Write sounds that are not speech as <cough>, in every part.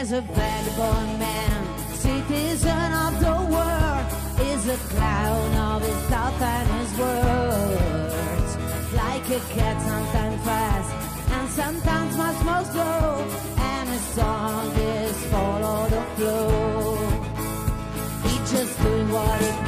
as a vagabond man, citizen of the world, is a clown of his thoughts and his words. Like a cat, sometimes fast, and sometimes much more slow, and his song is follow the flow. He just doing what he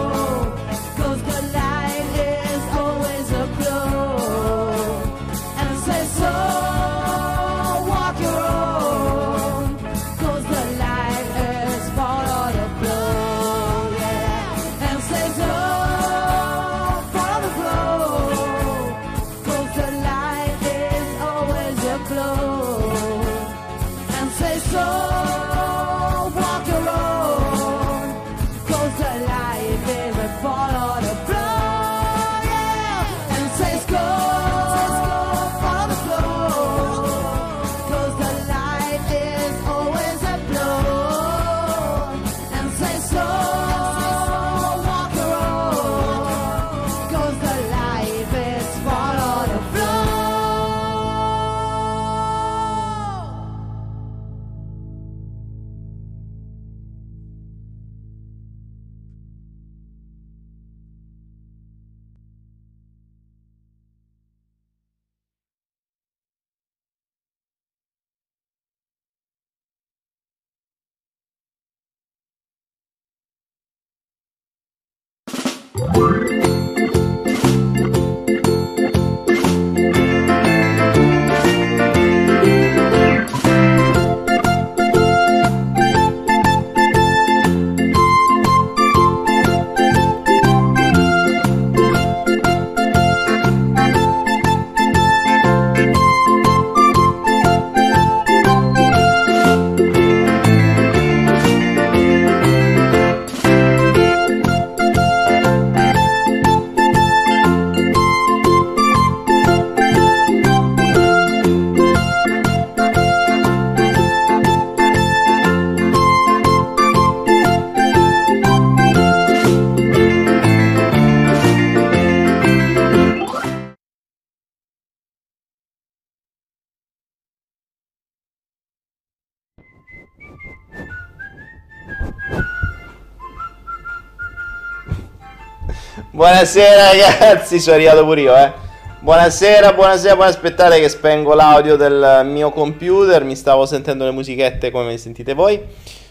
Buonasera ragazzi, sono arrivato pure io, eh. Buonasera, buonasera, buonasera. Aspettate che spengo l'audio del mio computer. Mi stavo sentendo le musichette come sentite voi.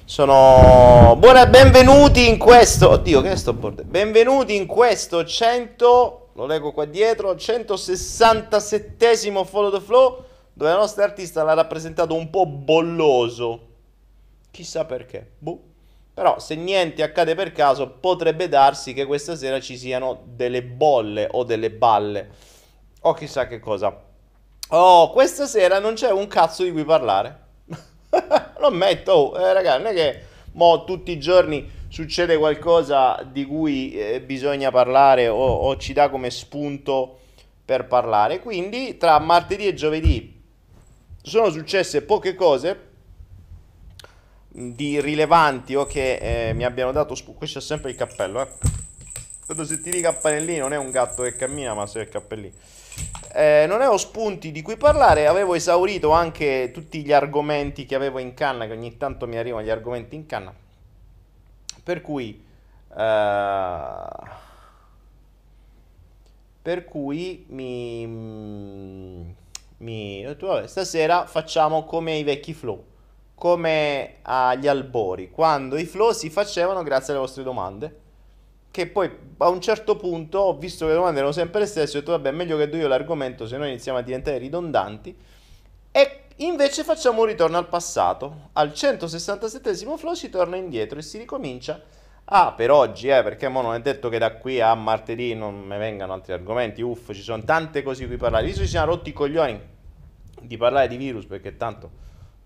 Sono. Buona... Benvenuti in questo. Oddio, che è sto bordello? Benvenuti in questo 100. Lo leggo qua dietro. 167 Follow the Flow. Dove la nostra artista l'ha rappresentato un po' bolloso. Chissà perché. Boh. Però se niente accade per caso, potrebbe darsi che questa sera ci siano delle bolle o delle balle o chissà che cosa. Oh, questa sera non c'è un cazzo di cui parlare. <laughs> Lo ammetto, oh, eh, raga, non è che mo, tutti i giorni succede qualcosa di cui eh, bisogna parlare o, o ci dà come spunto per parlare. Quindi tra martedì e giovedì sono successe poche cose di rilevanti o che eh, mi abbiano dato spunto. Questo è sempre il cappello, eh. Quando sentire i cappellini non è un gatto che cammina, ma sei il cappellino. Eh, non avevo spunti di cui parlare, avevo esaurito anche tutti gli argomenti che avevo in canna, che ogni tanto mi arrivano gli argomenti in canna. Per cui... Eh, per cui mi, mi detto, vabbè, stasera facciamo come i vecchi flow, come agli albori, quando i flow si facevano grazie alle vostre domande che poi a un certo punto ho visto che le domande erano sempre le stesse, ho detto vabbè meglio che do io l'argomento se no iniziamo a diventare ridondanti. E invece facciamo un ritorno al passato, al 167 flow si torna indietro e si ricomincia Ah, per oggi, eh, perché non è detto che da qui a martedì non mi vengano altri argomenti, uff, ci sono tante cose di cui parlare. Che ci siamo rotti i coglioni di parlare di virus, perché tanto,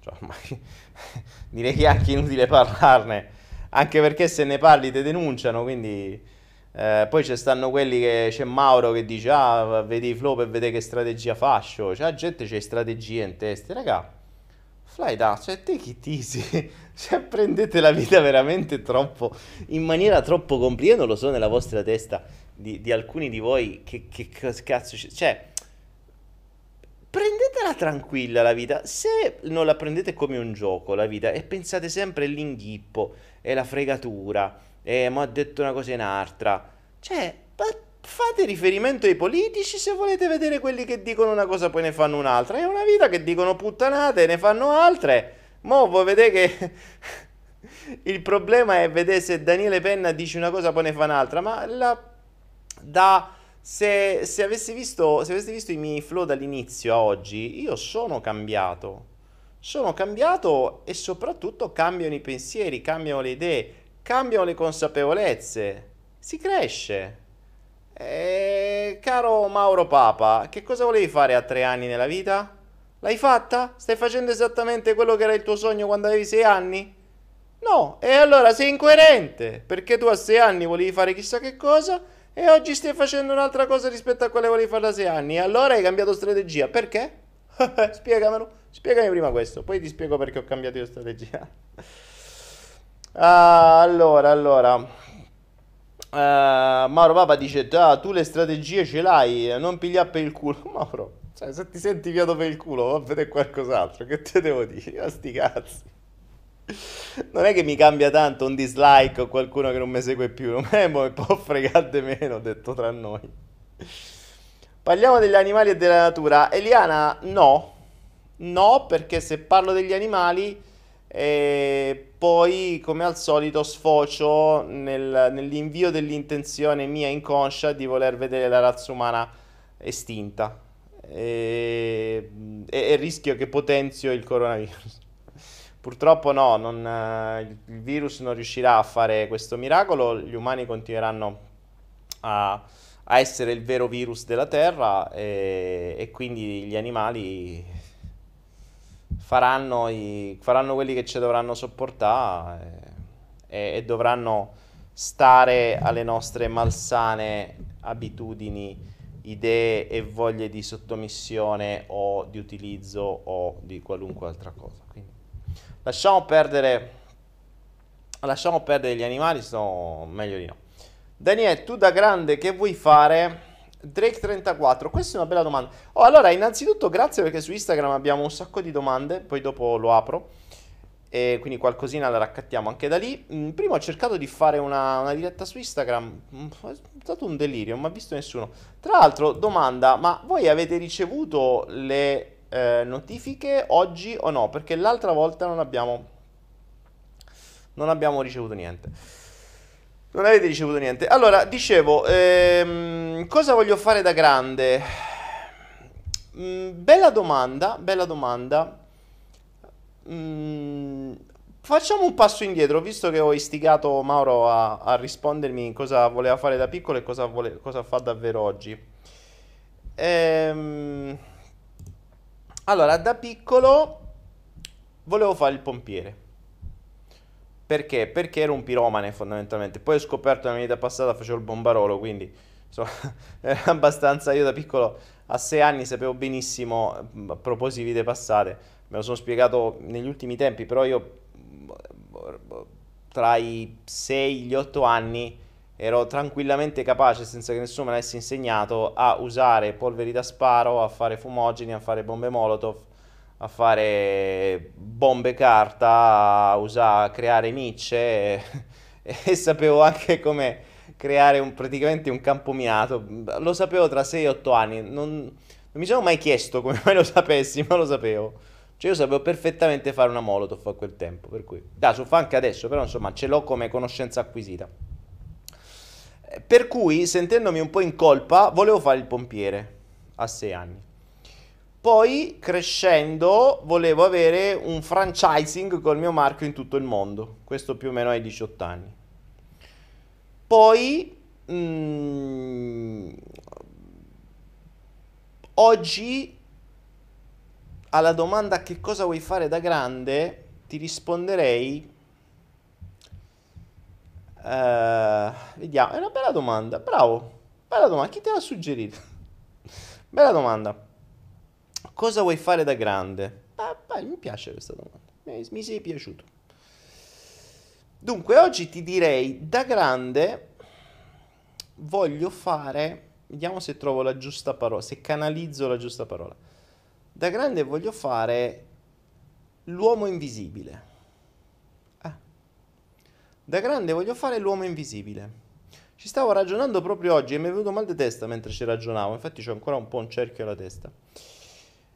cioè, ormai, <laughs> direi che è anche inutile parlarne anche perché se ne parli ti denunciano, quindi... Eh, poi ci stanno quelli che c'è Mauro che dice ah vedi i flow per vedere che strategia fascio c'è la gente c'è strategie in testa. Raga fly da cioè te chi tisi <laughs> cioè prendete la vita veramente troppo in maniera troppo complicata. Non lo so nella vostra testa di, di alcuni di voi che, che cazzo c'è cioè prendetela tranquilla la vita se non la prendete come un gioco la vita e pensate sempre all'inghippo e la fregatura, e mi ha detto una cosa in un'altra. Cioè, fate riferimento ai politici se volete vedere quelli che dicono una cosa poi ne fanno un'altra. È una vita che dicono puttanate e ne fanno altre. Mo' voi vedete che... <laughs> Il problema è vedere se Daniele Penna dice una cosa poi ne fa un'altra, ma la... da... Se, se, avessi visto, se avessi visto i miei flow dall'inizio a oggi, io sono cambiato sono cambiato e soprattutto cambiano i pensieri, cambiano le idee, cambiano le consapevolezze, si cresce. E, caro Mauro Papa, che cosa volevi fare a tre anni nella vita? L'hai fatta? Stai facendo esattamente quello che era il tuo sogno quando avevi sei anni? No, e allora sei incoerente, perché tu a sei anni volevi fare chissà che cosa e oggi stai facendo un'altra cosa rispetto a quale volevi fare da sei anni allora hai cambiato strategia. Perché? <laughs> Spiegamelo. Spiegami prima questo, poi ti spiego perché ho cambiato io strategia. <laughs> Ah, allora, allora. Uh, Mauro Papa dice: ah, Tu le strategie ce l'hai, non pigliare per il culo. <laughs> Mauro, cioè, se ti senti piato per il culo, va a vedere qualcos'altro. Che te devo dire? A sti cazzi. Non è che mi cambia tanto un dislike o qualcuno che non mi segue più. Me mi può fregare di meno, detto tra noi. Parliamo degli animali e della natura. Eliana, no. No, perché se parlo degli animali, eh, poi come al solito sfocio nel, nell'invio dell'intenzione mia inconscia di voler vedere la razza umana estinta. E, e, e rischio che potenzio il coronavirus. Purtroppo no, non, eh, il virus non riuscirà a fare questo miracolo, gli umani continueranno a, a essere il vero virus della Terra e, e quindi gli animali faranno, i, faranno quelli che ci dovranno sopportare e, e dovranno stare alle nostre malsane abitudini, idee e voglie di sottomissione o di utilizzo o di qualunque altra cosa. Lasciamo perdere, lasciamo perdere gli animali, sono meglio di no. Daniele, tu da grande che vuoi fare? Drake 34, questa è una bella domanda. Oh, allora, innanzitutto grazie perché su Instagram abbiamo un sacco di domande, poi dopo lo apro. e quindi qualcosina la raccattiamo anche da lì. Mm, prima ho cercato di fare una, una diretta su Instagram, mm, è stato un delirio, non mi ha visto nessuno. Tra l'altro, domanda, ma voi avete ricevuto le eh, notifiche oggi o no? Perché l'altra volta non abbiamo, non abbiamo ricevuto niente. Non avete ricevuto niente. Allora, dicevo, ehm, cosa voglio fare da grande? Mm, bella domanda, bella domanda. Mm, facciamo un passo indietro, visto che ho istigato Mauro a, a rispondermi cosa voleva fare da piccolo e cosa, vole, cosa fa davvero oggi. Ehm, allora, da piccolo volevo fare il pompiere. Perché? Perché ero un piromane fondamentalmente. Poi ho scoperto nella mia vita passata facevo il bombarolo, quindi insomma, <laughs> era abbastanza io da piccolo a sei anni sapevo benissimo a proposito di vite passate me lo sono spiegato negli ultimi tempi, però io tra i 6 e gli 8 anni ero tranquillamente capace, senza che nessuno me l'avesse insegnato, a usare polveri da sparo, a fare fumogeni, a fare bombe molotov, a fare bombe carta, a usare, a creare micce e, <laughs> e sapevo anche come creare un, praticamente un campo minato. Lo sapevo tra 6 e 8 anni, non, non mi sono mai chiesto come mai lo sapessi, ma lo sapevo. Cioè io sapevo perfettamente fare una molotov a quel tempo, per cui... Da, so fa anche adesso, però insomma ce l'ho come conoscenza acquisita. Per cui, sentendomi un po' in colpa, volevo fare il pompiere a sei anni. Poi, crescendo, volevo avere un franchising col mio marchio in tutto il mondo. Questo più o meno ai 18 anni. Poi, mm, oggi alla domanda che cosa vuoi fare da grande, ti risponderei... Uh, vediamo, è una bella domanda, bravo, bella domanda, chi te l'ha suggerito? <laughs> bella domanda. Cosa vuoi fare da grande? Ah, beh, mi piace questa domanda, mi, mi sei piaciuto. Dunque, oggi ti direi, da grande voglio fare, vediamo se trovo la giusta parola, se canalizzo la giusta parola da grande voglio fare l'uomo invisibile. Da grande voglio fare l'uomo invisibile. Ci stavo ragionando proprio oggi e mi è venuto mal di testa mentre ci ragionavo, infatti ho ancora un po' un cerchio alla testa.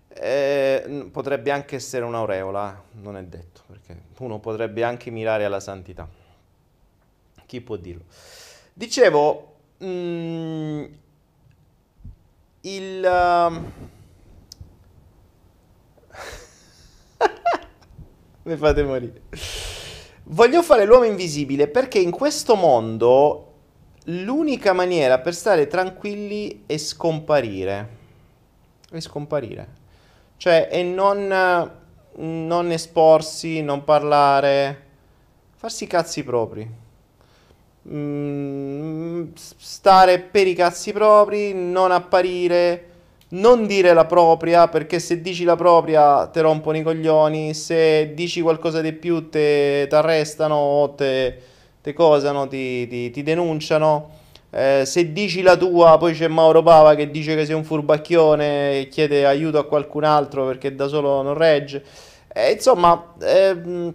Eh, potrebbe anche essere un'aureola, non è detto, perché uno potrebbe anche mirare alla santità. Chi può dirlo? Dicevo, mm, il... Uh, <laughs> Mi fate morire. Voglio fare l'uomo invisibile perché in questo mondo l'unica maniera per stare tranquilli è scomparire. È scomparire. Cioè, e non, non esporsi, non parlare, farsi i cazzi propri. Mm, stare per i cazzi propri, non apparire non dire la propria, perché se dici la propria te rompono i coglioni, se dici qualcosa di più ti arrestano o te, te cosano, ti, ti, ti denunciano. Eh, se dici la tua, poi c'è Mauro Pava che dice che sei un furbacchione e chiede aiuto a qualcun altro perché da solo non regge. Eh, insomma, ehm,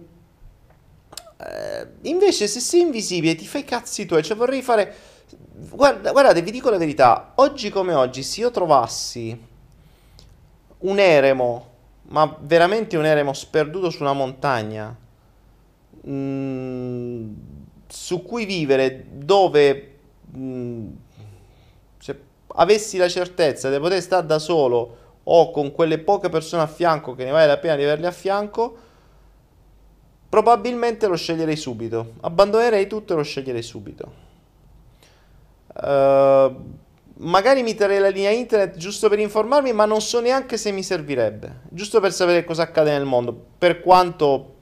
eh, invece se sei invisibile ti fai cazzi tuoi, cioè vorrei fare Guarda, guardate, vi dico la verità, oggi come oggi, se io trovassi un eremo, ma veramente un eremo sperduto su una montagna, mh, mm, su cui vivere, dove mh, mm, se avessi la certezza di poter stare da solo o con quelle poche persone a fianco che ne vale la pena di averle a fianco, probabilmente lo sceglierei subito. Abbandonerei tutto e lo sceglierei subito. Uh, magari mi terrei la linea internet giusto per informarmi, ma non so neanche se mi servirebbe. Giusto per sapere cosa accade nel mondo, per quanto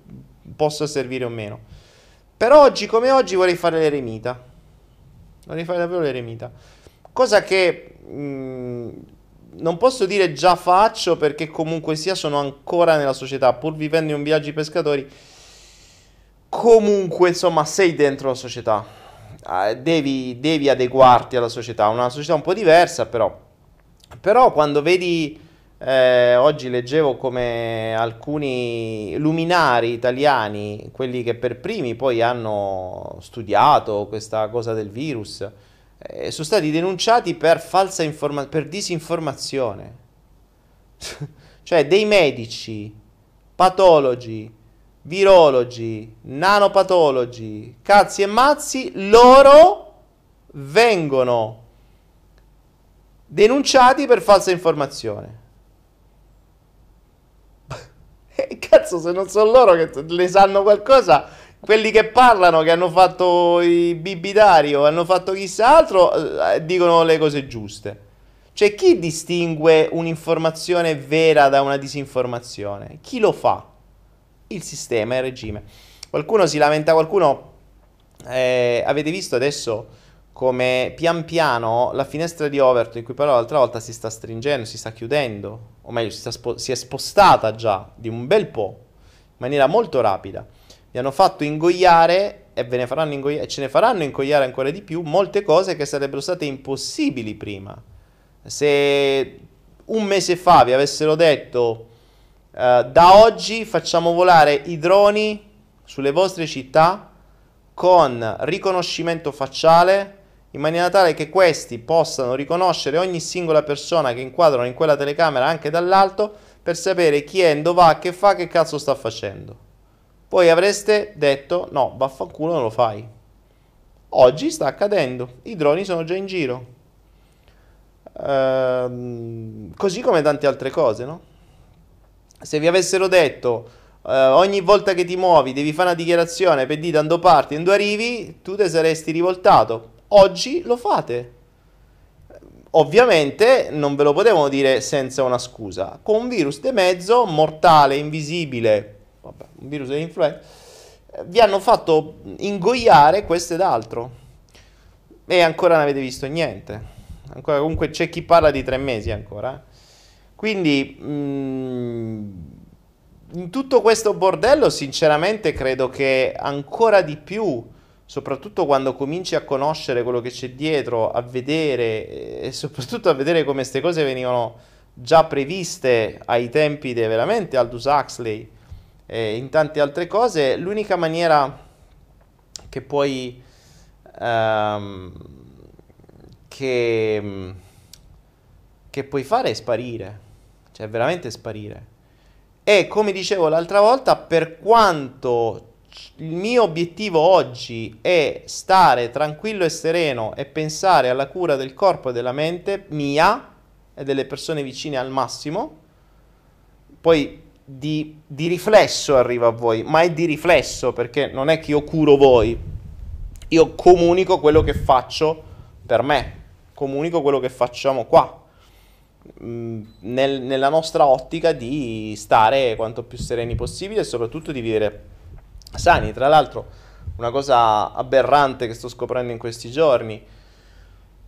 possa servire o meno. Per oggi, come oggi, vorrei fare l'eremita. Vorrei fare davvero l'eremita. Cosa che mh, mm, non posso dire già faccio perché comunque sia sono ancora nella società, pur vivendo in un viaggio di pescatori. Comunque, insomma, sei dentro la società devi, devi, adeguarti alla società, una società un po' diversa però. Però quando vedi, Eh, oggi leggevo come alcuni luminari italiani, quelli che per primi poi hanno studiato questa cosa del virus, eh, sono stati denunciati per falsa informazione, per disinformazione. <laughs> cioè dei medici, patologi, virologi, nanopatologi, cazzi e mazzi, loro vengono denunciati per falsa informazione. <laughs> E cazzo, se non sono loro che ne sanno qualcosa, quelli che parlano, che hanno fatto i bibitari o hanno fatto chissà altro, eh, dicono le cose giuste. Cioè, chi distingue un'informazione vera da una disinformazione? Chi lo fa? Il sistema, il regime. Qualcuno si lamenta, qualcuno... Eh, avete visto adesso come pian piano la finestra di Overton, di cui parlavo l'altra volta, si sta stringendo, si sta chiudendo, o meglio, si, spo- si, è spostata già di un bel po', in maniera molto rapida. Vi hanno fatto ingoiare e ve ne faranno ingoiare, ce ne faranno ingoiare ancora di più molte cose che sarebbero state impossibili prima. Se un mese fa vi avessero detto uh, da oggi facciamo volare i droni sulle vostre città con riconoscimento facciale in maniera tale che questi possano riconoscere ogni singola persona che inquadrano in quella telecamera anche dall'alto per sapere chi è, dove va, che fa, che cazzo sta facendo. Poi avreste detto no, vaffanculo non lo fai. Oggi sta accadendo, i droni sono già in giro. Ehm, così come tante altre cose, no? Se vi avessero detto eh, ogni volta che ti muovi devi fare una dichiarazione per dire dove parti e dove arrivi, tu ti saresti rivoltato Oggi lo fate. Ovviamente non ve lo potevano dire senza una scusa. Con un virus di mezzo, mortale, invisibile, vabbè, un virus dell'influenza, vi hanno fatto ingoiare questo ed altro. E ancora non avete visto niente. Ancora, comunque c'è chi parla di tre mesi ancora. Eh. Quindi, mh, mm, in tutto questo bordello, sinceramente, credo che ancora di più soprattutto quando cominci a conoscere quello che c'è dietro, a vedere e soprattutto a vedere come queste cose venivano già previste ai tempi di veramente Aldous Huxley e in tante altre cose, l'unica maniera che puoi um, che, che puoi fare è sparire, cioè veramente sparire. E come dicevo l'altra volta, per quanto il mio obiettivo oggi è stare tranquillo e sereno e pensare alla cura del corpo e della mente mia e delle persone vicine al massimo. Poi di, di riflesso arriva a voi, ma è di riflesso perché non è che io curo voi, io comunico quello che faccio per me, comunico quello che facciamo qua. Mm, nel, nella nostra ottica di stare quanto più sereni possibile e soprattutto di vivere sani. Tra l'altro, una cosa aberrante che sto scoprendo in questi giorni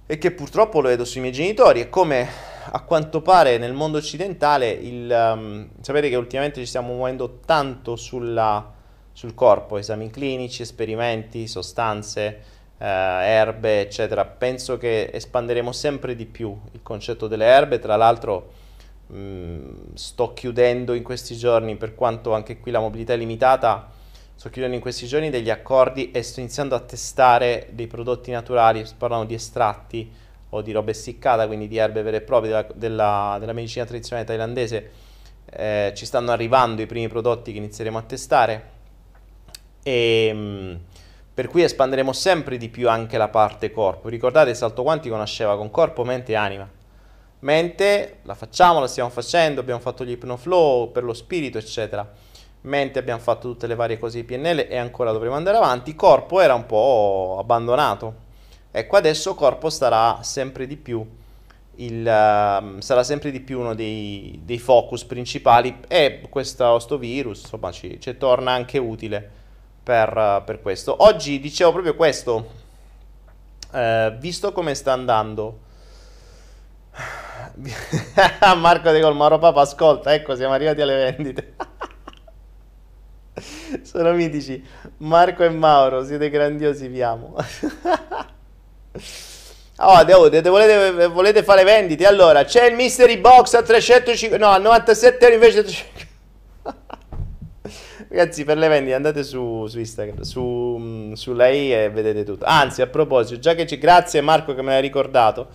e che purtroppo lo vedo sui miei genitori è come a quanto pare nel mondo occidentale il, um, sapete che ultimamente ci stiamo muovendo tanto sulla, sul corpo, esami clinici, esperimenti, sostanze, erbe, eccetera. Penso che espanderemo sempre di più il concetto delle erbe, tra l'altro mh, mm, sto chiudendo in questi giorni, per quanto anche qui la mobilità è limitata, sto chiudendo in questi giorni degli accordi e sto iniziando a testare dei prodotti naturali, parlando di estratti o di roba essiccata, quindi di erbe vere e proprie della, della, della medicina tradizionale thailandese. Eh, ci stanno arrivando i primi prodotti che inizieremo a testare e mh, per cui espanderemo sempre di più anche la parte corpo. Ricordate, il salto quantico nasceva con corpo, mente e anima. Mente la facciamo, la stiamo facendo, abbiamo fatto gli ipnoflow per lo spirito, eccetera mente abbiamo fatto tutte le varie cose di PNL e ancora dovremo andare avanti, corpo era un po' abbandonato. Ecco, adesso corpo starà sempre di più, il, uh, sarà sempre di più uno dei, dei focus principali e questo sto virus insomma ci, ci, torna anche utile per, per, questo. Oggi dicevo proprio questo, uh, visto come sta andando. <laughs> Marco De Colmaro Papa, ascolta, ecco siamo arrivati alle vendite. <laughs> Sono mitici. Marco e Mauro, siete grandiosi, vi amo. <laughs> Oh, volete, volete, volete, fare vendite? Allora, c'è il mystery box a 305, no, a 97 euro invece 305. Ragazzi, per le vendite andate su, su Instagram, su, mm, sulla I e vedete tutto. Anzi, a proposito, già che ci... Grazie Marco che me l'hai ricordato.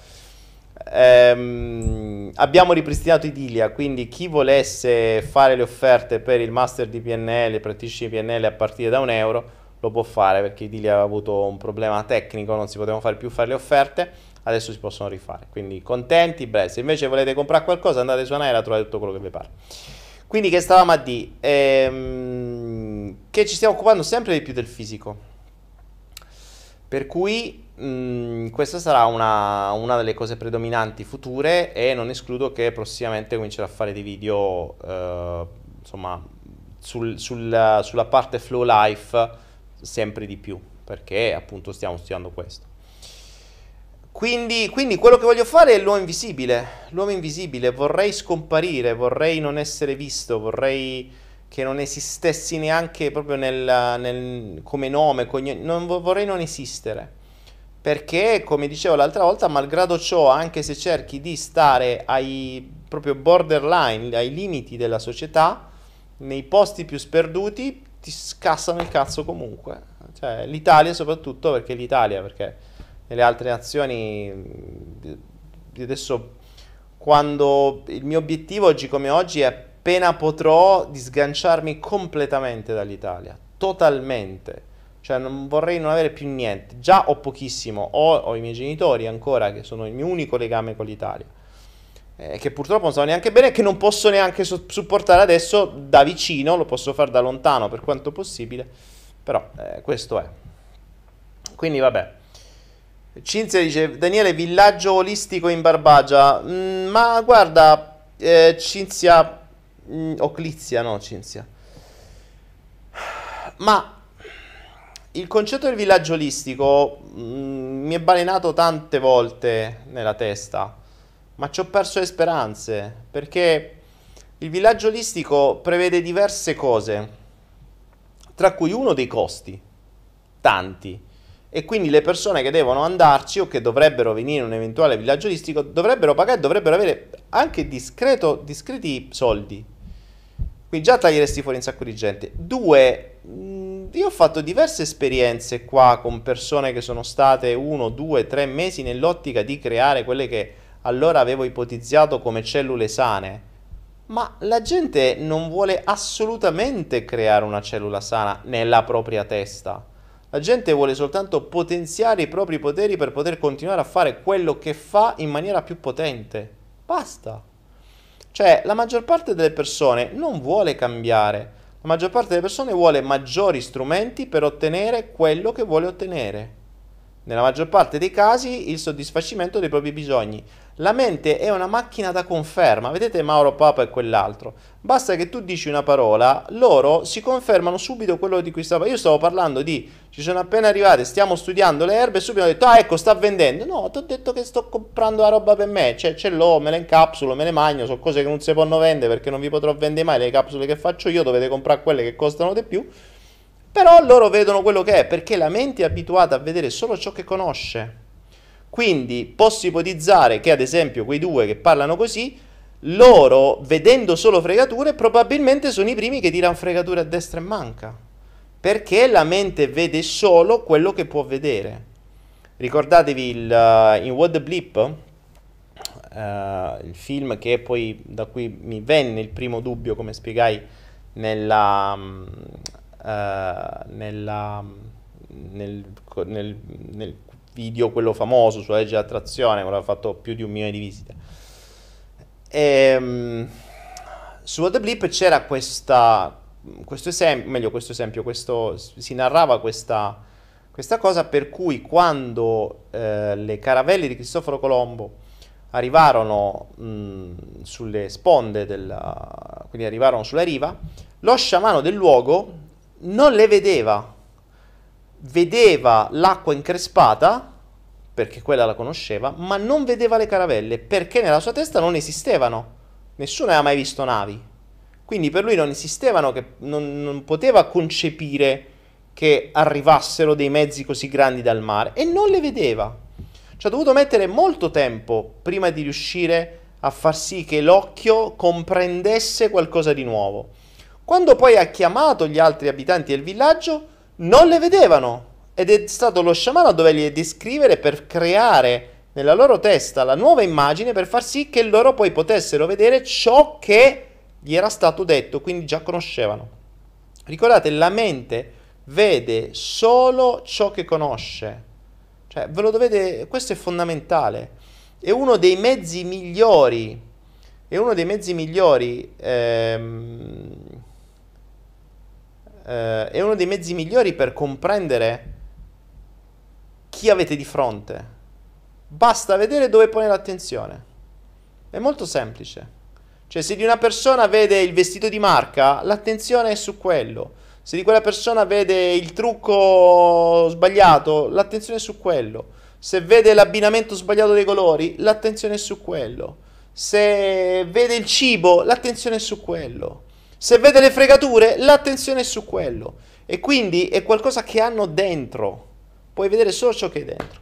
Ehm, abbiamo ripristinato Idilia, quindi chi volesse fare le offerte per il master di PNL, praticissimi PNL a partire da un euro, lo può fare perché Idilia aveva avuto un problema tecnico, non si potevano fare più fare le offerte, adesso si possono rifare. Quindi contenti, beh, se invece volete comprare qualcosa andate su Naira, trovate tutto quello che vi pare. Quindi che stavamo a dire? Ehm, che ci stiamo occupando sempre di più del fisico. Per cui mh, mm, questa sarà una, una, delle cose predominanti future e non escludo che prossimamente comincerò a fare dei video eh, insomma sul, sul, sulla parte flow life sempre di più perché appunto stiamo studiando questo. Quindi, quindi, quello che voglio fare è l'uomo invisibile. L'uomo invisibile, vorrei scomparire, vorrei non essere visto, vorrei che non esistessi neanche proprio nel, nel, come nome, cognome, non, vorrei non esistere. Perché, come dicevo l'altra volta, malgrado ciò, anche se cerchi di stare ai proprio borderline, ai limiti della società, nei posti più sperduti, ti scassano il cazzo comunque. Cioè, l'Italia soprattutto, perché l'Italia, perché nelle altre nazioni adesso quando il mio obiettivo oggi come oggi è appena potrò di sganciarmi completamente dall'Italia, totalmente. Cioè non vorrei non avere più niente. Già ho pochissimo, ho, ho i miei genitori ancora che sono il mio unico legame con l'Italia. Eh, che purtroppo non so neanche bene, che non posso neanche so- supportare adesso da vicino, lo posso fare da lontano per quanto possibile, però eh, questo è. Quindi vabbè, Cinzia dice Daniele villaggio olistico in Barbagia. Mm, ma guarda eh, Cinzia mm, o Clizia no Cinzia. Ma il concetto del villaggio olistico mm, mi è balenato tante volte nella testa ma ci ho perso le speranze perché il villaggio olistico prevede diverse cose tra cui uno dei costi tanti e quindi le persone che devono andarci o che dovrebbero venire in un eventuale villaggio turistico dovrebbero pagare, dovrebbero avere anche discreto, discreti soldi. Quindi già taglieresti fuori un sacco di gente. Due, io ho fatto diverse esperienze qua con persone che sono state uno, due, tre mesi nell'ottica di creare quelle che allora avevo ipotizzato come cellule sane. Ma la gente non vuole assolutamente creare una cellula sana nella propria testa la gente vuole soltanto potenziare i propri poteri per poter continuare a fare quello che fa in maniera più potente. Basta. Cioè, la maggior parte delle persone non vuole cambiare. La maggior parte delle persone vuole maggiori strumenti per ottenere quello che vuole ottenere. Nella maggior parte dei casi il soddisfacimento dei propri bisogni. La mente è una macchina da conferma, vedete Mauro Papa e quell'altro. Basta che tu dici una parola, loro si confermano subito quello di cui stavo. Io stavo parlando di ci sono appena arrivate, stiamo studiando le erbe e subito hanno detto "Ah, ecco, sta vendendo". No, ti ho detto che sto comprando la roba per me, cioè ce l'ho, me la incapsulo, me le magno, sono cose che non si possono vendere perché non vi potrò vendere mai le capsule che faccio io, dovete comprare quelle che costano di più. Però loro vedono quello che è perché la mente è abituata a vedere solo ciò che conosce. Quindi posso ipotizzare che ad esempio quei due che parlano così, loro vedendo solo fregature probabilmente sono i primi che tirano fregature a destra e manca. Perché la mente vede solo quello che può vedere. Ricordatevi il, uh, in What the Blip, uh, il film che poi da cui mi venne il primo dubbio, come spiegai nella, uh, nella, nel, nel, nel video, quello famoso sulla legge dell'attrazione, quello ha fatto più di un milione di visite. E, um, su The Blip c'era questa, questo esempio, meglio questo esempio, questo, si narrava questa, questa cosa per cui quando eh, le caravelle di Cristoforo Colombo arrivarono mh, sulle sponde della, quindi arrivarono sulla riva, lo sciamano del luogo non le vedeva vedeva l'acqua increspata, perché quella la conosceva, ma non vedeva le caravelle, perché nella sua testa non esistevano. Nessuno aveva mai visto navi. Quindi per lui non esistevano, non, non poteva concepire che arrivassero dei mezzi così grandi dal mare e non le vedeva. Ci ha dovuto mettere molto tempo prima di riuscire a far sì che l'occhio comprendesse qualcosa di nuovo. Quando poi ha chiamato gli altri abitanti del villaggio, non le vedevano ed è stato lo sciamano a dovergli descrivere per creare nella loro testa la nuova immagine per far sì che loro poi potessero vedere ciò che gli era stato detto, quindi già conoscevano. Ricordate, la mente vede solo ciò che conosce. Cioè, ve lo dovete, questo è fondamentale. È uno dei mezzi migliori, è uno dei mezzi migliori, ehm, eh, è uno dei mezzi migliori per comprendere chi avete di fronte. Basta vedere dove pone l'attenzione. È molto semplice. Cioè, se di una persona vede il vestito di marca, l'attenzione è su quello. Se di quella persona vede il trucco sbagliato, l'attenzione è su quello. Se vede l'abbinamento sbagliato dei colori, l'attenzione è su quello. Se vede il cibo, l'attenzione è su quello. Se vede le fregature, l'attenzione è su quello. E quindi è qualcosa che hanno dentro. Puoi vedere solo ciò che è dentro.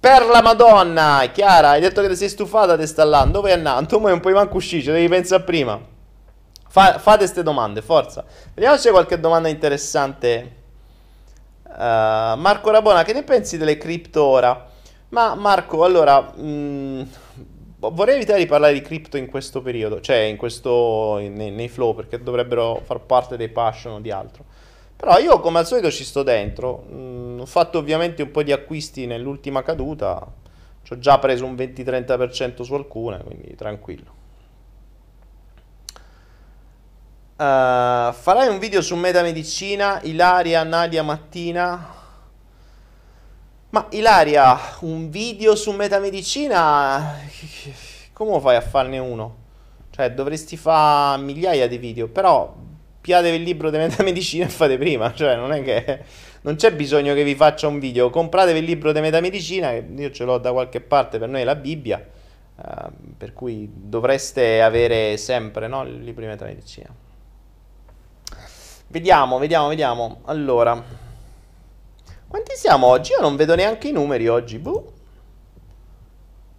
Per la Madonna, Chiara, hai detto che ti sei stufata di stare là. Dove è andato? Ma non puoi manco uscire, devi pensare prima. Fa, fate queste domande, forza. Vediamo se c'è qualche domanda interessante. Uh, Marco Rabona, che ne pensi delle cripto ora? Ma Marco, allora, mh, mm, vorrei evitare di parlare di cripto in questo periodo, cioè in questo, in, nei, flow, perché dovrebbero far parte dei passion o di altro. Però io come al solito ci sto dentro. Mm, ho fatto ovviamente un po' di acquisti nell'ultima caduta. Ci ho già preso un 20-30% su alcune, quindi tranquillo. Uh, farai un video su metamedicina, Ilaria, Nadia, Mattina. Ma Ilaria, un video su metamedicina, come fai a farne uno? Cioè, dovresti fare migliaia di video, però piatevi il libro di metamedicina e fate prima, cioè non è che non c'è bisogno che vi faccia un video, compratevi il libro di metamedicina, io ce l'ho da qualche parte, per noi è la Bibbia, uh, per cui dovreste avere sempre no, il libro di metamedicina. Vediamo, vediamo, vediamo. Allora, quanti siamo oggi? Io non vedo neanche i numeri oggi. Buh.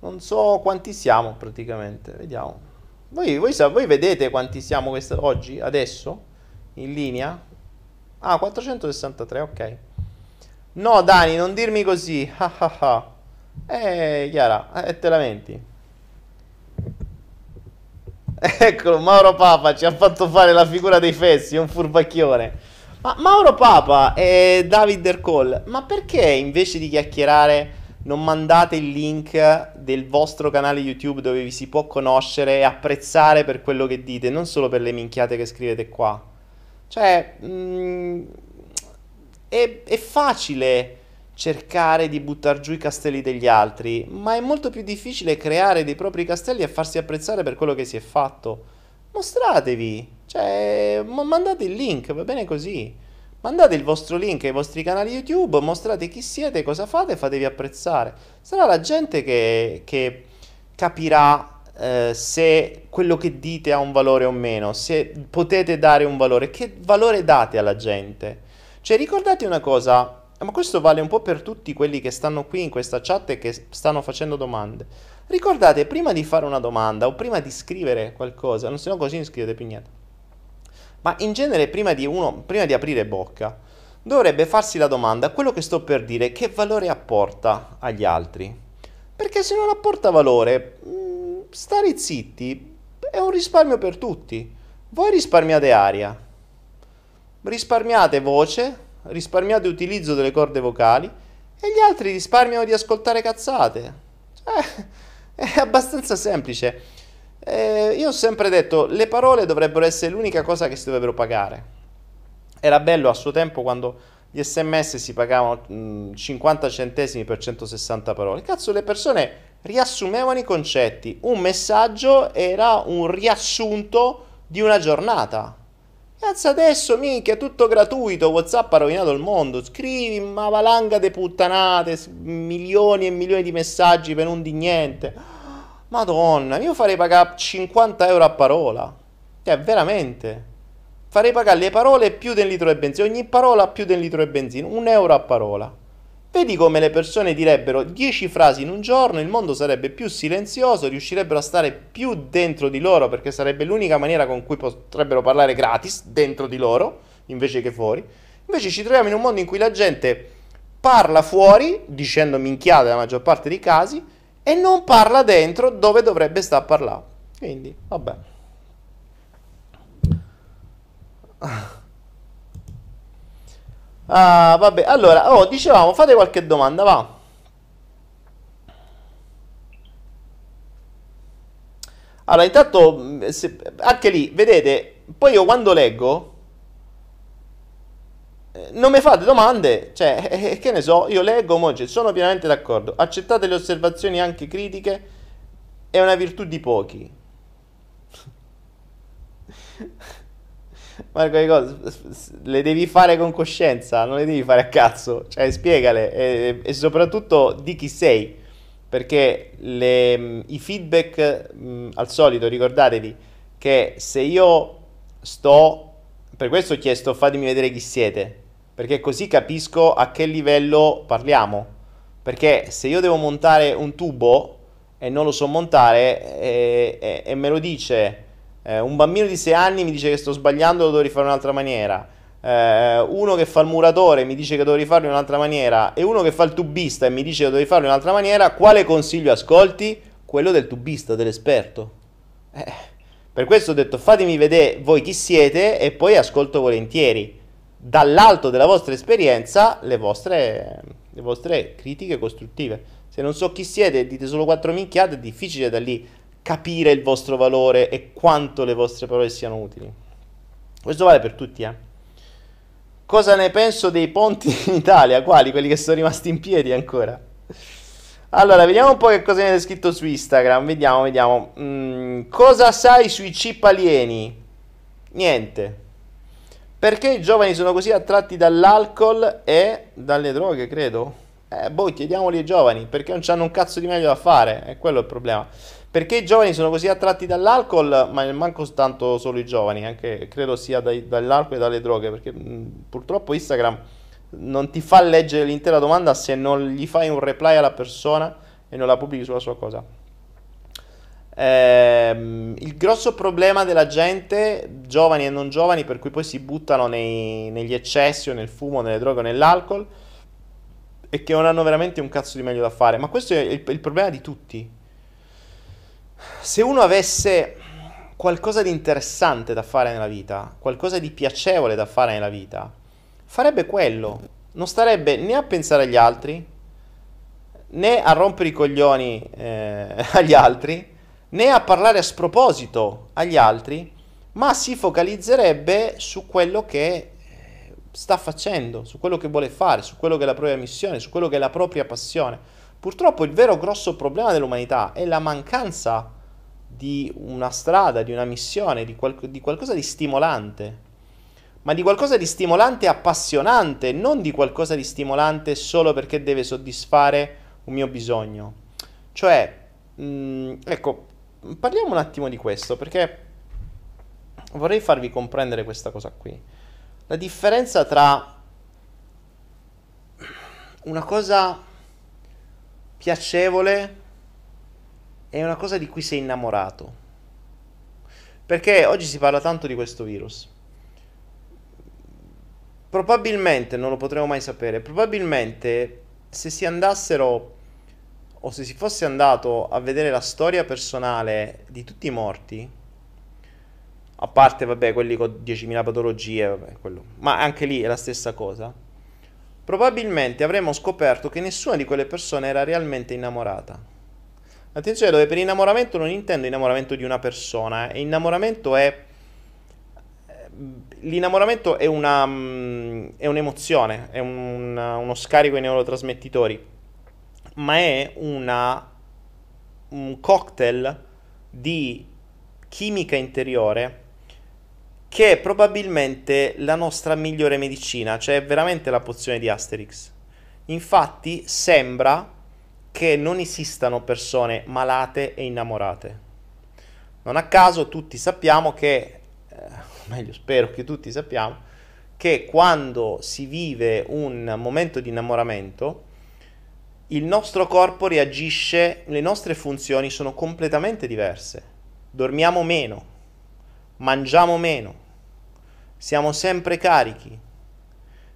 Non so quanti siamo praticamente. Vediamo. Voi, voi, voi vedete quanti siamo questa, oggi, adesso? in linea? Ah, 463, ok. No, Dani, non dirmi così. Eh, Chiara, eh, te lamenti. <laughs> Eccolo, Mauro Papa ci ha fatto fare la figura dei fessi, un furbacchione. Ma Mauro Papa e David Ercol, ma perché invece di chiacchierare non mandate il link del vostro canale YouTube dove vi si può conoscere e apprezzare per quello che dite, non solo per le minchiate che scrivete qua? Cioè, mh, mm, è, è facile cercare di buttare giù i castelli degli altri, ma è molto più difficile creare dei propri castelli e farsi apprezzare per quello che si è fatto. Mostratevi, cioè, mandate il link, va bene così. Mandate il vostro link ai vostri canali YouTube, mostrate chi siete, cosa fate fatevi apprezzare. Sarà la gente che, che capirà eh, se quello che dite ha un valore o meno, se potete dare un valore, che valore date alla gente. Cioè ricordate una cosa, ma questo vale un po' per tutti quelli che stanno qui in questa chat e che stanno facendo domande. Ricordate, prima di fare una domanda o prima di scrivere qualcosa, non se no così non scrivete più niente, ma in genere prima di, uno, prima di aprire bocca, dovrebbe farsi la domanda, quello che sto per dire, che valore apporta agli altri? Perché se non apporta valore, stare zitti è un risparmio per tutti. Voi risparmiate aria, risparmiate voce, risparmiate utilizzo delle corde vocali e gli altri risparmiano di ascoltare cazzate. Cioè, <laughs> è abbastanza semplice. Eh, io ho sempre detto, le parole dovrebbero essere l'unica cosa che si dovrebbero pagare. Era bello a suo tempo quando gli sms si pagavano mh, 50 centesimi per 160 parole. Cazzo, le persone riassumevano i concetti. Un messaggio era un riassunto di una giornata. Cazzo adesso, minchia, tutto gratuito, Whatsapp ha rovinato il mondo. Scrivi una valanga di puttanate, milioni e milioni di messaggi per un di niente. Madonna, io farei pagare 50 euro a parola. Cioè, veramente. Farei pagare le parole più del litro di benzina. Ogni parola più del litro di benzina. Un euro a parola. Vedi come le persone direbbero 10 frasi in un giorno, il mondo sarebbe più silenzioso, riuscirebbero a stare più dentro di loro perché sarebbe l'unica maniera con cui potrebbero parlare gratis dentro di loro invece che fuori. Invece ci troviamo in un mondo in cui la gente parla fuori dicendo minchiate nella maggior parte dei casi e non parla dentro dove dovrebbe stare a parlare. Quindi, vabbè. Ah, vabbè, allora, oh, dicevamo, fate qualche domanda, va. Allora, intanto, se, anche lì, vedete, poi io quando leggo, non mi fate domande, cioè, eh, che ne so, io leggo, moglie, sono pienamente d'accordo, accettate le osservazioni anche critiche, è una virtù di pochi. <laughs> Marco, le cose le devi fare con coscienza, non le devi fare a cazzo. Cioè, spiegale e, e soprattutto di chi sei. Perché le, i feedback, mh, al solito, ricordatevi che se io sto... Per questo ho chiesto fatemi vedere chi siete. Perché così capisco a che livello parliamo. Perché se io devo montare un tubo e non lo so montare e, e, e me lo dice eh, un bambino di 6 anni mi dice che sto sbagliando, lo devo rifare in un'altra maniera. Eh, uno che fa il muratore mi dice che devo rifarlo in un'altra maniera. E uno che fa il tubista e mi dice che devo rifarlo in un'altra maniera. Quale consiglio ascolti? Quello del tubista, dell'esperto. Eh, per questo ho detto fatemi vedere voi chi siete e poi ascolto volentieri dall'alto della vostra esperienza le vostre, le vostre critiche costruttive. Se non so chi siete e dite solo quattro minchiate, è difficile da lì capire il vostro valore e quanto le vostre parole siano utili. Questo vale per tutti, eh. Cosa ne penso dei ponti <laughs> in Italia? Quali? Quelli che sono rimasti in piedi ancora? Allora, vediamo un po' che cosa viene scritto su Instagram. Vediamo, vediamo. Mm, cosa sai sui chip alieni? Niente. Perché i giovani sono così attratti dall'alcol e dalle droghe, credo? Eh, boh, chiediamoli ai giovani, perché non hanno un cazzo di meglio da fare? È quello il problema. Perché i giovani sono così attratti dall'alcol, ma manco tanto solo i giovani, anche credo sia dai, dall'alcol e dalle droghe, perché mh, purtroppo Instagram non ti fa leggere l'intera domanda se non gli fai un reply alla persona e non la pubblichi sulla sua cosa. Ehm, il grosso problema della gente, giovani e non giovani, per cui poi si buttano nei, negli eccessi o nel fumo, nelle droghe o nell'alcol, è che non hanno veramente un cazzo di meglio da fare. Ma questo è il, il problema di tutti se uno avesse qualcosa di interessante da fare nella vita, qualcosa di piacevole da fare nella vita, farebbe quello. Non starebbe né a pensare agli altri, né a rompere i coglioni eh, <laughs> agli altri, né a parlare a sproposito agli altri, ma si focalizzerebbe su quello che eh, sta facendo, su quello che vuole fare, su quello che è la propria missione, su quello che è la propria passione. Purtroppo il vero grosso problema dell'umanità è la mancanza di una strada, di una missione, di, qual- di qualcosa di stimolante ma di qualcosa di stimolante e appassionante, non di qualcosa di stimolante solo perché deve soddisfare un mio bisogno. Cioè, mh, ecco, parliamo un attimo di questo perché vorrei farvi comprendere questa cosa qui. La differenza tra una cosa piacevole è una cosa di cui sei innamorato. Perché oggi si parla tanto di questo virus. Probabilmente, non lo potremo mai sapere, probabilmente se si andassero o se si fosse andato a vedere la storia personale di tutti i morti, a parte, vabbè, quelli con 10.000 patologie, vabbè, ma anche lì è la stessa cosa, probabilmente avremmo scoperto che nessuna di quelle persone era realmente innamorata. Attenzione, dove per innamoramento non intendo innamoramento di una persona, eh. innamoramento è... L'innamoramento è, una, mm, è un'emozione, è un, uno scarico ai neurotrasmettitori, ma è una, un cocktail di chimica interiore che è probabilmente la nostra migliore medicina, cioè veramente la pozione di Asterix. Infatti sembra che non esistano persone malate e innamorate. Non a caso tutti sappiamo che, eh, meglio spero che tutti sappiamo, che quando si vive un momento di innamoramento, il nostro corpo reagisce, le nostre funzioni sono completamente diverse. Dormiamo meno, mangiamo meno, siamo sempre carichi.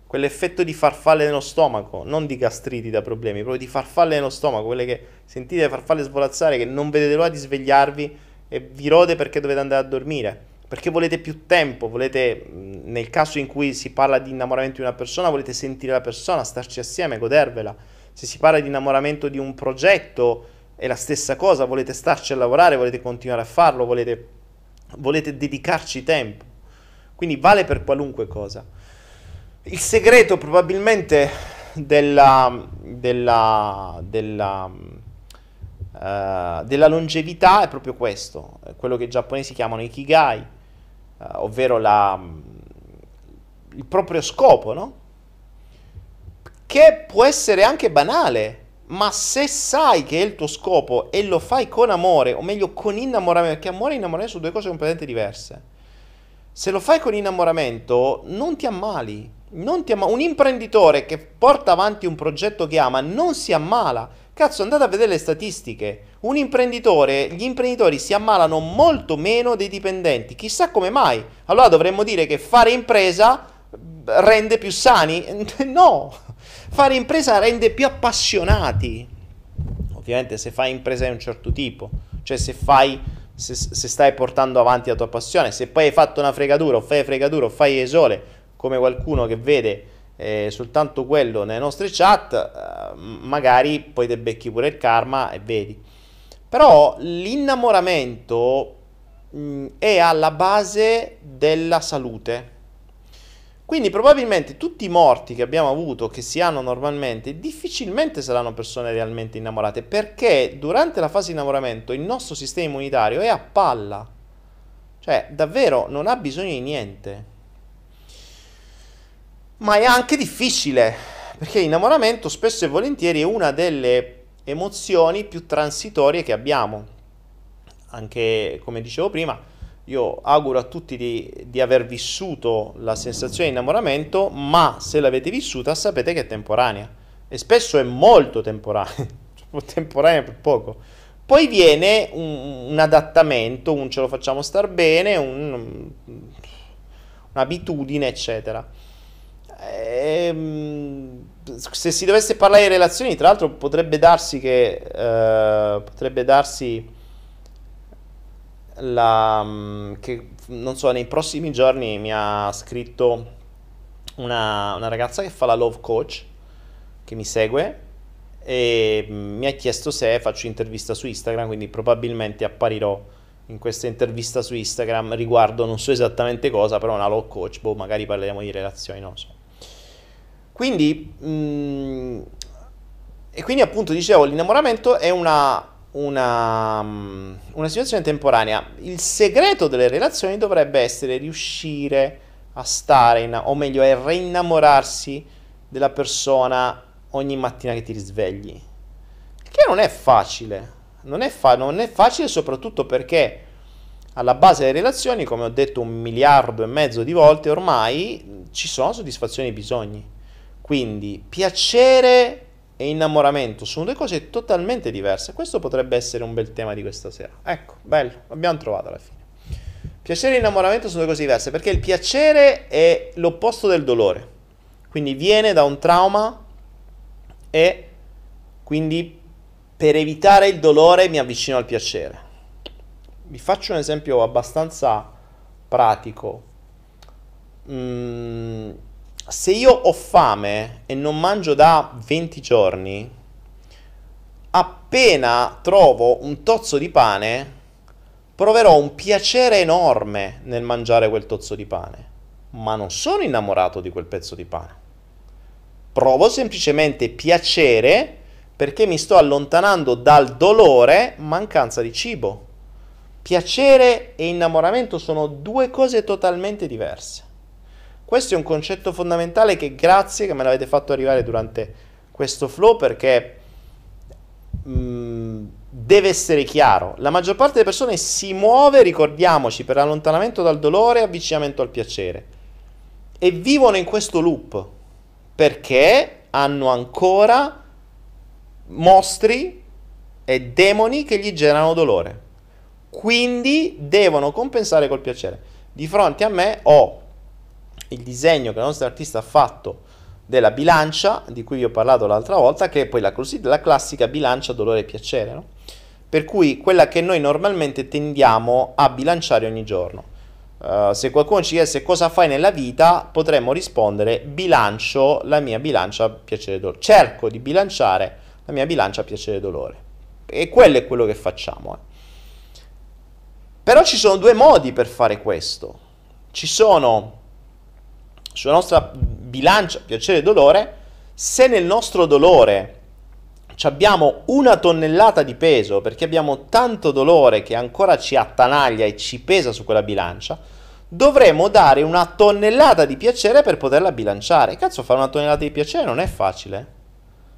Quell'effetto di farfalle nello stomaco, non di gastriti da problemi, proprio di farfalle nello stomaco, quelle che sentite le farfalle svolazzare, che non vedete l'ora di svegliarvi e vi rode perché dovete andare a dormire perché volete più tempo, volete, nel caso in cui si parla di innamoramento di una persona, volete sentire la persona, starci assieme, godervela. Se si parla di innamoramento di un progetto, è la stessa cosa, volete starci a lavorare, volete continuare a farlo, volete, volete dedicarci tempo. Quindi vale per qualunque cosa. Il segreto probabilmente della, della, della Uh, della longevità è proprio questo, quello che i giapponesi chiamano ikigai, uh, ovvero la, il proprio scopo, no? Che può essere anche banale, ma se sai che è il tuo scopo e lo fai con amore, o meglio con innamoramento, perché amore e innamoramento sono due cose completamente diverse. Se lo fai con innamoramento, non ti ammali. Non ti ammali. Un imprenditore che porta avanti un progetto che ama non si ammala Cazzo, andate a vedere le statistiche. Un imprenditore, gli imprenditori si ammalano molto meno dei dipendenti. Chissà come mai. Allora dovremmo dire che fare impresa rende più sani? <laughs> No, fare impresa rende più appassionati. Ovviamente se fai impresa di un certo tipo, cioè se fai se, se, stai portando avanti la tua passione, se poi hai fatto una fregatura o fai fregatura o fai esole, come qualcuno che vede eh, soltanto quello nelle nostre chat, eh, magari poi te becchi pure il karma e vedi. Però l'innamoramento mh, mm, è alla base della salute. Quindi probabilmente tutti i morti che abbiamo avuto, che si hanno normalmente, difficilmente saranno persone realmente innamorate, perché durante la fase di innamoramento il nostro sistema immunitario è a palla. Cioè, davvero non ha bisogno di niente ma è anche difficile, perché l'innamoramento spesso e volentieri è una delle emozioni più transitorie che abbiamo. Anche come dicevo prima, io auguro a tutti di, di aver vissuto la sensazione di innamoramento, ma se l'avete vissuta sapete che è temporanea e spesso è molto temporanea, <laughs> temporanea per poco. Poi viene un, un adattamento, un ce lo facciamo star bene, un, un'abitudine, eccetera. Ehm, se si dovesse parlare di relazioni, tra l'altro potrebbe darsi che eh, potrebbe darsi la, mm, che non so, nei prossimi giorni mi ha scritto una, una ragazza che fa la love coach che mi segue e mi ha chiesto se faccio intervista su Instagram, quindi probabilmente apparirò in questa intervista su Instagram riguardo non so esattamente cosa, però una love coach, boh, magari parleremo di relazioni, non so. Quindi, mh, mm, e quindi appunto dicevo, l'innamoramento è una, una, mm, una situazione temporanea. Il segreto delle relazioni dovrebbe essere riuscire a stare, in, o meglio, a reinnamorarsi della persona ogni mattina che ti risvegli. Che non è facile. Non è, fa- non è facile soprattutto perché alla base delle relazioni, come ho detto un miliardo e mezzo di volte ormai, ci sono soddisfazioni e bisogni. Quindi piacere e innamoramento sono due cose totalmente diverse. Questo potrebbe essere un bel tema di questa sera. Ecco, bello, l'abbiamo trovato alla fine. Piacere e innamoramento sono due cose diverse perché il piacere è l'opposto del dolore. Quindi viene da un trauma e quindi per evitare il dolore mi avvicino al piacere. Vi faccio un esempio abbastanza pratico. Mm, se io ho fame e non mangio da 20 giorni, appena trovo un tozzo di pane, proverò un piacere enorme nel mangiare quel tozzo di pane, ma non sono innamorato di quel pezzo di pane. Provo semplicemente piacere perché mi sto allontanando dal dolore mancanza di cibo. Piacere e innamoramento sono due cose totalmente diverse. Questo è un concetto fondamentale che grazie che me l'avete fatto arrivare durante questo flow perché mh, mm, deve essere chiaro. La maggior parte delle persone si muove, ricordiamoci, per allontanamento dal dolore e avvicinamento al piacere. E vivono in questo loop perché hanno ancora mostri e demoni che gli generano dolore. Quindi devono compensare col piacere. Di fronte a me ho il disegno che il nostro artista ha fatto della bilancia, di cui vi ho parlato l'altra volta, che è poi la, la classica bilancia dolore e piacere, no? per cui quella che noi normalmente tendiamo a bilanciare ogni giorno. Uh, se qualcuno ci chiedesse cosa fai nella vita, potremmo rispondere bilancio la mia bilancia piacere dolore. Cerco di bilanciare la mia bilancia piacere dolore. E quello è quello che facciamo. Eh. Però ci sono due modi per fare questo. Ci sono sulla nostra bilancia piacere e dolore, se nel nostro dolore abbiamo una tonnellata di peso perché abbiamo tanto dolore che ancora ci attanaglia e ci pesa su quella bilancia, dovremo dare una tonnellata di piacere per poterla bilanciare. Cazzo, fare una tonnellata di piacere non è facile.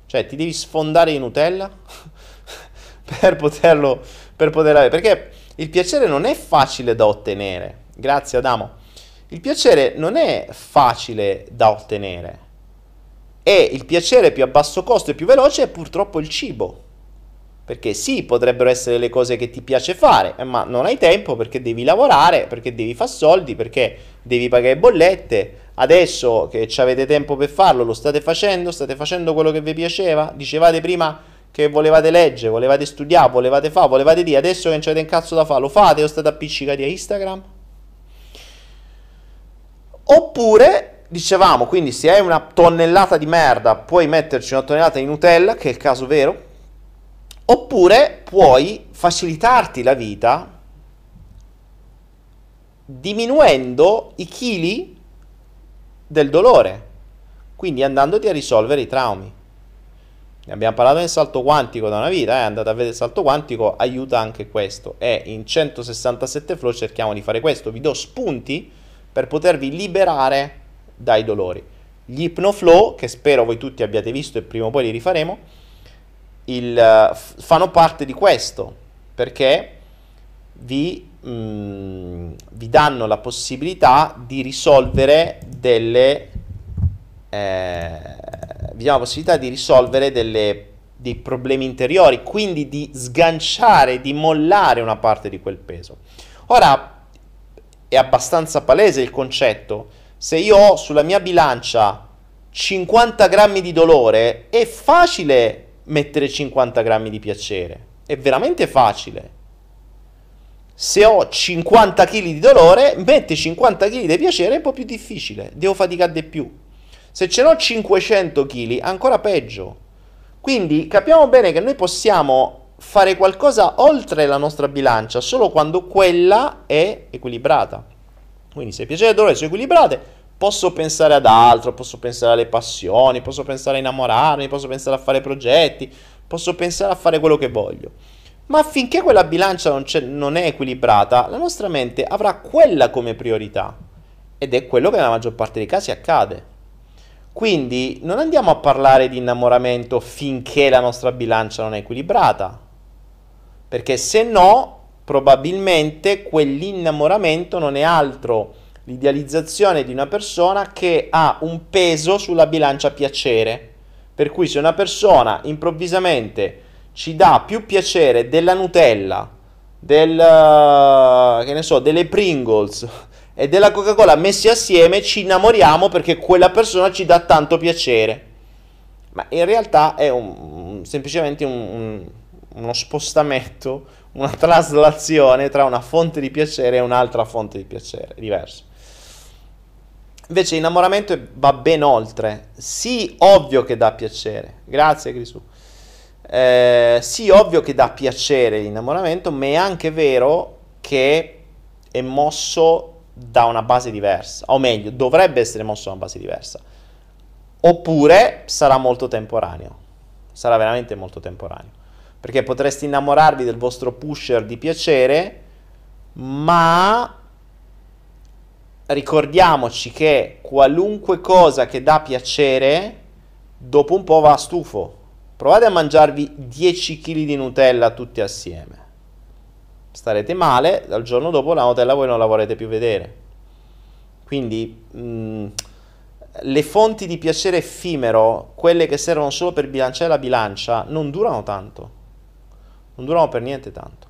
Cioè, ti devi sfondare di Nutella <laughs> per poterlo per poter avere. Perché il piacere non è facile da ottenere. Grazie Adamo. Il piacere non è facile da ottenere e il piacere più a basso costo e più veloce è purtroppo il cibo. Perché sì, potrebbero essere le cose che ti piace fare, eh, ma non hai tempo perché devi lavorare, perché devi fare soldi, perché devi pagare bollette. Adesso che avete tempo per farlo, lo state facendo, state facendo quello che vi piaceva. Dicevate prima che volevate leggere, volevate studiare, volevate fare, volevate dire, adesso che non c'avete un cazzo da fare, lo fate o state appiccicati a Instagram? Oppure dicevamo, quindi se hai una tonnellata di merda, puoi metterci una tonnellata di Nutella, che è il caso vero, oppure puoi facilitarti la vita diminuendo i chili del dolore, quindi andandoti a risolvere i traumi. Ne abbiamo parlato nel salto quantico da una vita, eh? andate a vedere il salto quantico, aiuta anche questo. E in 167 flow cerchiamo di fare questo. Vi do spunti per potervi liberare dai dolori. Gli Hypnoflow, che spero voi tutti abbiate visto e prima o poi li rifaremo, il, uh, fanno parte di questo, perché vi, mm, vi danno la possibilità di risolvere delle... Eh, vi danno la possibilità di risolvere delle, dei problemi interiori, quindi di sganciare, di mollare una parte di quel peso. Ora, è abbastanza palese il concetto, se io ho sulla mia bilancia 50 grammi di dolore, è facile mettere 50 grammi di piacere. È veramente facile. Se ho 50 kg di dolore, mettere 50 kg di piacere è un po' più difficile. Devo faticare di più. Se ce n'ho 500 kg, ancora peggio. Quindi capiamo bene che noi possiamo fare qualcosa oltre la nostra bilancia solo quando quella è equilibrata. Quindi se piacere e dolore sono equilibrate, posso pensare ad altro, posso pensare alle passioni, posso pensare a innamorarmi, posso pensare a fare progetti, posso pensare a fare quello che voglio. Ma finché quella bilancia non, non è equilibrata, la nostra mente avrà quella come priorità. Ed è quello che nella maggior parte dei casi accade. Quindi non andiamo a parlare di innamoramento finché la nostra bilancia non è equilibrata. Perché se no probabilmente quell'innamoramento non è altro l'idealizzazione di una persona che ha un peso sulla bilancia piacere. Per cui se una persona improvvisamente ci dà più piacere della Nutella, del, che ne so, delle Pringles <laughs> e della Coca-Cola messi assieme, ci innamoriamo perché quella persona ci dà tanto piacere. Ma in realtà è un, semplicemente un, un, uno spostamento, una traslazione tra una fonte di piacere e un'altra fonte di piacere, diverso. Invece l'innamoramento va ben oltre. Sì, ovvio che dà piacere. Grazie, Grisù. Eh, sì, ovvio che dà piacere l'innamoramento, ma è anche vero che è mosso da una base diversa. O meglio, dovrebbe essere mosso da una base diversa. Oppure sarà molto temporaneo. Sarà veramente molto temporaneo perché potreste innamorarvi del vostro pusher di piacere, ma ricordiamoci che qualunque cosa che dà piacere, dopo un po' va stufo. Provate a mangiarvi 10 kg di Nutella tutti assieme. Starete male, dal giorno dopo la Nutella voi non la vorrete più vedere. Quindi mh, mm, le fonti di piacere effimero, quelle che servono solo per bilanciare la bilancia, non durano tanto. Non durano per niente tanto.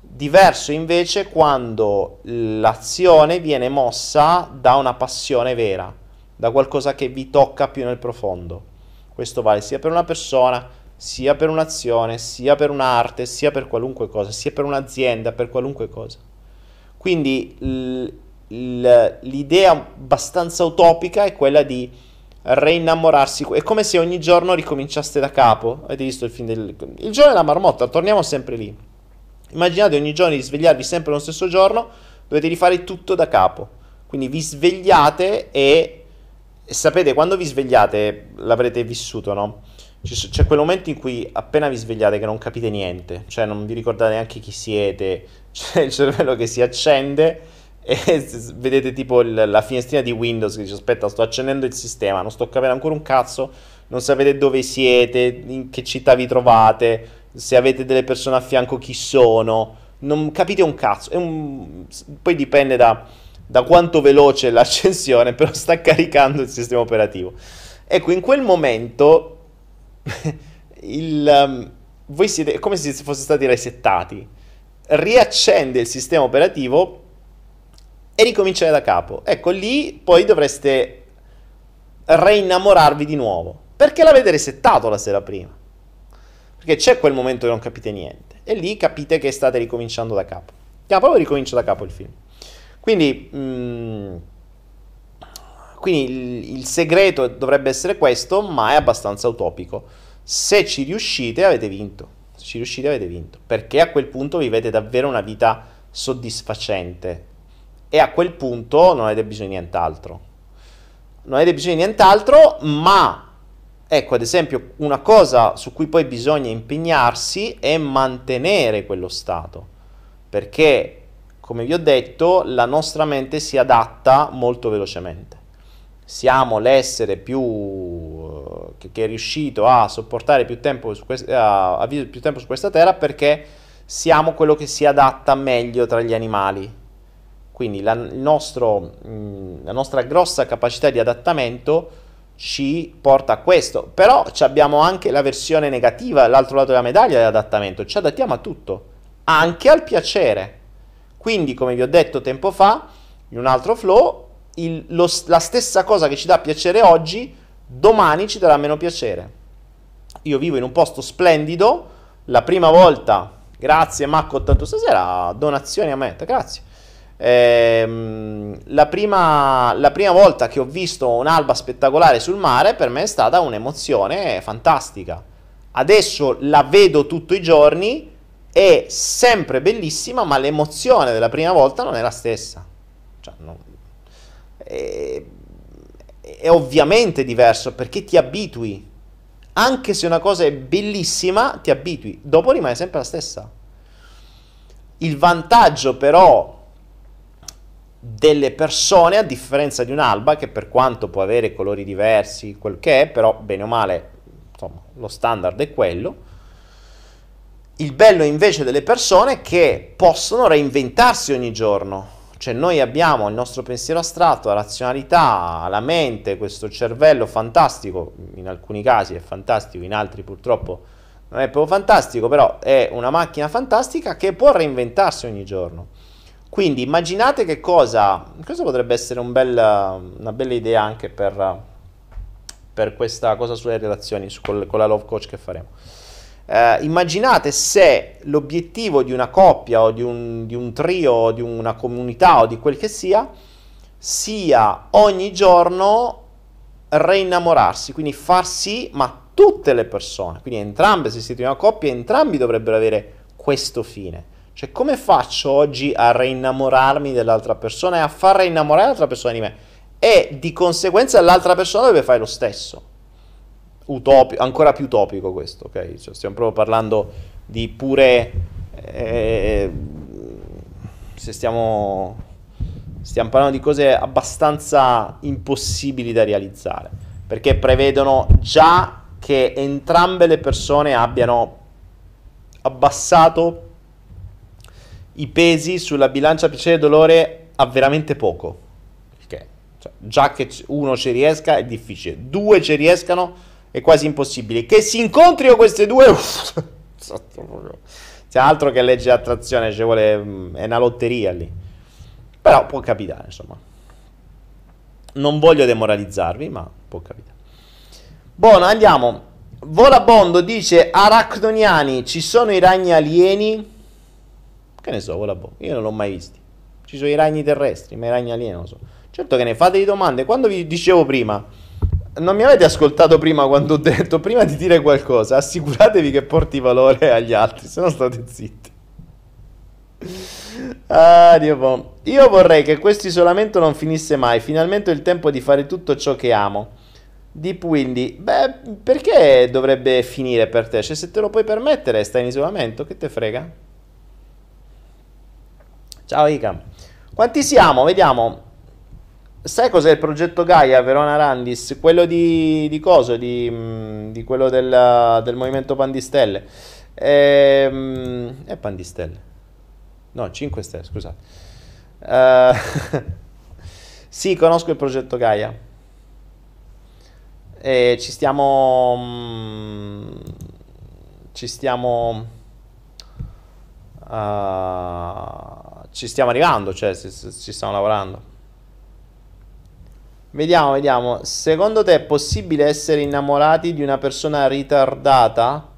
Diverso invece quando l'azione viene mossa da una passione vera, da qualcosa che vi tocca più nel profondo. Questo vale sia per una persona, sia per un'azione, sia per un'arte, sia per qualunque cosa, sia per un'azienda, per qualunque cosa. Quindi l'idea abbastanza utopica è quella di reinnamorarsi. È come se ogni giorno ricominciaste da capo. Avete visto il film del... Il giorno della marmotta, torniamo sempre lì. Immaginate ogni giorno di svegliarvi sempre lo stesso giorno, dovete rifare tutto da capo. Quindi vi svegliate e, e sapete, quando vi svegliate, l'avrete vissuto, no? C'è quel momento in cui appena vi svegliate che non capite niente, cioè non vi ricordate neanche chi siete, <laughs> c'è il cervello che si accende e <laughs> vedete tipo il, la finestrina di Windows che dice aspetta sto accendendo il sistema, non sto capendo ancora un cazzo, non sapete dove siete, in che città vi trovate, se avete delle persone a fianco chi sono, non capite un cazzo, un... poi dipende da, da quanto veloce è l'accensione, <laughs> però sta caricando il sistema operativo. Ecco, in quel momento <laughs> il, um, voi siete come se foste stati resettati. Riaccende il sistema operativo e ricominciare da capo. Ecco, lì poi dovreste reinnamorarvi di nuovo. Perché l'avete resettato la sera prima? Perché c'è quel momento che non capite niente. E lì capite che state ricominciando da capo. Ja, proprio ricomincia da capo il film. Quindi... Mm, quindi il, il segreto dovrebbe essere questo, ma è abbastanza utopico. Se ci riuscite avete vinto, se ci riuscite avete vinto, perché a quel punto vivete davvero una vita soddisfacente e a quel punto non avete bisogno di nient'altro. Non avete bisogno di nient'altro, ma ecco ad esempio una cosa su cui poi bisogna impegnarsi è mantenere quello stato, perché come vi ho detto la nostra mente si adatta molto velocemente siamo l'essere più eh, che, che, è riuscito a sopportare più tempo, su quest- a, a vivere più tempo su questa terra perché siamo quello che si adatta meglio tra gli animali. Quindi la, nostro, mh, la nostra grossa capacità di adattamento ci porta a questo. Però abbiamo anche la versione negativa, l'altro lato della medaglia dell'adattamento. Ci adattiamo a tutto, anche al piacere. Quindi, come vi ho detto tempo fa, in un altro flow, il, lo, la stessa cosa che ci dà piacere oggi, domani ci darà meno piacere. Io vivo in un posto splendido, la prima volta, grazie Macco 80 stasera, donazioni a me, grazie. Ehm, la, prima, la prima volta che ho visto un'alba spettacolare sul mare per me è stata un'emozione fantastica. Adesso la vedo tutti i giorni, è sempre bellissima, ma l'emozione della prima volta non è la stessa. Cioè, non, è, è ovviamente diverso perché ti abitui. Anche se una cosa è bellissima, ti abitui. Dopo rimane sempre la stessa. Il vantaggio però delle persone, a differenza di un'alba, che per quanto può avere colori diversi, quel che è, però bene o male, insomma, lo standard è quello. Il bello invece delle persone è che possono reinventarsi ogni giorno. Cioè noi abbiamo il nostro pensiero astratto, la razionalità, la mente, questo cervello fantastico, in alcuni casi è fantastico, in altri purtroppo non è proprio fantastico, però è una macchina fantastica che può reinventarsi ogni giorno. Quindi immaginate che cosa, questo potrebbe essere un bel, una bella idea anche per, per questa cosa sulle relazioni, su, con, con la love coach che faremo. Eh, immaginate se l'obiettivo di una coppia o di un, di un trio o di una comunità o di quel che sia sia ogni giorno reinnamorarsi, quindi far sì, ma tutte le persone, quindi entrambe, se siete una coppia, entrambi dovrebbero avere questo fine. Cioè, come faccio oggi a reinnamorarmi dell'altra persona e a far reinnamorare l'altra persona di me? E di conseguenza l'altra persona deve fare lo stesso utopico, ancora più utopico questo, ok? Cioè, stiamo proprio parlando di pure... Eh, se stiamo, stiamo parlando di cose abbastanza impossibili da realizzare, perché prevedono già che entrambe le persone abbiano abbassato i pesi sulla bilancia piacere e dolore a veramente poco. Perché Cioè, già che uno ci riesca è difficile, due ci riescano è quasi impossibile. Che si incontrino queste due... Uff, <laughs> c'è altro che legge attrazione, ci vuole... È una lotteria lì. Però può capitare, insomma. Non voglio demoralizzarvi, ma può capitare. Buono, andiamo. Volabondo dice arachnoniani, ci sono i ragni alieni? Che ne so, Volabondo, io non l'ho mai visti. Ci sono i ragni terrestri, ma i ragni alieni non so. Certo che ne fate di domande. Quando vi dicevo prima, non mi avete ascoltato prima quando ho detto, prima di dire qualcosa, assicuratevi che porti valore agli altri, se no state zitti. Ah, Dio buono. Io vorrei che questo isolamento non finisse mai, finalmente ho il tempo di fare tutto ciò che amo. Deep Windy, beh, perché dovrebbe finire per te? Cioè, se te lo puoi permettere, stai in isolamento, che te frega? Ciao Ica. Quanti siamo? Vediamo. Sai cos'è il progetto Gaia, Verona Randis? Quello di, di coso, di, mm, di quello del, del, movimento Pandistelle. Ehm, è Pandistelle. No, 5 Stelle, scusate. Uh, <laughs> sì, conosco il progetto Gaia. E ci stiamo... Mm, ci stiamo... Uh, ci stiamo arrivando, cioè ci stiamo lavorando. Vediamo, vediamo. Secondo te è possibile essere innamorati di una persona ritardata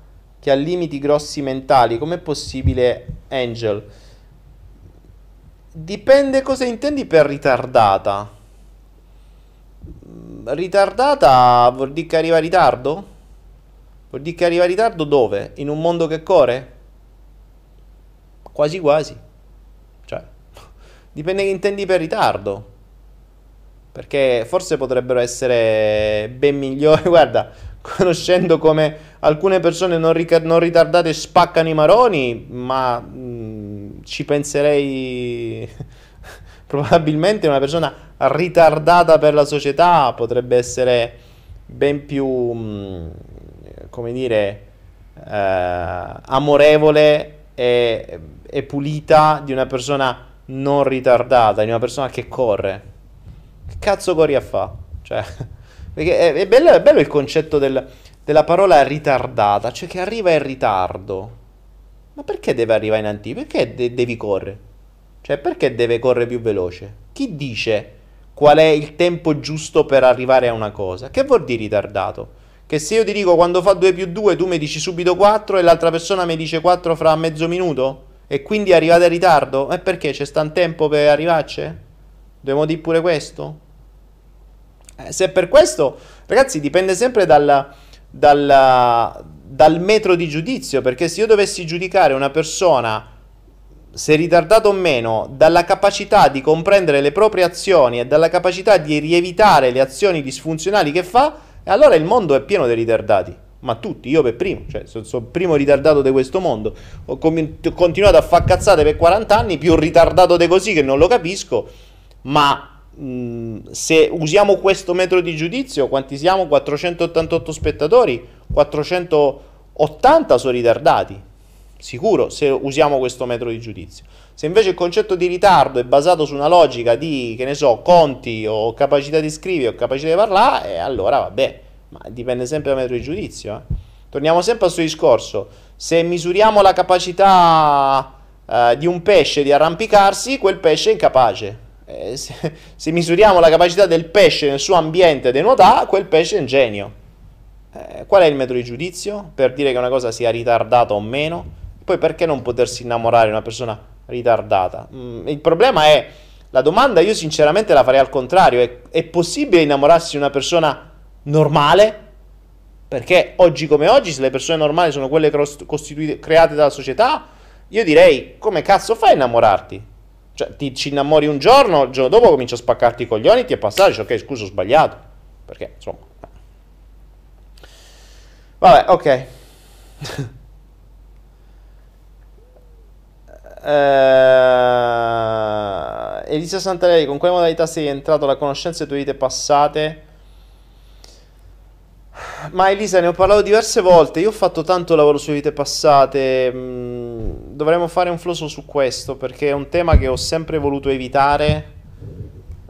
che ha limiti grossi mentali? Com'è possibile, Angel? Dipende cosa intendi per ritardata ritardata vuol dire che arriva in ritardo? Vuol dire che arriva in ritardo dove? In un mondo che corre? Quasi quasi. Dipende che intendi per ritardo. Perché forse potrebbero essere ben migliori. <laughs> Guarda, conoscendo come alcune persone non, ric- non ritardate spaccano i maroni, ma mh, mm, ci penserei <laughs> probabilmente una persona ritardata per la società potrebbe essere ben più, mm, come dire, eh, amorevole e, e, pulita di una persona non ritardata, di una persona che corre. Che cazzo corri a fa? Cioè, <laughs> perché è, è, bello, è bello, il concetto del, della parola ritardata, cioè che arriva in ritardo. Ma perché deve arrivare in anticipo? Perché de- devi correre? Cioè, perché deve correre più veloce? Chi dice qual è il tempo giusto per arrivare a una cosa? Che vuol dire ritardato? Che se io ti dico quando fa 2 più 2, tu mi dici subito 4 e l'altra persona mi dice 4 fra mezzo minuto? E quindi arrivate in ritardo? E perché? C'è sta un tempo per arrivarci? Dobbiamo dire pure questo? Eh, se per questo, ragazzi, dipende sempre dal, dal, dal metro di giudizio. Perché se io dovessi giudicare una persona se ritardato o meno, dalla capacità di comprendere le proprie azioni e dalla capacità di rievitare le azioni disfunzionali che fa, allora il mondo è pieno di ritardati. Ma tutti, io per primo, cioè sono, sono primo ritardato di questo mondo. Ho, com- continuato a fare cazzate per 40 anni, più ritardato di così che non lo capisco. Ma mh, se usiamo questo metodo di giudizio, quanti siamo? 488 spettatori, 480 sono ritardati sicuro se usiamo questo metodo di giudizio. Se invece il concetto di ritardo è basato su una logica di, che ne so, conti o capacità di scrivere o capacità di parlare, eh, allora vabbè, ma dipende sempre dal metodo di giudizio. Eh. Torniamo sempre al suo discorso. Se misuriamo la capacità eh, di un pesce di arrampicarsi, quel pesce è incapace. Eh, se, <laughs> se, misuriamo la capacità del pesce nel suo ambiente di nuotare, quel pesce è un genio. Eh, qual è il metodo di giudizio per dire che una cosa sia ritardata o meno? Poi perché non potersi innamorare di una persona ritardata? Mm, il problema è, la domanda io sinceramente la farei al contrario, è, è possibile innamorarsi di una persona normale? Perché oggi come oggi, se le persone normali sono quelle create dalla società, io direi, come cazzo fai a innamorarti? Cioè, ti ci innamori un giorno, il giorno dopo cominci a spaccarti i coglioni, ti è passato, dici, ok, scusa, ho sbagliato. Perché, insomma... Vabbè, ok. Uh, <laughs> Elisa Santarelli, con quale modalità sei entrato alla conoscenza delle tue vite passate? Ma Elisa, ne ho parlato diverse volte. Io ho fatto tanto lavoro sulle vite passate. Mm, dovremmo fare un floso su questo perché è un tema che ho sempre voluto evitare.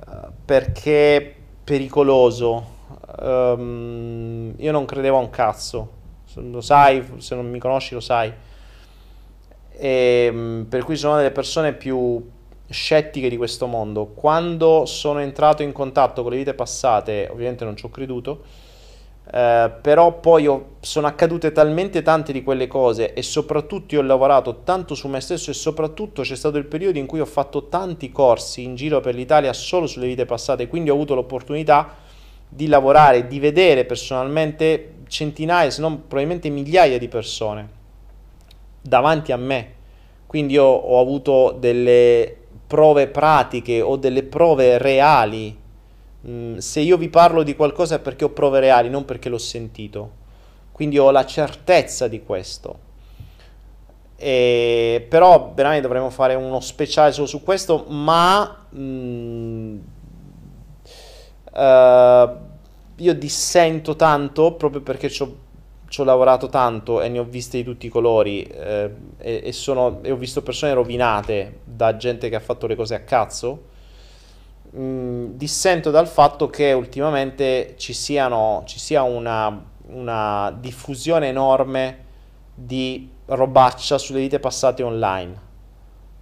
Uh, perché è pericoloso. Um, io non credevo a un cazzo. Lo sai, se non mi conosci lo sai. E, ehm, per cui sono delle persone più scettiche di questo mondo. Quando sono entrato in contatto con le vite passate, ovviamente non ci ho creduto eh, però poi ho, sono accadute talmente tante di quelle cose e soprattutto io ho lavorato tanto su me stesso e soprattutto c'è stato il periodo in cui ho fatto tanti corsi in giro per l'Italia solo sulle vite passate, quindi ho avuto l'opportunità di lavorare, di vedere personalmente centinaia, se non probabilmente migliaia di persone davanti a me. Quindi io ho avuto delle prove pratiche o delle prove reali Mm, se io vi parlo di qualcosa è perché ho prove reali, non perché l'ho sentito. Quindi ho la certezza di questo. E, però veramente dovremmo fare uno speciale solo su questo, ma mh, mm, uh, io dissento tanto proprio perché ci ho lavorato tanto e ne ho viste di tutti i colori eh, e, e, sono, e ho visto persone rovinate da gente che ha fatto le cose a cazzo mh, dissento dal fatto che ultimamente ci, siano, ci sia una, una diffusione enorme di robaccia sulle vite passate online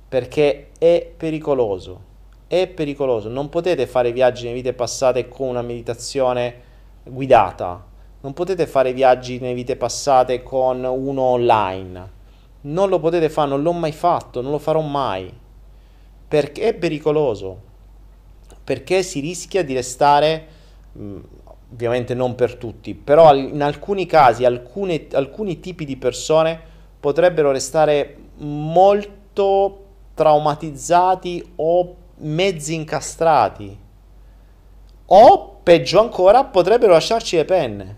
perché è pericoloso è pericoloso. Non potete fare viaggi nelle vite passate con una meditazione guidata non potete fare viaggi nelle vite passate con uno online non lo potete fare non l'ho mai fatto non lo farò mai perché è pericoloso perché si rischia di restare, mh, mm, ovviamente non per tutti, però in alcuni casi alcune, alcuni tipi di persone potrebbero restare molto traumatizzati o mezzi incastrati. O peggio ancora potrebbero lasciarci le penne.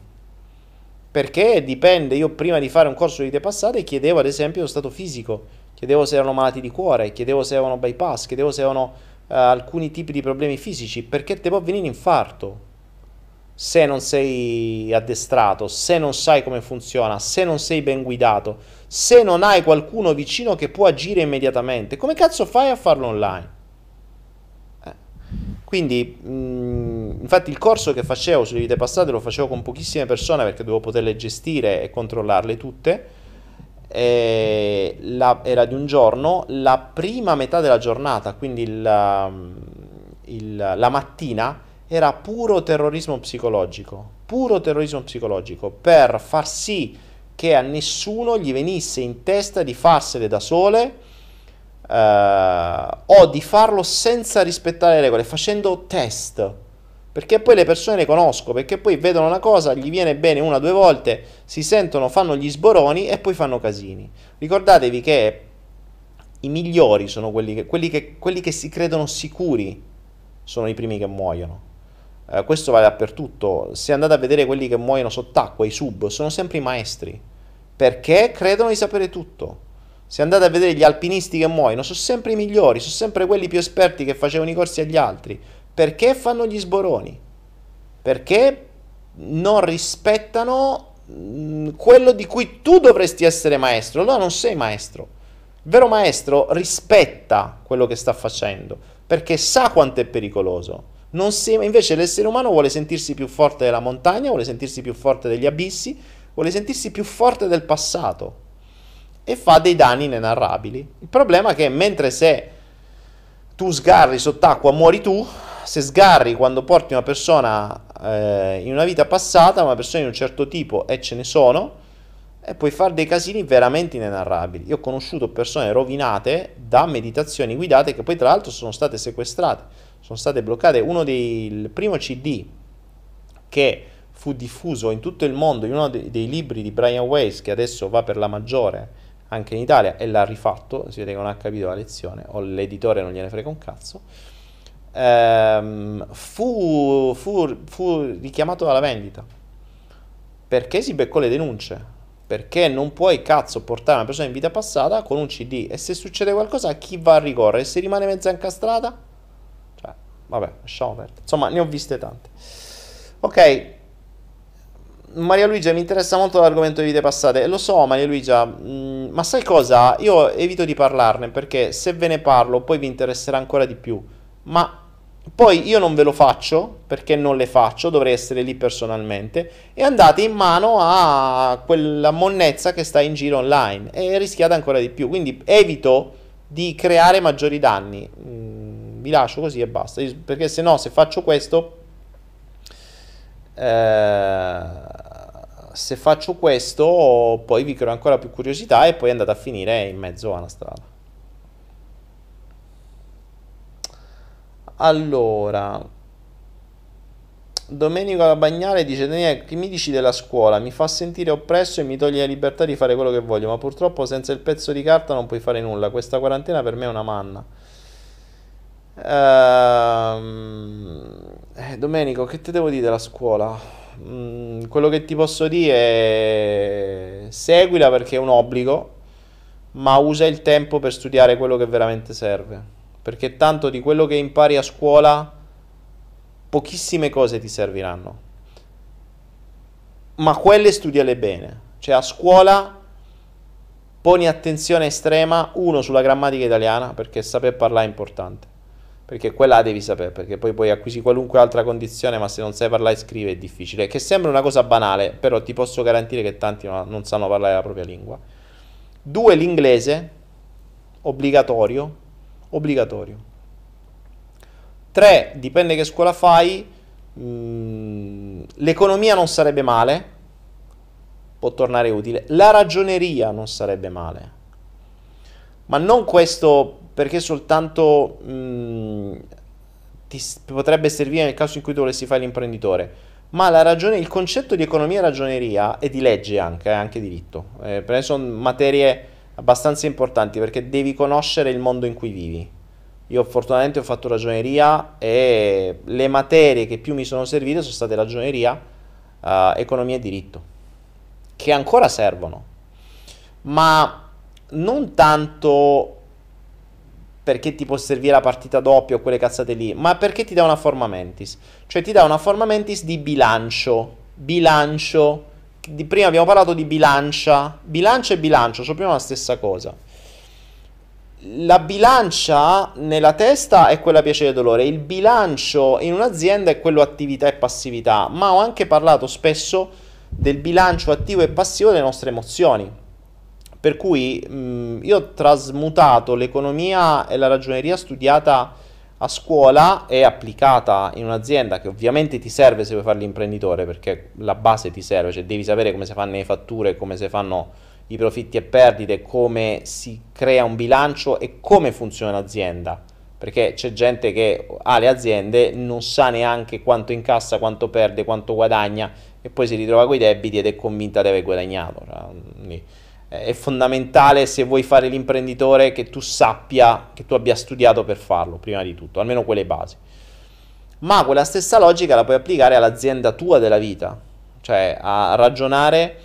Perché dipende io prima di fare un corso di vite passate chiedevo ad esempio lo stato fisico chiedevo se erano malati di cuore chiedevo se avevano bypass chiedevo se avevano uh, alcuni tipi di problemi fisici perché ti può venire infarto se non sei addestrato, se non sai come funziona, se non sei ben guidato, se non hai qualcuno vicino che può agire immediatamente. Come cazzo fai a farlo online? Eh. Quindi, mm, infatti, il corso che facevo sulle vite passate lo facevo con pochissime persone perché dovevo poterle gestire e controllarle tutte eh, la, era di un giorno, la prima metà della giornata, quindi il, um, il, la mattina, era puro terrorismo psicologico, puro terrorismo psicologico, per far sì che a nessuno gli venisse in testa di farsele da sole eh, o di farlo senza rispettare le regole, facendo test perché poi le persone le conosco, perché poi vedono una cosa, gli viene bene una o due volte, si sentono, fanno gli sboroni e poi fanno casini. Ricordatevi che i migliori sono quelli che, quelli che, quelli che si credono sicuri, sono i primi che muoiono. Eh, questo vale dappertutto. Se andate a vedere quelli che muoiono sott'acqua, i sub, sono sempre i maestri, perché credono di sapere tutto. Se andate a vedere gli alpinisti che muoiono, sono sempre i migliori, sono sempre quelli più esperti che facevano i corsi agli altri perché fanno gli sboroni? Perché non rispettano mm, quello di cui tu dovresti essere maestro. Allora non sei maestro. Il vero maestro rispetta quello che sta facendo perché sa quanto è pericoloso. Si, invece l'essere umano vuole sentirsi più forte della montagna, vuole sentirsi più forte degli abissi, vuole sentirsi più forte del passato e fa dei danni inenarrabili. Il problema è che mentre se tu sgarri sott'acqua muori tu, se sgarri quando porti una persona eh, in una vita passata, una persona di un certo tipo, e ce ne sono, e puoi fare dei casini veramente inenarrabili. Io ho conosciuto persone rovinate da meditazioni guidate che poi tra l'altro sono state sequestrate, sono state bloccate. Uno dei, il primo CD che fu diffuso in tutto il mondo in uno dei, dei libri di Brian Weiss, che adesso va per la maggiore anche in Italia e l'ha rifatto, si vede che non ha capito la lezione, o l'editore non gliene frega un cazzo ehm, fu, fu, fu richiamato alla vendita perché si beccò le denunce perché non puoi cazzo portare una persona in vita passata con un CD e se succede qualcosa chi va a ricorrere? Se rimane mezza incastrata? Cioè, vabbè, lasciamo. Insomma, ne ho viste tante. Ok, Maria Luigia mi interessa molto l'argomento di vite passate. Lo so, Maria Luigia, mh, mm, ma sai cosa? Io evito di parlarne perché se ve ne parlo poi vi interesserà ancora di più. Ma poi io non ve lo faccio perché non le faccio, dovrei essere lì personalmente e andate in mano a quella monnezza che sta in giro online e rischiate ancora di più. Quindi evito di creare maggiori danni. Mm, vi lascio così e basta, perché se no se faccio questo eh, se faccio questo poi vi creo ancora più curiosità e poi andate a finire in mezzo a una strada. Allora, Domenico la Bagnale dice: Daniele, che mi dici della scuola? Mi fa sentire oppresso e mi toglie la libertà di fare quello che voglio, ma purtroppo senza il pezzo di carta non puoi fare nulla. Questa quarantena per me è una manna. Ehm, eh, Domenico, che ti devo dire della scuola? Mm, quello che ti posso dire è seguila perché è un obbligo, ma usa il tempo per studiare quello che veramente serve perché tanto di quello che impari a scuola pochissime cose ti serviranno. Ma quelle studiale bene, cioè a scuola poni attenzione estrema uno sulla grammatica italiana perché saper parlare è importante. Perché quella la devi sapere, perché poi puoi acquisire qualunque altra condizione, ma se non sai parlare e scrivere è difficile. Che sembra una cosa banale, però ti posso garantire che tanti non sanno parlare la propria lingua. Due, l'inglese, obbligatorio, obbligatorio. 3. Dipende che scuola fai. Mm, l'economia non sarebbe male, può tornare utile. La ragioneria non sarebbe male. Ma non questo perché soltanto mm, ti potrebbe servire nel caso in cui tu volessi fare l'imprenditore. Ma la ragione, il concetto di economia e ragioneria e di legge anche, eh, anche diritto. Eh, per me sono materie abbastanza importanti perché devi conoscere il mondo in cui vivi. Io fortunatamente ho fatto ragioneria e le materie che più mi sono servite sono state ragioneria, uh, economia e diritto, che ancora servono, ma non tanto perché ti può servire la partita doppia o quelle cazzate lì, ma perché ti dà una forma mentis, cioè ti dà una forma mentis di bilancio, bilancio, di prima abbiamo parlato di bilancia, bilancia e bilancio sono più la stessa cosa. La bilancia nella testa è quella piacere e dolore, il bilancio in un'azienda è quello attività e passività, ma ho anche parlato spesso del bilancio attivo e passivo delle nostre emozioni. Per cui mh, io ho trasmutato l'economia e la ragioneria studiata a scuola è applicata in un'azienda che ovviamente ti serve se vuoi fare l'imprenditore perché la base ti serve, cioè devi sapere come si fanno le fatture, come si fanno i profitti e perdite, come si crea un bilancio e come funziona l'azienda. Perché c'è gente che ha le aziende, non sa neanche quanto incassa, quanto perde, quanto guadagna e poi si ritrova con i debiti ed è convinta di aver guadagnato. Cioè, è fondamentale se vuoi fare l'imprenditore che tu sappia, che tu abbia studiato per farlo, prima di tutto, almeno quelle basi. Ma quella stessa logica la puoi applicare all'azienda tua della vita, cioè a ragionare,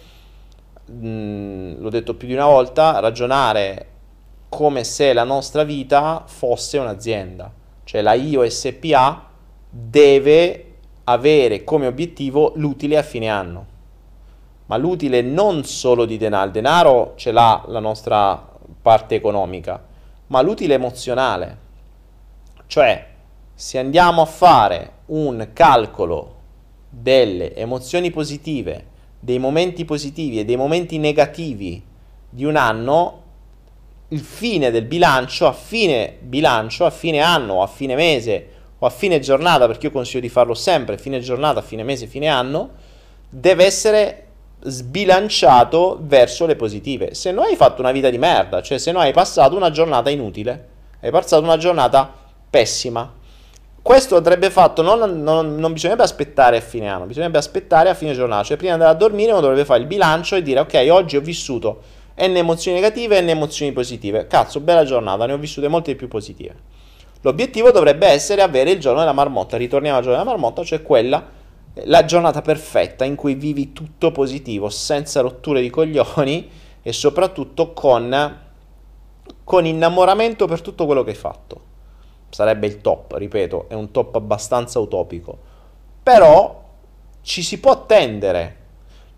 mh, l'ho detto più di una volta, ragionare come se la nostra vita fosse un'azienda, cioè la IO SPA deve avere come obiettivo l'utile a fine anno ma l'utile non solo di denaro, il denaro ce l'ha la nostra parte economica, ma l'utile emozionale. Cioè, se andiamo a fare un calcolo delle emozioni positive, dei momenti positivi e dei momenti negativi di un anno, il fine del bilancio, a fine bilancio, a fine anno, a fine mese o a fine giornata, perché io consiglio di farlo sempre, fine giornata, fine mese, fine anno, deve essere sbilanciato verso le positive. Se no hai fatto una vita di merda, cioè se no hai passato una giornata inutile, hai passato una giornata pessima. Questo andrebbe fatto, non, non, non bisognerebbe aspettare a fine anno, bisognerebbe aspettare a fine giornata, cioè prima di andare a dormire uno dovrebbe fare il bilancio e dire ok, oggi ho vissuto n emozioni negative e n emozioni positive. Cazzo, bella giornata, ne ho vissute molte più positive. L'obiettivo dovrebbe essere avere il giorno della marmotta, ritorniamo al giorno della marmotta, cioè quella la giornata perfetta in cui vivi tutto positivo, senza rotture di coglioni e soprattutto con, con innamoramento per tutto quello che hai fatto. Sarebbe il top, ripeto, è un top abbastanza utopico. Però ci si può tendere.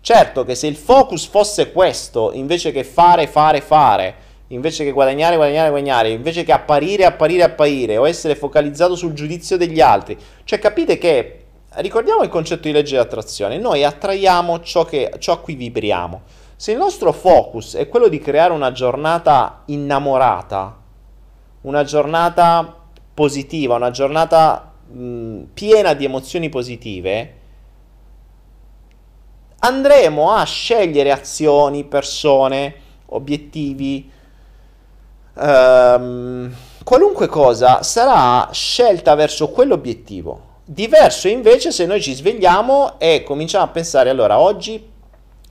Certo che se il focus fosse questo, invece che fare, fare, fare, invece che guadagnare, guadagnare, guadagnare, invece che apparire, apparire, apparire, o essere focalizzato sul giudizio degli altri. Cioè capite che, ricordiamo il concetto di legge di attrazione, noi attraiamo ciò, che, ciò a cui vibriamo. Se il nostro focus è quello di creare una giornata innamorata, una giornata positiva, una giornata mh, piena di emozioni positive, andremo a scegliere azioni, persone, obiettivi, ehm, qualunque cosa sarà scelta verso quell'obiettivo. Diverso invece se noi ci svegliamo e cominciamo a pensare allora oggi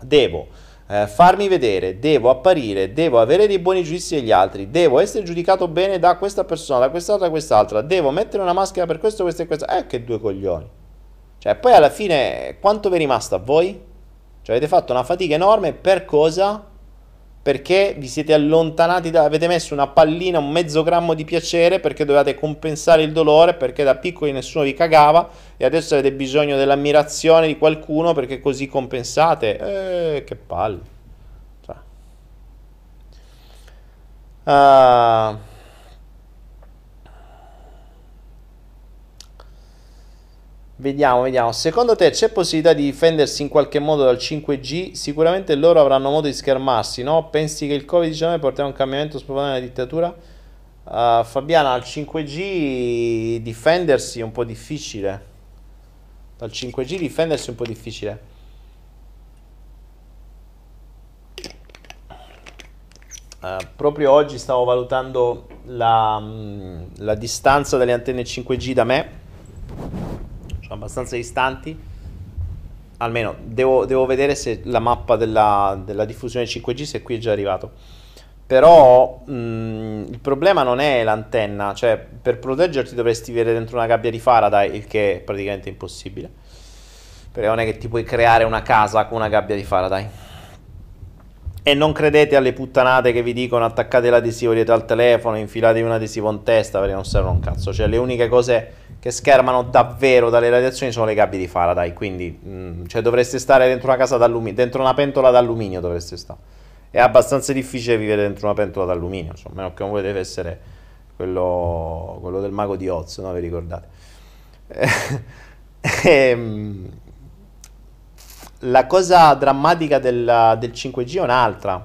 devo eh, farmi vedere, devo apparire, devo avere dei buoni giudizi degli altri, devo essere giudicato bene da questa persona, da quest'altra, da quest'altra, devo mettere una maschera per questo, questo e questo. Eh, che due coglioni. Cioè, poi alla fine, quanto vi è rimasto a voi? Cioè, avete fatto una fatica enorme per cosa? Perché vi siete allontanati, da, avete messo una pallina, un mezzo grammo di piacere perché dovevate compensare il dolore, perché da piccoli nessuno vi cagava e adesso avete bisogno dell'ammirazione di qualcuno perché così compensate. Eh, che palle. Cioè. Uh, Vediamo, vediamo. Secondo te c'è possibilità di difendersi in qualche modo dal 5G? Sicuramente loro avranno modo di schermarsi, no? Pensi che il Covid-19 porterà un cambiamento spontaneo nella dittatura? Uh, Fabiana, al 5G difendersi è un po' difficile. Dal 5G difendersi è un po' difficile. Uh, proprio oggi stavo valutando la, mm, la distanza delle antenne 5G da me sono abbastanza distanti. Almeno devo, devo vedere se la mappa della, della, diffusione 5G, se qui è già arrivato. Però mh, il problema non è l'antenna, cioè per proteggerti dovresti vivere dentro una gabbia di Faraday, il che è praticamente impossibile. Perché non è che ti puoi creare una casa con una gabbia di Faraday. E non credete alle puttanate che vi dicono attaccate l'adesivo dietro al telefono, infilatevi un adesivo in testa perché non servono un cazzo. Cioè le uniche cose che schermano davvero dalle radiazioni sono le gabbie di Faraday, quindi mh, mm, cioè dovreste stare dentro una casa d'alluminio, dentro una pentola d'alluminio dovreste stare. È abbastanza difficile vivere dentro una pentola d'alluminio, insomma, a meno che non volete essere quello, quello del mago di Oz, no? Vi ricordate? <laughs> Ehm, la cosa drammatica del, del 5G è un'altra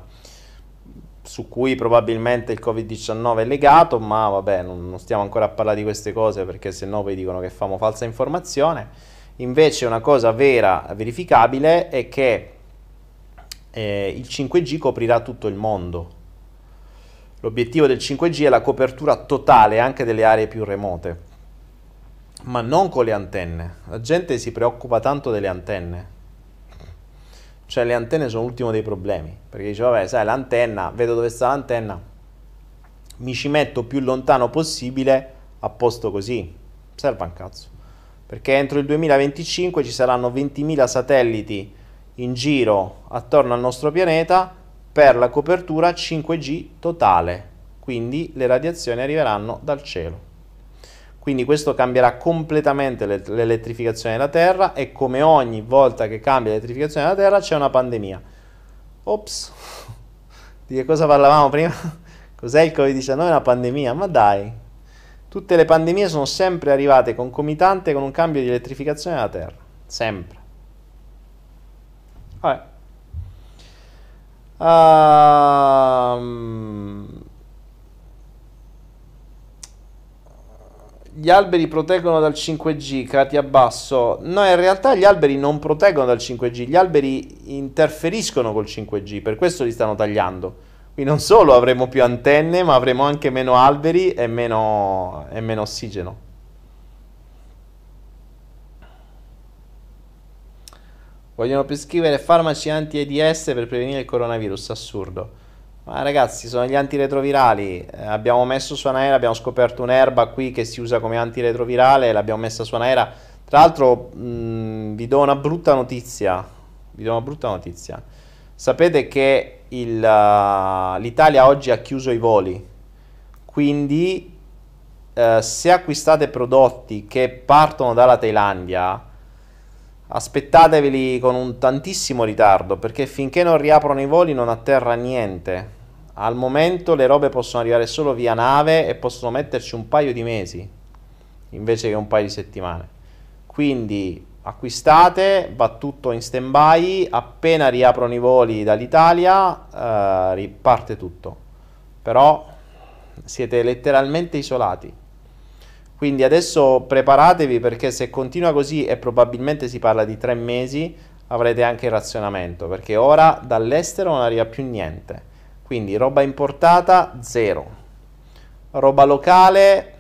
su cui probabilmente il Covid-19 è legato, ma vabbè, non, non, stiamo ancora a parlare di queste cose perché se no poi dicono che famo falsa informazione. Invece una cosa vera, verificabile, è che eh, il 5G coprirà tutto il mondo. L'obiettivo del 5G è la copertura totale anche delle aree più remote, ma non con le antenne. La gente si preoccupa tanto delle antenne cioè le antenne sono l'ultimo dei problemi, perché dice vabbè sai l'antenna, vedo dove sta l'antenna, mi ci metto più lontano possibile a posto così, serve un cazzo, perché entro il 2025 ci saranno 20.000 satelliti in giro attorno al nostro pianeta per la copertura 5G totale, quindi le radiazioni arriveranno dal cielo. Quindi questo cambierà completamente l'elettrificazione della Terra e come ogni volta che cambia l'elettrificazione della Terra c'è una pandemia. Ops, <laughs> di che cosa parlavamo prima? <laughs> Cos'è il Covid-19? Una pandemia? Ma dai, tutte le pandemie sono sempre arrivate concomitante con un cambio di elettrificazione della Terra, sempre. Vabbè. Um, gli alberi proteggono dal 5G, Katia Basso. No, in realtà gli alberi non proteggono dal 5G, gli alberi interferiscono col 5G, per questo li stanno tagliando. Quindi non solo avremo più antenne, ma avremo anche meno alberi e meno, e meno ossigeno. Vogliono prescrivere farmaci anti-AIDS per prevenire il coronavirus, assurdo. Ma ragazzi, sono gli antiretrovirali. Eh, abbiamo messo su Anaera, abbiamo scoperto un'erba qui che si usa come antiretrovirale, l'abbiamo messa su Anaera. Tra l'altro, mh, vi do una brutta notizia. Vi do una brutta notizia. Sapete che il, uh, l'Italia oggi ha chiuso i voli. Quindi, uh, se acquistate prodotti che partono dalla Thailandia, aspettateveli con un tantissimo ritardo perché finché non riaprono i voli non atterra niente al momento le robe possono arrivare solo via nave e possono metterci un paio di mesi invece che un paio di settimane. Quindi acquistate, va tutto in stand by, appena riaprono i voli dall'Italia eh, riparte tutto. Però siete letteralmente isolati. Quindi adesso preparatevi perché se continua così e probabilmente si parla di tre mesi avrete anche il razionamento perché ora dall'estero non arriva più niente. Quindi roba importata zero. Roba locale,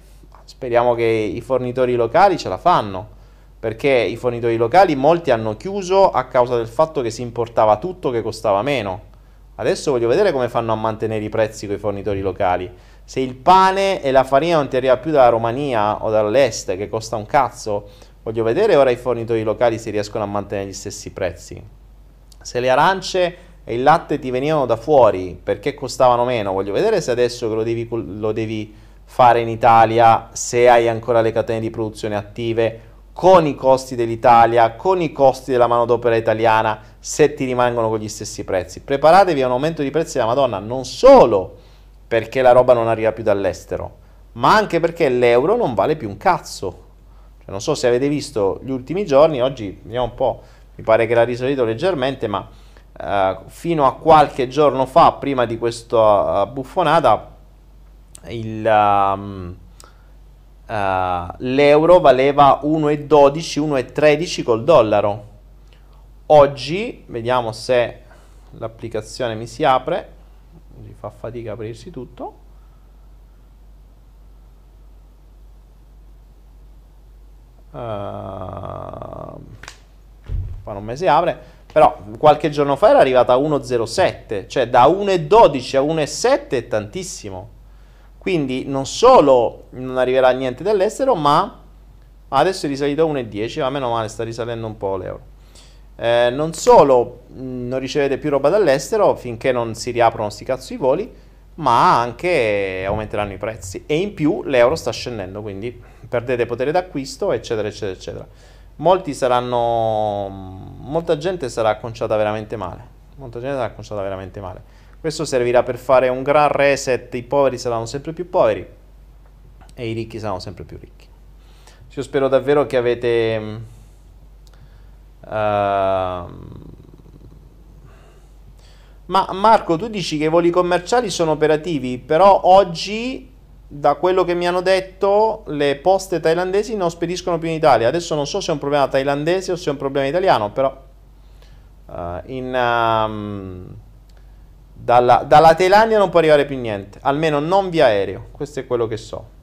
speriamo che i fornitori locali ce la fanno perché i fornitori locali molti hanno chiuso a causa del fatto che si importava tutto che costava meno. Adesso voglio vedere come fanno a mantenere i prezzi con i fornitori locali. Se il pane e la farina non ti arriva più dalla Romania o dall'est, che costa un cazzo, voglio vedere ora i fornitori locali se riescono a mantenere gli stessi prezzi. Se le arance e il latte ti venivano da fuori perché costavano meno, voglio vedere se adesso lo devi, lo devi fare in Italia, se hai ancora le catene di produzione attive, con i costi dell'Italia, con i costi della manodopera italiana, se ti rimangono con gli stessi prezzi. Preparatevi a un aumento di prezzi della Madonna, non solo perché la roba non arriva più dall'estero, ma anche perché l'euro non vale più un cazzo. Cioè, non so se avete visto gli ultimi giorni, oggi vediamo un po', mi pare che l'ha risalito leggermente, ma uh, fino a qualche giorno fa, prima di questa uh, buffonata, il... Um, uh, l'euro valeva 1,12, 1,13 col dollaro. Oggi, vediamo se l'applicazione mi si apre, mi fa fatica aprirsi tutto. Uh, qua non mi si apre, però qualche giorno fa era arrivata a 1,07, cioè da 1,12 a 1,7 è tantissimo. Quindi non solo non arriverà niente dall'estero, ma adesso è risalito a 1,10, ma meno male sta risalendo un po' l'euro. Eh, non solo mh, non ricevete più roba dall'estero finché non si riaprono sti cazzo i voli, ma anche aumenteranno i prezzi. E in più l'euro sta scendendo, quindi perdete potere d'acquisto, eccetera, eccetera, eccetera. Molti saranno. Molta gente sarà acconciata veramente male. Molta gente sarà acconciata veramente male. Questo servirà per fare un gran reset, i poveri saranno sempre più poveri e i ricchi saranno sempre più ricchi. Io spero davvero che avete... Uh, ma Marco, tu dici che i voli commerciali sono operativi, però oggi, da quello che mi hanno detto, le poste thailandesi non spediscono più in Italia. Adesso non so se è un problema thailandese o se è un problema italiano, però uh, in... Um, dalla, dalla Thailandia non può arrivare più niente, almeno non via aereo, questo è quello che so.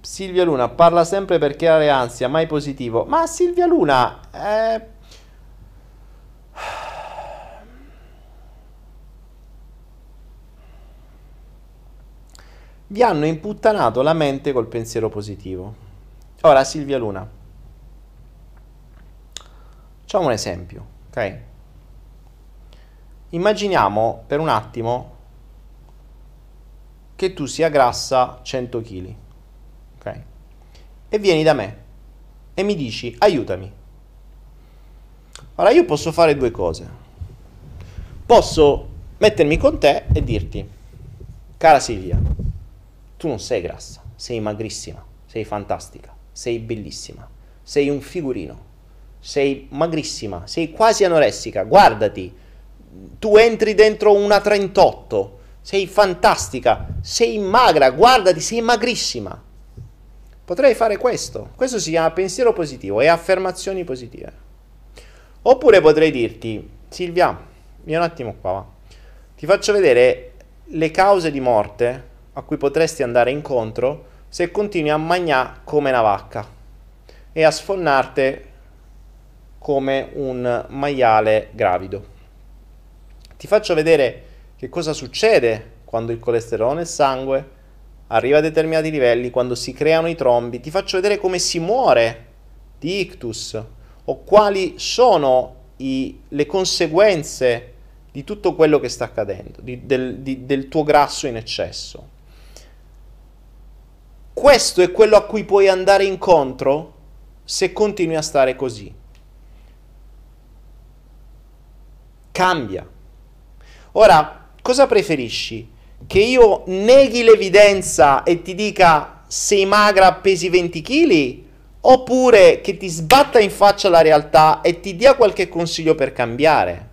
Silvia Luna parla sempre per creare ansia, mai positivo. Ma Silvia Luna... Eh... Vi hanno imputtanato la mente col pensiero positivo. Ora Silvia Luna. Facciamo un esempio, ok? Immaginiamo per un attimo che tu sia grassa 100 kg, ok? E vieni da me e mi dici aiutami. Ora io posso fare due cose. Posso mettermi con te e dirti, cara Silvia, tu non sei grassa, sei magrissima, sei fantastica, sei bellissima, sei un figurino sei magrissima, sei quasi anoressica, guardati, tu entri dentro una 38, sei fantastica, sei magra, guardati, sei magrissima. Potrei fare questo, questo si chiama pensiero positivo e affermazioni positive. Oppure potrei dirti, Silvia, vieni un attimo qua, va. ti faccio vedere le cause di morte a cui potresti andare incontro se continui a mangiare come una vacca e a sfonnarti come un maiale gravido. Ti faccio vedere che cosa succede quando il colesterolo nel sangue arriva a determinati livelli, quando si creano i trombi. Ti faccio vedere come si muore di ictus o quali sono i, le conseguenze di tutto quello che sta accadendo, di, del, di, del tuo grasso in eccesso. Questo è quello a cui puoi andare incontro se continui a stare così. Cambia. Ora, cosa preferisci? Che io neghi l'evidenza e ti dica sei magra, pesi 20 kg? Oppure che ti sbatta in faccia la realtà e ti dia qualche consiglio per cambiare?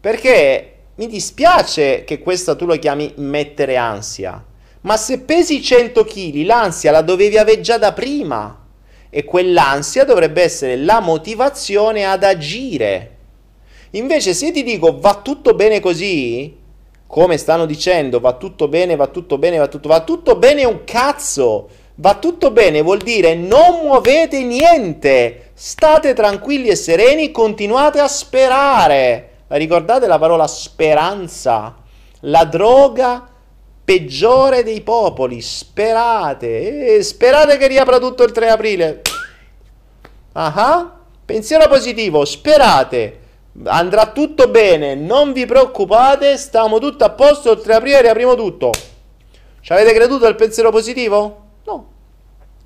Perché mi dispiace che questa tu lo chiami mettere ansia, ma se pesi 100 kg, l'ansia la dovevi avere già da prima. E quell'ansia dovrebbe essere la motivazione ad agire. Invece se ti dico va tutto bene così, come stanno dicendo, va tutto bene, va tutto bene, va tutto, va tutto bene un cazzo. Va tutto bene vuol dire non muovete niente, state tranquilli e sereni, continuate a sperare. Ricordate la parola speranza, la droga peggiore dei popoli. Sperate, eh, sperate che riapra tutto il 3 aprile. Ah, pensiero positivo, sperate. Andrà tutto bene, non vi preoccupate, stiamo tutto a posto, il 3 aprile riapriamo tutto. Ci avete creduto al pensiero positivo? No.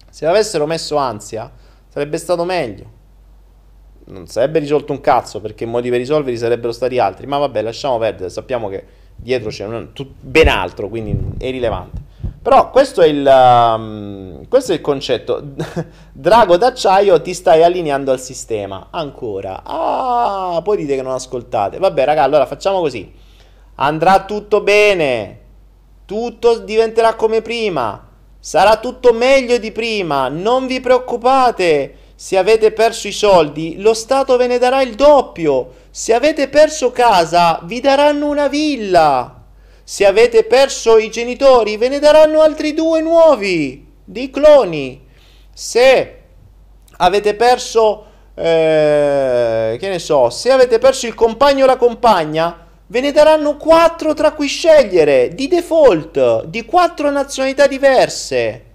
Se avessero messo ansia, sarebbe stato meglio non sarebbe risolto un cazzo perché modi per risolverli sarebbero stati altri. Ma vabbè, lasciamo perdere. Sappiamo che dietro c'è un, tut, ben altro, quindi è irrilevante. Però questo è il, um, questo è il concetto. <laughs> Drago d'acciaio ti stai allineando al sistema. Ancora. Ah, poi dite che non ascoltate. Vabbè, raga, allora facciamo così. Andrà tutto bene. Tutto diventerà come prima. Sarà tutto meglio di prima. Non vi preoccupate. Se avete perso i soldi, lo Stato ve ne darà il doppio. Se avete perso casa, vi daranno una villa. Se avete perso i genitori, ve ne daranno altri due nuovi, di cloni. Se avete perso, eh, che ne so, se avete perso il compagno o la compagna, ve ne daranno quattro tra cui scegliere, di default, di quattro nazionalità diverse.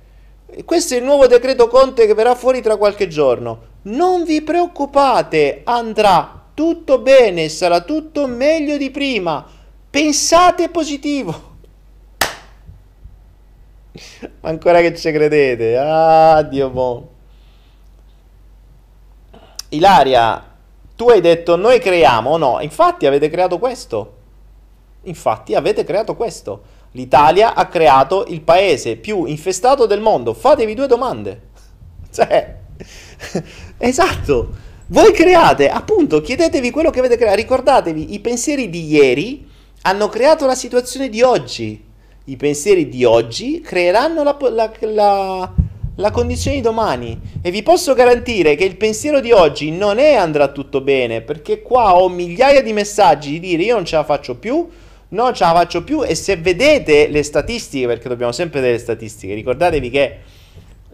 Questo è il nuovo decreto Conte che verrà fuori tra qualche giorno. Non vi preoccupate, andrà tutto bene, sarà tutto meglio di prima. Pensate positivo. <laughs> Ancora che ci credete. Ah, Dio buono. Ilaria, tu hai detto noi creiamo, no? Infatti avete creato questo. Infatti avete creato questo. L'Italia ha creato il paese più infestato del mondo. Fatevi due domande. <laughs> Cioè, <laughs> esatto. Voi create, appunto, chiedetevi quello che avete creato. Ricordatevi, i pensieri di ieri hanno creato la situazione di oggi. I pensieri di oggi creeranno la, la, la, la condizione di domani. E vi posso garantire che il pensiero di oggi non è andrà tutto bene, perché qua ho migliaia di messaggi di dire io non ce la faccio più, non ce la faccio più e se vedete le statistiche, perché dobbiamo sempre vedere le statistiche, ricordatevi che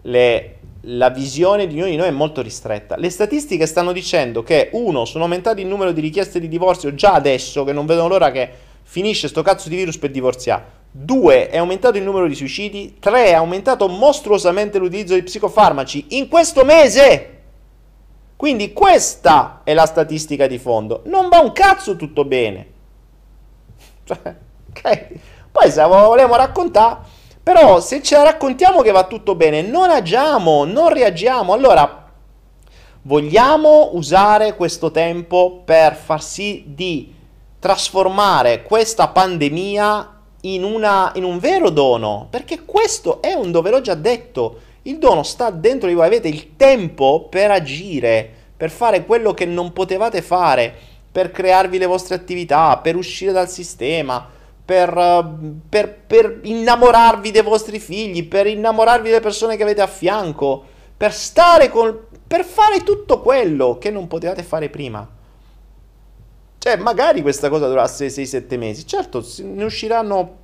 le, la visione di ognuno di noi è molto ristretta. Le statistiche stanno dicendo che, uno, sono aumentati il numero di richieste di divorzio già adesso, che non vedono l'ora che finisce sto cazzo di virus per divorziare. Due, è aumentato il numero di suicidi. Tre, è aumentato mostruosamente l'utilizzo di psicofarmaci in questo mese. Quindi questa è la statistica di fondo. Non va un cazzo tutto bene. Cioè, ok? Poi se la vogliamo raccontare, però se ce la raccontiamo che va tutto bene, non agiamo, non reagiamo. Allora, vogliamo usare questo tempo per far sì di trasformare questa pandemia in, una, in un vero dono, perché questo è un dove l'ho già detto. Il dono sta dentro di voi, avete il tempo per agire, per fare quello che non potevate fare per crearvi le vostre attività, per uscire dal sistema, per, per, per innamorarvi dei vostri figli, per innamorarvi delle persone che avete a fianco, per stare con... per fare tutto quello che non potevate fare prima. Cioè, magari questa cosa durasse 6-7 mesi. Certo, ne usciranno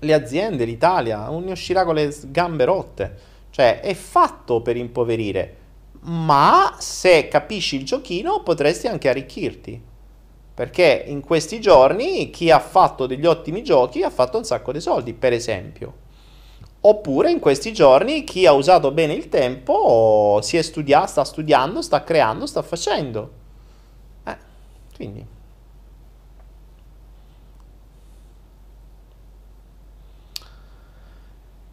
le aziende, l'Italia, ne uscirà con le gambe rotte. Cioè, è fatto per impoverire ma se capisci il giochino potresti anche arricchirti. Perché in questi giorni chi ha fatto degli ottimi giochi ha fatto un sacco di soldi, per esempio. Oppure in questi giorni chi ha usato bene il tempo si è studiato, sta studiando, sta creando, sta facendo. Eh, quindi.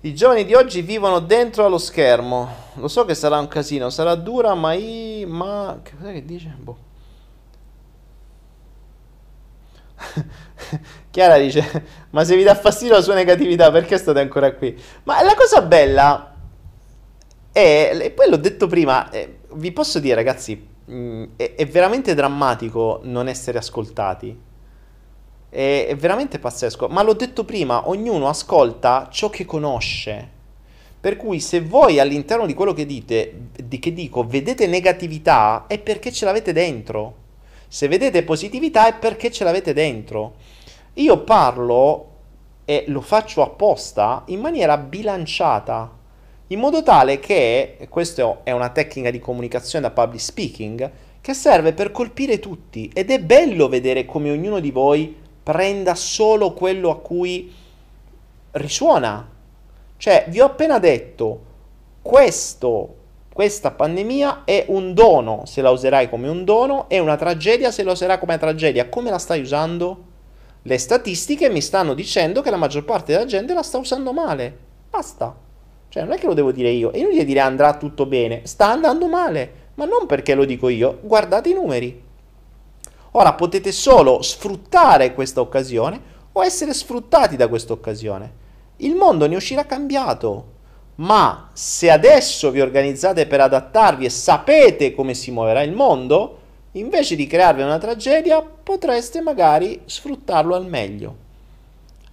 I giovani di oggi vivono dentro allo schermo. Lo so che sarà un casino, sarà dura, ma i... ma... che cosa che dice? Boh. <laughs> Chiara dice, ma se vi dà fastidio la sua negatività, perché state ancora qui? Ma la cosa bella è, e poi l'ho detto prima, eh, vi posso dire ragazzi, mm, è, veramente drammatico non essere ascoltati. È, è veramente pazzesco. Ma l'ho detto prima, ognuno ascolta ciò che conosce. Per cui se voi all'interno di quello che dite, di che dico, vedete negatività, è perché ce l'avete dentro. Se vedete positività è perché ce l'avete dentro. Io parlo e lo faccio apposta in maniera bilanciata, in modo tale che, questa è una tecnica di comunicazione da public speaking, che serve per colpire tutti ed è bello vedere come ognuno di voi prenda solo quello a cui risuona, cioè, vi ho appena detto, questo, questa pandemia è un dono se la userai come un dono, è una tragedia se la userai come tragedia. Come la stai usando? Le statistiche mi stanno dicendo che la maggior parte della gente la sta usando male. Basta. Cioè, non è che lo devo dire io. È inutile dire andrà tutto bene. Sta andando male. Ma non perché lo dico io. Guardate i numeri. Ora potete solo sfruttare questa occasione o essere sfruttati da questa occasione il mondo ne uscirà cambiato. Ma se adesso vi organizzate per adattarvi e sapete come si muoverà il mondo, invece di crearvi una tragedia, potreste magari sfruttarlo al meglio.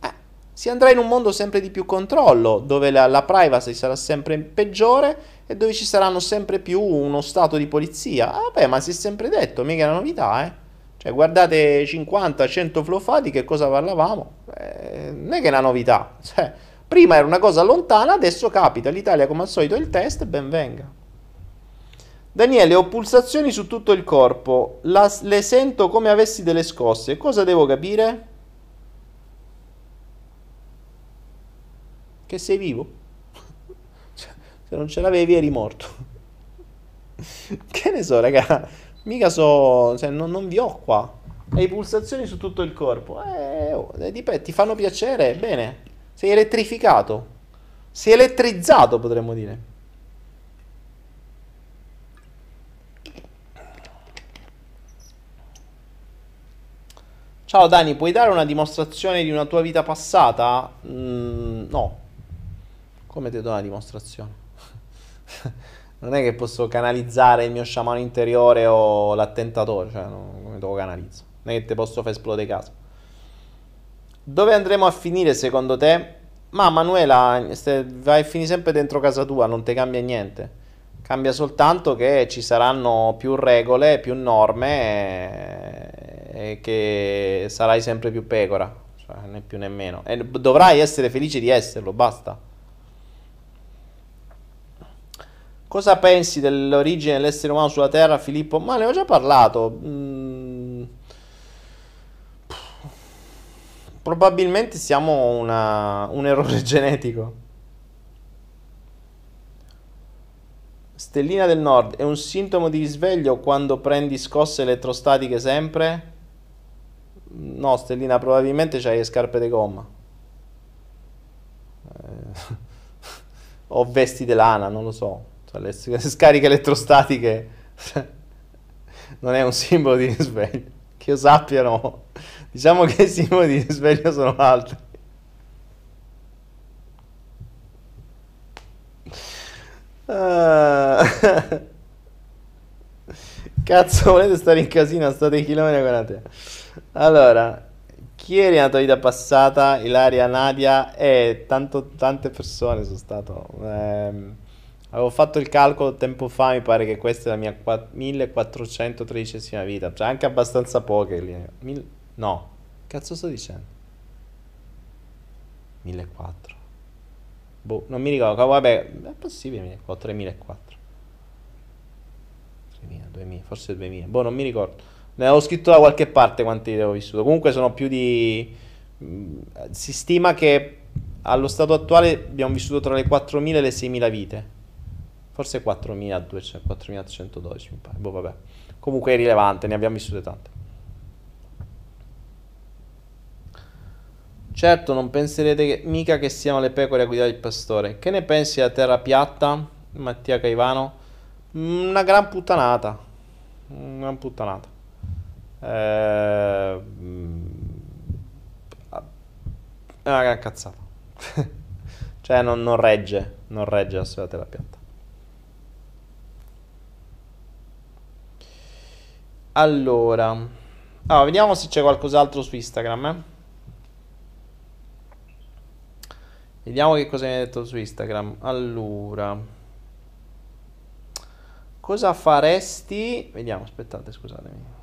Eh, si andrà in un mondo sempre di più controllo, dove la, la privacy sarà sempre peggiore e dove ci saranno sempre più uno stato di polizia. Ah, beh, ma si è sempre detto, mica è una novità, eh. Cioè, guardate 50-100 flow fa di che cosa parlavamo. Eh, non è che è una novità. Cioè, prima era una cosa lontana, adesso capita. L'Italia, come al solito, il test, ben venga. Daniele, ho pulsazioni su tutto il corpo. La, le sento come avessi delle scosse. Cosa devo capire? Che sei vivo? <laughs> Cioè, se non ce l'avevi eri morto. <laughs> che ne so, raga. Mica so, cioè, non, non vi ho qua. Hai pulsazioni su tutto il corpo. Eh, oh, dipende, ti fanno piacere, bene. Sei elettrificato. Sei elettrizzato, potremmo dire. Ciao Dani, puoi dare una dimostrazione di una tua vita passata? Mm, no. Come ti do una dimostrazione? <laughs> non è che posso canalizzare il mio sciamano interiore o l'attentatore, cioè non, come lo canalizzo. Non è che ti posso far esplodere casa. Dove andremo a finire secondo te? Ma Manuela, vai a finire sempre dentro casa tua, non ti cambia niente. Cambia soltanto che ci saranno più regole, più norme e, e che sarai sempre più pecora, cioè né più né meno. E dovrai essere felice di esserlo, basta. Cosa pensi dell'origine dell'essere umano sulla Terra, Filippo? Ma ne ho già parlato. Mm. Probabilmente siamo una, un errore <laughs> genetico. Stellina del Nord, è un sintomo di risveglio quando prendi scosse elettrostatiche sempre? No, Stellina, probabilmente c'hai le scarpe di gomma. Eh, <laughs> o vesti di lana, non lo so. Le <laughs> scariche elettrostatiche non è un simbolo di risveglio. Che io sappia, no. Diciamo che i simboli di risveglio sono altri. Uh... Cazzo, volete stare in casino? State chilometri con te. Allora, chi eri nella tua vita passata? Ilaria, Nadia e tanto, tante persone sono stato. Ehm, Avevo fatto il calcolo tempo fa, mi pare che questa è la mia 1413esima vita, cioè anche abbastanza poche. Mil... No, cazzo sto dicendo? 1400. Boh, non mi ricordo, vabbè, è possibile 1400, 3004. 3000, 2000, forse 2000. Boh, non mi ricordo. Ne avevo scritto da qualche parte quanti avevo vissuto. Comunque sono più di... Si stima che allo stato attuale abbiamo vissuto tra le 4.000 e le 6.000 vite forse 4200, 4312 mi pare, boh vabbè. Comunque è rilevante, ne abbiamo vissute tante. Certo, non penserete che, mica che siano le pecore a guidare il pastore. Che ne pensi della terra piatta, Mattia Caivano? Una gran puttanata. Una gran puttanata. Eh, È una gran cazzata. <laughs> cioè non, non regge, non regge la storia della piatta. Allora, allora, vediamo se c'è qualcos'altro su Instagram. Eh? Vediamo che cosa mi hai detto su Instagram. Allora, cosa faresti? Vediamo, aspettate, scusatemi.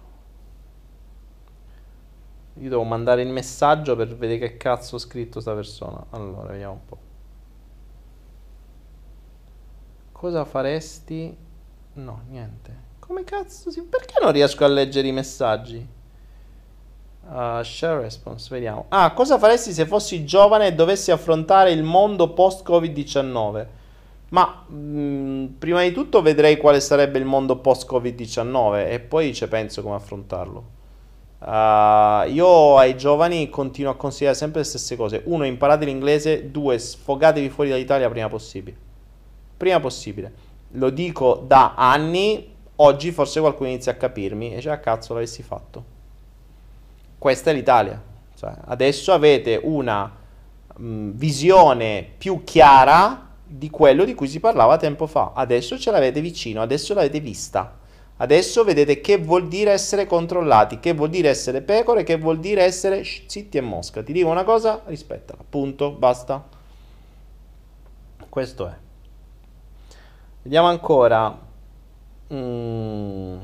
Io devo mandare il messaggio per vedere che cazzo ha scritto sta persona. Allora, vediamo un po'. Cosa faresti? No, niente. Come cazzo si... Perché non riesco a leggere i messaggi? Uh, share response, vediamo. Ah, cosa faresti se fossi giovane e dovessi affrontare il mondo post-Covid-19? Ma mh, mm, prima di tutto vedrei quale sarebbe il mondo post-Covid-19 e poi ci penso come affrontarlo. Uh, io ai giovani continuo a consigliare sempre le stesse cose. Uno, imparate l'inglese. Due, sfogatevi fuori dall'Italia prima possibile. Prima possibile. Lo dico da anni Oggi forse qualcuno inizia a capirmi e dice, ah cazzo l'avessi fatto. Questa è l'Italia. Cioè, adesso avete una mh, visione più chiara di quello di cui si parlava tempo fa. Adesso ce l'avete vicino, adesso l'avete vista. Adesso vedete che vuol dire essere controllati, che vuol dire essere pecore, che vuol dire essere zitti e mosca. Ti dico una cosa, rispettala. Punto, basta. Questo è. Vediamo ancora. Mm.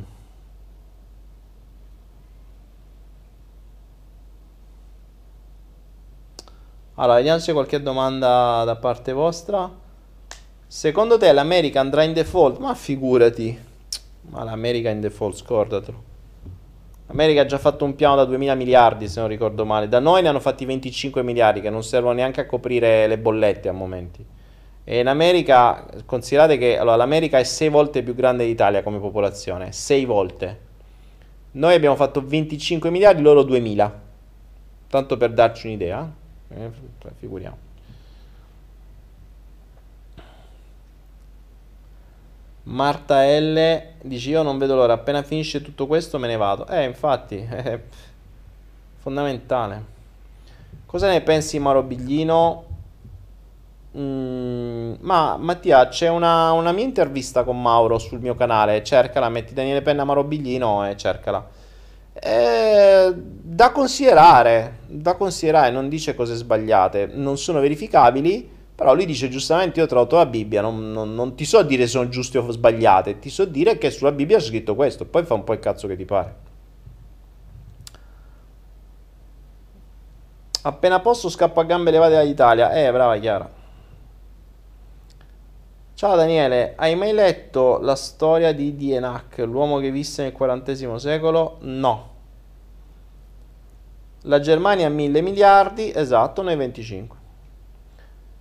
Allora, vediamo se qualche domanda da parte vostra. Secondo te l'America andrà in default? Ma figurati. Ma l'America in default, scordatelo. L'America ha già fatto un piano da 2000 miliardi, se non ricordo male. Da noi ne hanno fatti 25 miliardi, che non servono neanche a coprire le bollette a momenti. E in America, considerate che allora, l'America è 6 volte più grande dell'Italia come popolazione, 6 volte. Noi abbiamo fatto 25 miliardi, loro 2000. Tanto per darci un'idea, eh, figuriamo. Marta L dice io non vedo l'ora, appena finisce tutto questo me ne vado. Eh, infatti, <laughs> è fondamentale. Cosa ne pensi Mauro Biglino? Mm, ma Mattia, c'è una, una, mia intervista con Mauro sul mio canale, cercala, metti Daniele Penna Marobiglino e cercala. Eh, da considerare, da considerare, non dice cose sbagliate, non sono verificabili, però lui dice giustamente io ho trovato la Bibbia, non, non, non, ti so dire se sono giuste o sbagliate, ti so dire che sulla Bibbia c'è scritto questo, poi fa un po' il cazzo che ti pare. Appena posso scappo a gambe levate dall'Italia. Eh, brava Chiara. Ciao Daniele, hai mai letto la storia di Dienach, l'uomo che visse nel XX secolo? No. La Germania ha mille miliardi, esatto, noi 25.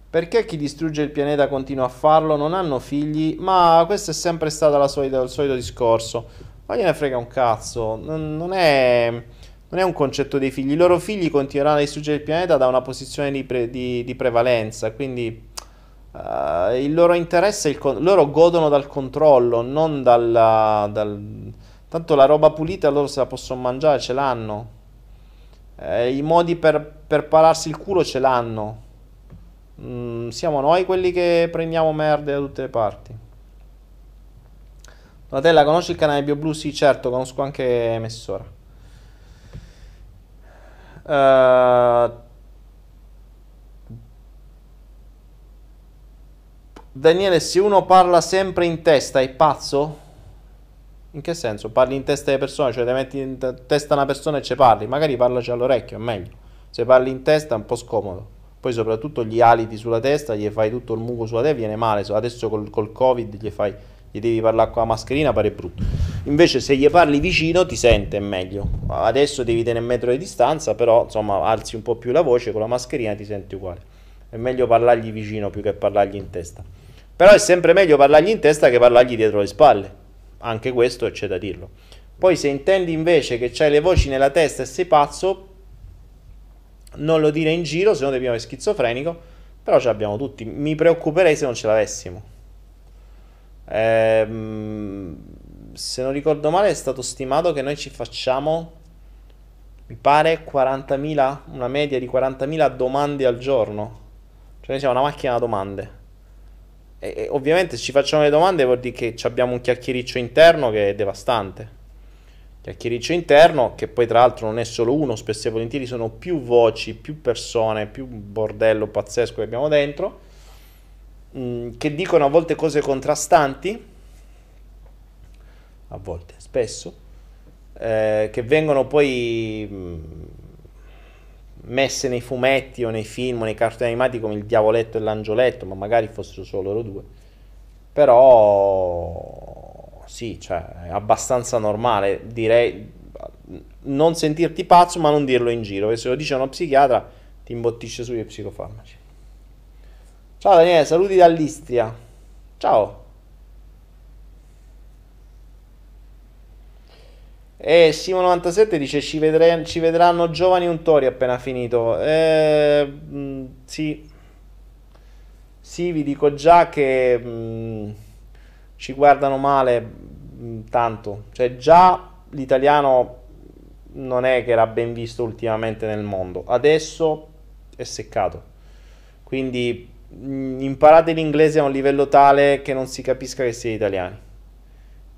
Perché chi distrugge il pianeta continua a farlo? Non hanno figli, ma questo è sempre stato solita, il solito discorso. Ma gliene frega un cazzo, non, non, è, non, è, un concetto dei figli. I loro figli continueranno a distruggere il pianeta da una posizione di, pre, di, di prevalenza, quindi Uh, il loro interesse, il con- loro godono dal controllo, non dalla, dal... Tanto la roba pulita loro se la possono mangiare, ce l'hanno. Eh, I modi per, per pararsi il culo ce l'hanno. Mm, siamo noi quelli che prendiamo merde da tutte le parti. Donatella, conosci il canale BioBlue? Sì, certo, conosco anche Messora. Uh, Daniele, se uno parla sempre in testa, è pazzo? In che senso? Parli in testa alle persone, cioè ti metti in testa una persona e ci parli, magari parlaci all'orecchio, è meglio. Se parli in testa è un po' scomodo. Poi soprattutto gli aliti sulla testa, gli fai tutto il muco sulla testa, viene male. Adesso col, col Covid gli, fai, gli devi parlare con la mascherina, pare brutto. Invece se gli parli vicino ti sente è meglio. Adesso devi tenere un metro di distanza, però insomma alzi un po' più la voce, con la mascherina ti senti uguale. È meglio parlargli vicino più che parlargli in testa. Però è sempre meglio parlargli in testa che parlargli dietro le spalle. Anche questo c'è da dirlo. Poi se intendi invece che c'hai le voci nella testa e sei pazzo, non lo dire in giro, se no ti piace schizofrenico, però ce l'abbiamo tutti. Mi preoccuperei se non ce l'avessimo. Ehm, se non ricordo male è stato stimato che noi ci facciamo mi pare 40.000, una media di 40.000 domande al giorno. Cioè noi siamo una macchina da domande. E, e ovviamente se ci facciamo le domande vuol dire che abbiamo un chiacchiericcio interno che è devastante. Chiacchiericcio interno, che poi tra l'altro non è solo uno, spesso e volentieri sono più voci, più persone, più bordello pazzesco che abbiamo dentro, mh, mm, che dicono a volte cose contrastanti, a volte, spesso, eh, che vengono poi mh, mm, messe nei fumetti o nei film o nei cartoni animati come il diavoletto e l'angioletto, ma magari fossero solo loro due. Però sì, cioè, è abbastanza normale, direi non sentirti pazzo ma non dirlo in giro, perché se lo dice uno psichiatra ti imbottisce sugli psicofarmaci. Ciao Daniele, saluti dall'Istria. Ciao. E Simo97 dice ci, vedre- ci, vedranno giovani untori appena finito. Eh, mh, mm, sì. Sì, vi dico già che mh, mm, ci guardano male mh, mm, tanto. Cioè già l'italiano non è che era ben visto ultimamente nel mondo. Adesso è seccato. Quindi imparate l'inglese a un livello tale che non si capisca che siete italiani.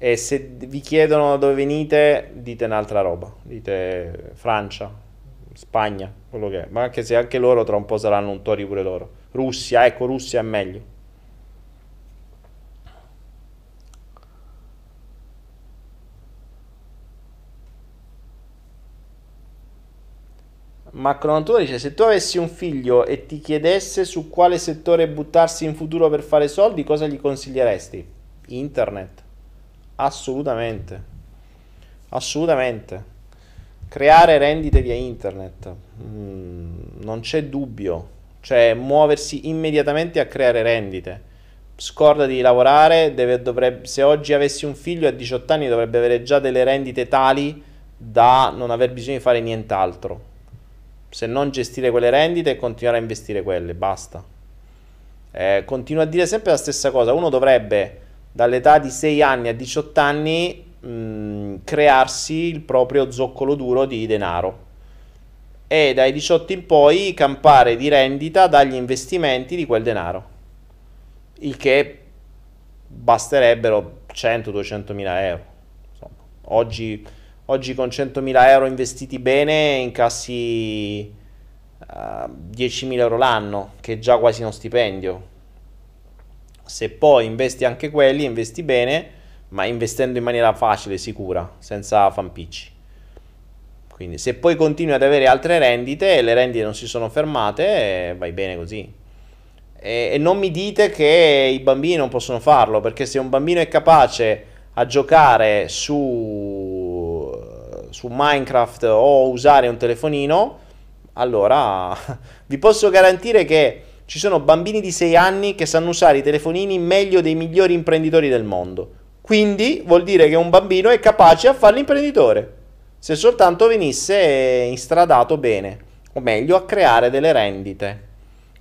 E se vi chiedono da dove venite, dite un'altra roba. Dite Francia, Spagna, quello che è. Ma anche se anche loro tra un po' saranno un tori pure loro. Russia, ecco, Russia è meglio. Macron dice se tu avessi un figlio e ti chiedesse su quale settore buttarsi in futuro per fare soldi, cosa gli consiglieresti? Internet. Assolutamente. Assolutamente. Creare rendite via internet. Mm, non c'è dubbio. Cioè, muoversi immediatamente a creare rendite. Scorda di lavorare, deve, dovrebbe, se oggi avessi un figlio a 18 anni dovrebbe avere già delle rendite tali da non aver bisogno di fare nient'altro. Se non gestire quelle rendite e continuare a investire quelle, basta. Eh, continuo a dire sempre la stessa cosa. Uno dovrebbe dall'età di 6 anni a 18 anni mh, crearsi il proprio zoccolo duro di denaro. E dai 18 in poi campare di rendita dagli investimenti di quel denaro, il che basterebbero 100-200 mila euro. Insomma, oggi, oggi con 100 mila euro investiti bene incassi uh, 10 mila euro l'anno, che è già quasi uno stipendio se poi investi anche quelli, investi bene, ma investendo in maniera facile, sicura, senza fanpicci. Quindi se poi continui ad avere altre rendite e le rendite non si sono fermate, vai bene così. E, e non mi dite che i bambini non possono farlo, perché se un bambino è capace a giocare su, su Minecraft o usare un telefonino, allora <laughs> vi posso garantire che ci sono bambini di 6 anni che sanno usare i telefonini meglio dei migliori imprenditori del mondo. Quindi vuol dire che un bambino è capace a fare l'imprenditore, se soltanto venisse instradato bene, o meglio a creare delle rendite.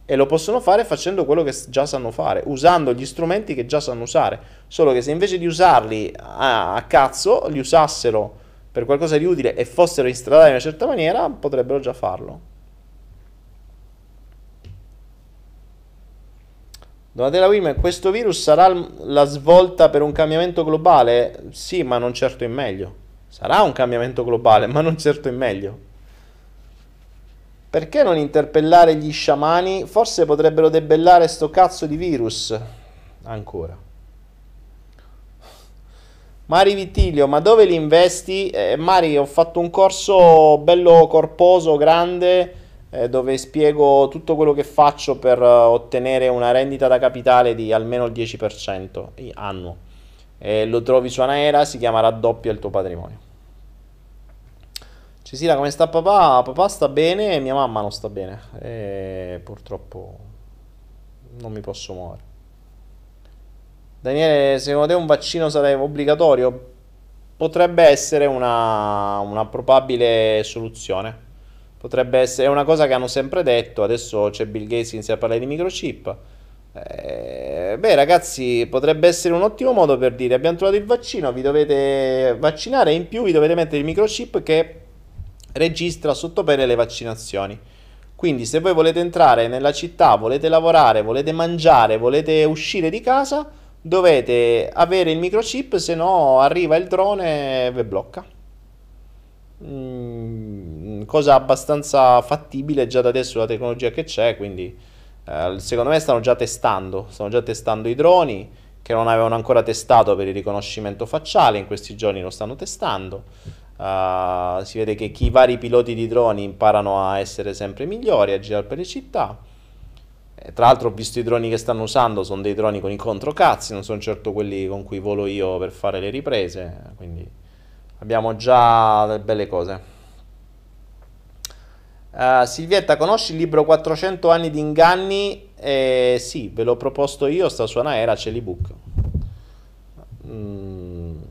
E lo possono fare facendo quello che già sanno fare, usando gli strumenti che già sanno usare. Solo che se invece di usarli a, a cazzo, li usassero per qualcosa di utile e fossero instradati in una certa maniera, potrebbero già farlo. Donatella Women, questo virus sarà la svolta per un cambiamento globale? Sì, ma non certo in meglio. Sarà un cambiamento globale, ma non certo in meglio. Perché non interpellare gli sciamani? Forse potrebbero debellare sto cazzo di virus. Ancora. Mari Vittilio, ma dove li investi? Eh, Mari, ho fatto un corso bello corposo, grande eh, dove spiego tutto quello che faccio per uh, ottenere una rendita da capitale di almeno il 10% annuo. E lo trovi su Anaera, si chiama Raddoppia il tuo patrimonio. Cecilia, come sta papà? Papà sta bene e mia mamma non sta bene. E purtroppo non mi posso muovere. Daniele, secondo te un vaccino sarebbe obbligatorio? Potrebbe essere una, una probabile soluzione. Potrebbe essere una cosa che hanno sempre detto, adesso c'è Bill Gates che inizia a parlare di microchip. Eh, beh ragazzi, potrebbe essere un ottimo modo per dire abbiamo trovato il vaccino, vi dovete vaccinare e in più vi dovete mettere il microchip che registra sotto pene le vaccinazioni. Quindi se voi volete entrare nella città, volete lavorare, volete mangiare, volete uscire di casa, dovete avere il microchip, se no arriva il drone e vi blocca. Mm, cosa abbastanza fattibile già da adesso la tecnologia che c'è, quindi eh, secondo me stanno già testando, stanno già testando i droni che non avevano ancora testato per il riconoscimento facciale, in questi giorni lo stanno testando. Uh, si vede che i vari piloti di droni imparano a essere sempre migliori, a girare per le città. E, tra l'altro ho visto i droni che stanno usando, sono dei droni con i controcazzi, non sono certo quelli con cui volo io per fare le riprese, quindi abbiamo già delle belle cose. Uh, Silvietta, conosci il libro 400 anni di inganni? Eh, sì, ve l'ho proposto io, sta su Anaera, c'è l'ebook. Mm.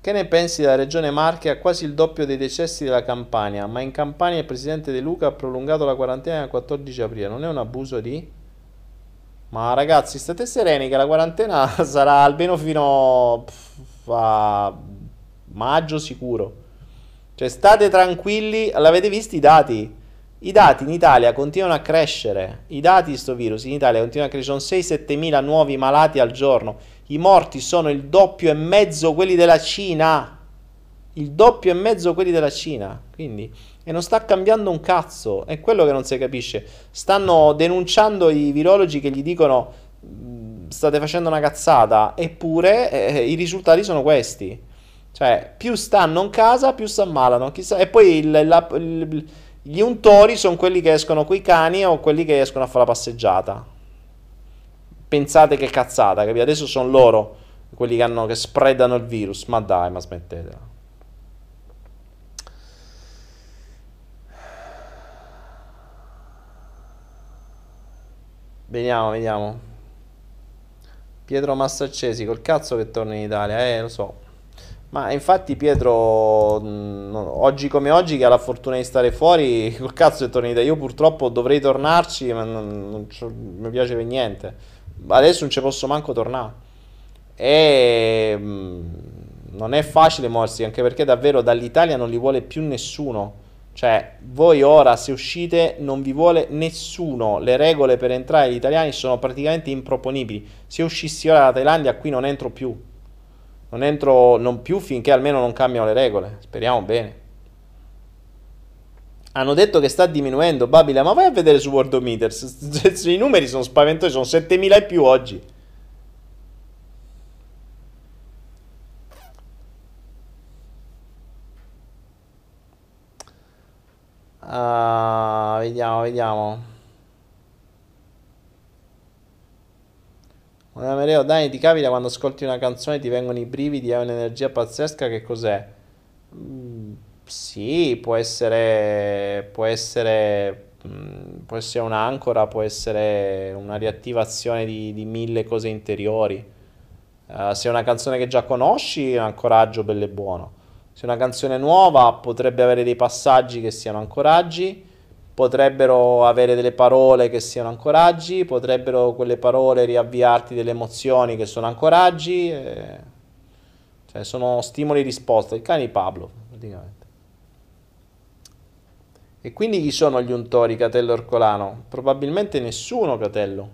Che ne pensi della regione Marche? Ha quasi il doppio dei decessi della Campania, ma in Campania il presidente De Luca ha prolungato la quarantena al 14 aprile. Non è un abuso di... Ma ragazzi, state sereni che la quarantena <laughs> sarà almeno fino a maggio sicuro. Cioè, state tranquilli, l'avete visto i dati? I dati in Italia continuano a crescere, i dati di questo virus in Italia continuano a crescere, sono 6-7 mila nuovi malati al giorno, i morti sono il doppio e mezzo quelli della Cina, il doppio e mezzo quelli della Cina, quindi, e non sta cambiando un cazzo, è quello che non si capisce, stanno denunciando i virologi che gli dicono state facendo una cazzata, eppure eh, i risultati sono questi. Cioè, più stanno in casa, più si ammalano. Chissà. E poi il, la, il, gli untori sono quelli che escono coi cani o quelli che escono a fare la passeggiata. Pensate che cazzata, capito? Adesso sono loro quelli che, hanno, che spreadano il virus. Ma dai, ma smettetela. Vediamo, vediamo. Pietro Massaccesi, col cazzo che torna in Italia, eh, lo so. Ma infatti Pietro, oggi come oggi che ha la fortuna di stare fuori, <laughs> col cazzo è tornata. Io purtroppo dovrei tornarci, ma non, non, non mi piace per niente. Adesso non ci posso manco tornare. E non è facile muoversi, anche perché davvero dall'Italia non li vuole più nessuno. Cioè, voi ora se uscite non vi vuole nessuno. Le regole per entrare agli italiani sono praticamente improponibili. Se uscissi ora dalla Thailandia qui non entro più. Non entro non più finché almeno non cambiano le regole. Speriamo bene. Hanno detto che sta diminuendo Babila, ma vai a vedere su Worldometers. <laughs> I numeri sono spaventosi, sono 7000 e più oggi. Uh, vediamo, vediamo. Un Amereo, Dani, ti capita quando ascolti una canzone ti vengono i brividi, hai un'energia pazzesca, che cos'è? Mm, sì, può essere, può essere, mm, può essere un'ancora, può essere una riattivazione di, di mille cose interiori. Uh, se è una canzone che già conosci, è un ancoraggio bello e buono. Se una canzone nuova, potrebbe avere dei passaggi che siano ancoraggi potrebbero avere delle parole che siano ancoraggi, potrebbero quelle parole riavviarti delle emozioni che sono ancoraggi, e... cioè sono stimoli e risposta, il cane di Pablo praticamente. E quindi chi sono gli untori Catello Orcolano? Probabilmente nessuno Catello,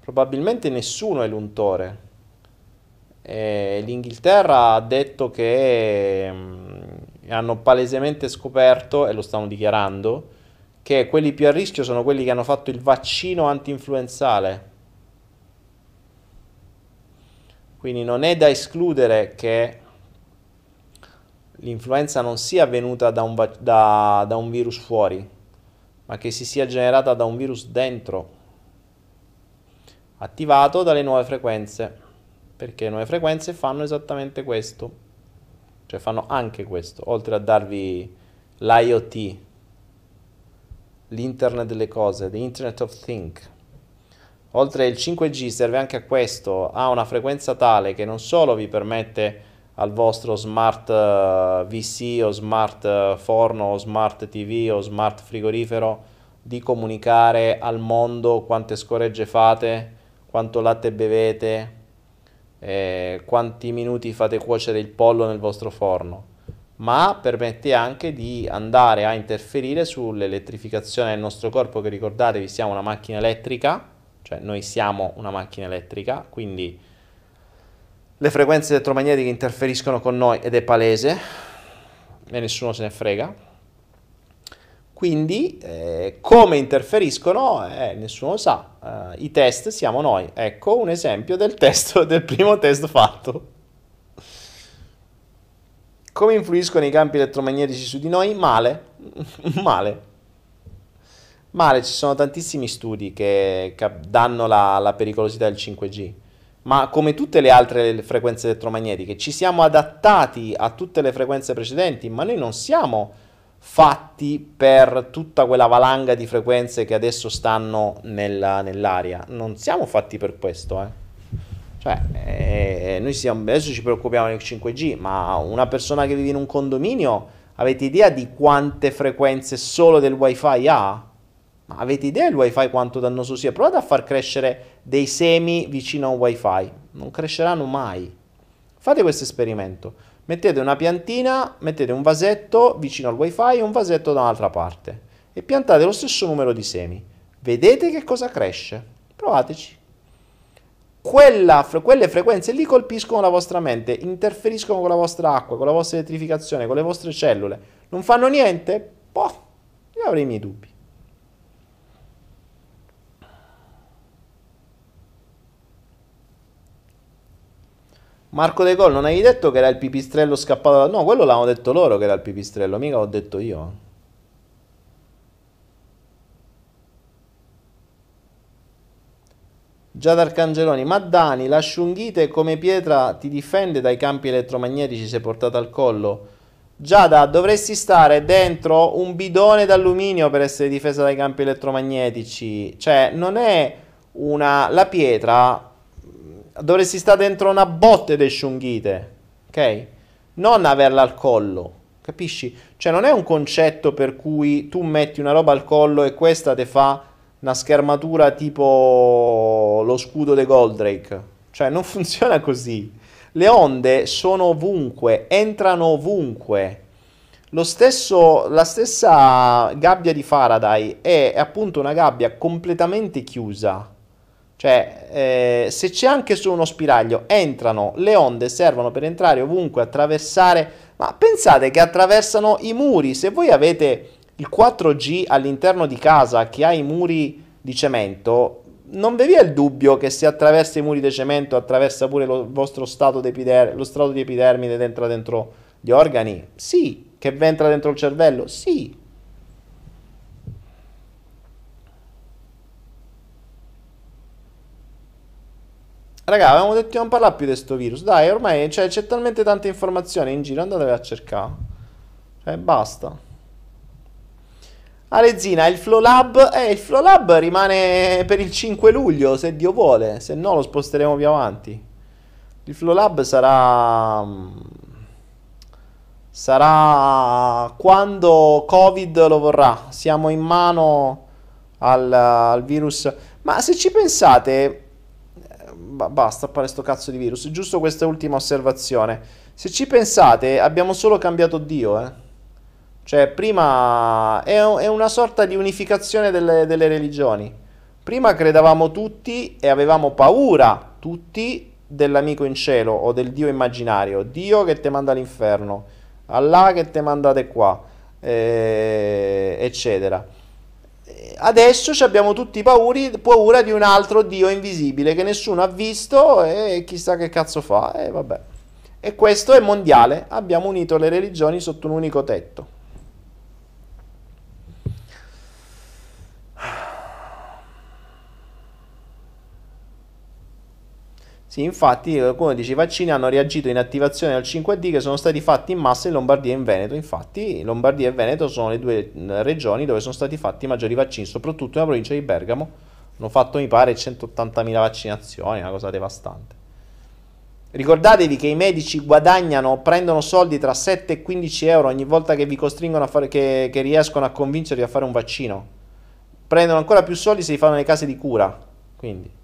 probabilmente nessuno è l'untore. E L'Inghilterra ha detto che mh, mm, hanno palesemente scoperto, e lo stanno dichiarando, che quelli più a rischio sono quelli che hanno fatto il vaccino anti-influenzale. Quindi non è da escludere che l'influenza non sia venuta da un, da, da un virus fuori, ma che si sia generata da un virus dentro, attivato dalle nuove frequenze, perché le nuove frequenze fanno esattamente questo, cioè fanno anche questo, oltre a darvi l'IoT, l'internet delle cose, the Internet of Things. Oltre il 5G serve anche a questo, ha una frequenza tale che non solo vi permette al vostro smart eh, VC o smart uh, forno o smart TV o smart frigorifero di comunicare al mondo quante scoregge fate, quanto latte bevete, eh, quanti minuti fate cuocere il pollo nel vostro forno ma permette anche di andare a interferire sull'elettrificazione del nostro corpo, che ricordatevi siamo una macchina elettrica, cioè noi siamo una macchina elettrica, quindi le frequenze elettromagnetiche interferiscono con noi ed è palese e nessuno se ne frega. Quindi eh, come interferiscono eh, nessuno sa. Eh, I test siamo noi. Ecco un esempio del test <laughs> del primo test fatto. Come influiscono i campi elettromagnetici su di noi? Male. <laughs> Male. Male, ci sono tantissimi studi che, che danno la, la pericolosità del 5G ma come tutte le altre frequenze elettromagnetiche ci siamo adattati a tutte le frequenze precedenti, ma noi non siamo fatti per tutta quella valanga di frequenze che adesso stanno nella, nell'aria. Non siamo fatti per questo, eh. Cioè, eh, noi siamo, adesso ci preoccupiamo del 5G, ma una persona che vive in un condominio, avete idea di quante frequenze solo del wifi ha? Ma avete idea del wifi quanto dannoso sia? Provate a far crescere dei semi vicino a un wifi, non cresceranno mai. Fate questo esperimento. Mettete una piantina, mettete un vasetto vicino al wifi e un vasetto da un'altra parte e piantate lo stesso numero di semi. Vedete che cosa cresce. Provateci. Quella, quelle frequenze lì colpiscono la vostra mente, interferiscono con la vostra acqua, con la vostra elettrificazione, con le vostre cellule. Non fanno niente? Boh, io avrei i miei dubbi. Marco De Gol, non avevi detto che era il pipistrello scappato da... No, quello l'hanno detto loro che era il pipistrello, mica l'ho detto io. Giada Arcangeloni, ma Dani, la Shunghite come pietra ti difende dai campi elettromagnetici se portata al collo? Giada, dovresti stare dentro un bidone d'alluminio per essere difesa dai campi elettromagnetici. Cioè, non è una... La pietra dovresti stare dentro una botte di shunghite, ok? Non averla al collo, capisci? Cioè non è un concetto per cui tu metti una roba al collo e questa ti fa una schermatura tipo lo scudo di Goldrake. Cioè non <laughs> funziona così. Le onde sono ovunque, entrano ovunque. Lo stesso, la stessa gabbia di Faraday è appunto una gabbia completamente chiusa cioè, eh, se c'è anche su uno spiraglio, entrano, le onde servono per entrare ovunque, attraversare, ma pensate che attraversano i muri. Se voi avete il 4G all'interno di casa che ha i muri di cemento, non vi è il dubbio che se attraversa i muri di cemento attraversa pure lo vostro strato di epidermide ed entra dentro gli organi? Sì. Che entra dentro il cervello? Sì. Raga, avevamo detto di non parlare più di questo virus. Dai, ormai cioè, c'è talmente tante informazioni in giro, andatevi a cercare. Cioè, basta. Alezina, il Flow Lab, eh, il Flow Lab rimane per il 5 luglio, se Dio vuole, se no lo sposteremo più avanti. Il Flow Lab sarà sarà quando Covid lo vorrà. Siamo in mano al, al virus. Ma se ci pensate, basta a fare sto cazzo di virus. Giusto questa ultima osservazione. Se ci pensate, abbiamo solo cambiato Dio, eh. Cioè, prima è, è una sorta di unificazione delle, delle religioni. Prima credevamo tutti e avevamo paura tutti dell'amico in cielo o del Dio immaginario. Dio che ti manda all'inferno, Allah che ti mandate qua, eh, eccetera adesso abbiamo tutti pauri, paura di un altro dio invisibile che nessuno ha visto e chissà che cazzo fa. E vabbè. E questo è mondiale. Abbiamo unito le religioni sotto un unico tetto. Sì, infatti, qualcuno dice i vaccini hanno reagito in attivazione al 5D che sono stati fatti in massa in Lombardia e in Veneto. Infatti, Lombardia e Veneto sono le due regioni dove sono stati fatti i maggiori vaccini, soprattutto nella provincia di Bergamo. Hanno fatto, mi pare, 180.000 vaccinazioni, una cosa devastante. Ricordatevi che i medici guadagnano, prendono soldi tra 7 e 15 euro ogni volta che vi costringono a fare, che, che riescono a convincervi a fare un vaccino. Prendono ancora più soldi se li fanno nelle case di cura. Quindi.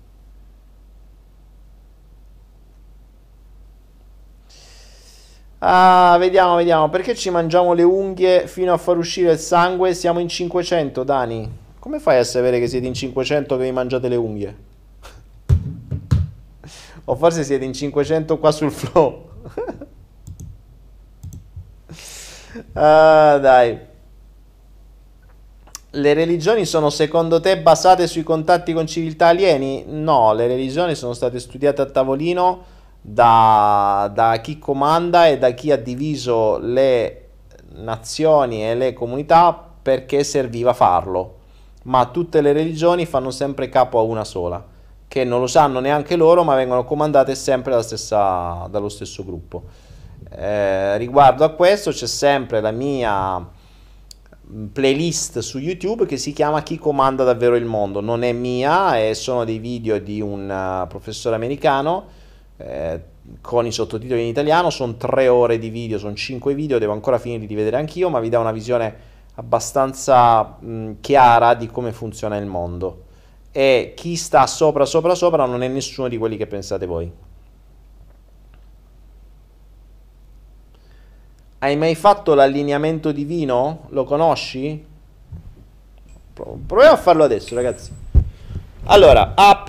Ah, vediamo, vediamo. Perché ci mangiamo le unghie fino a far uscire il sangue? Siamo in 500, Dani. Come fai a sapere che siete in 500 che vi mangiate le unghie? <laughs> o forse siete in 500 qua sul flow. <laughs> ah, dai. Le religioni sono secondo te basate sui contatti con civiltà alieni? No, le religioni sono state studiate a tavolino da, da chi comanda e da chi ha diviso le nazioni e le comunità perché serviva farlo. Ma tutte le religioni fanno sempre capo a una sola, che non lo sanno neanche loro, ma vengono comandate sempre stessa, dallo stesso gruppo. Eh, riguardo a questo c'è sempre la mia playlist su YouTube che si chiama Chi comanda davvero il mondo. Non è mia, e sono dei video di un uh, professore americano eh, con i sottotitoli in italiano. Sono tre ore di video, sono cinque video, devo ancora finire di vedere anch'io, ma vi dà una visione abbastanza mh, chiara di come funziona il mondo. E chi sta sopra, sopra, sopra non è nessuno di quelli che pensate voi. Hai mai fatto l'allineamento divino? Lo conosci? Proviamo a farlo adesso, ragazzi. Allora, AP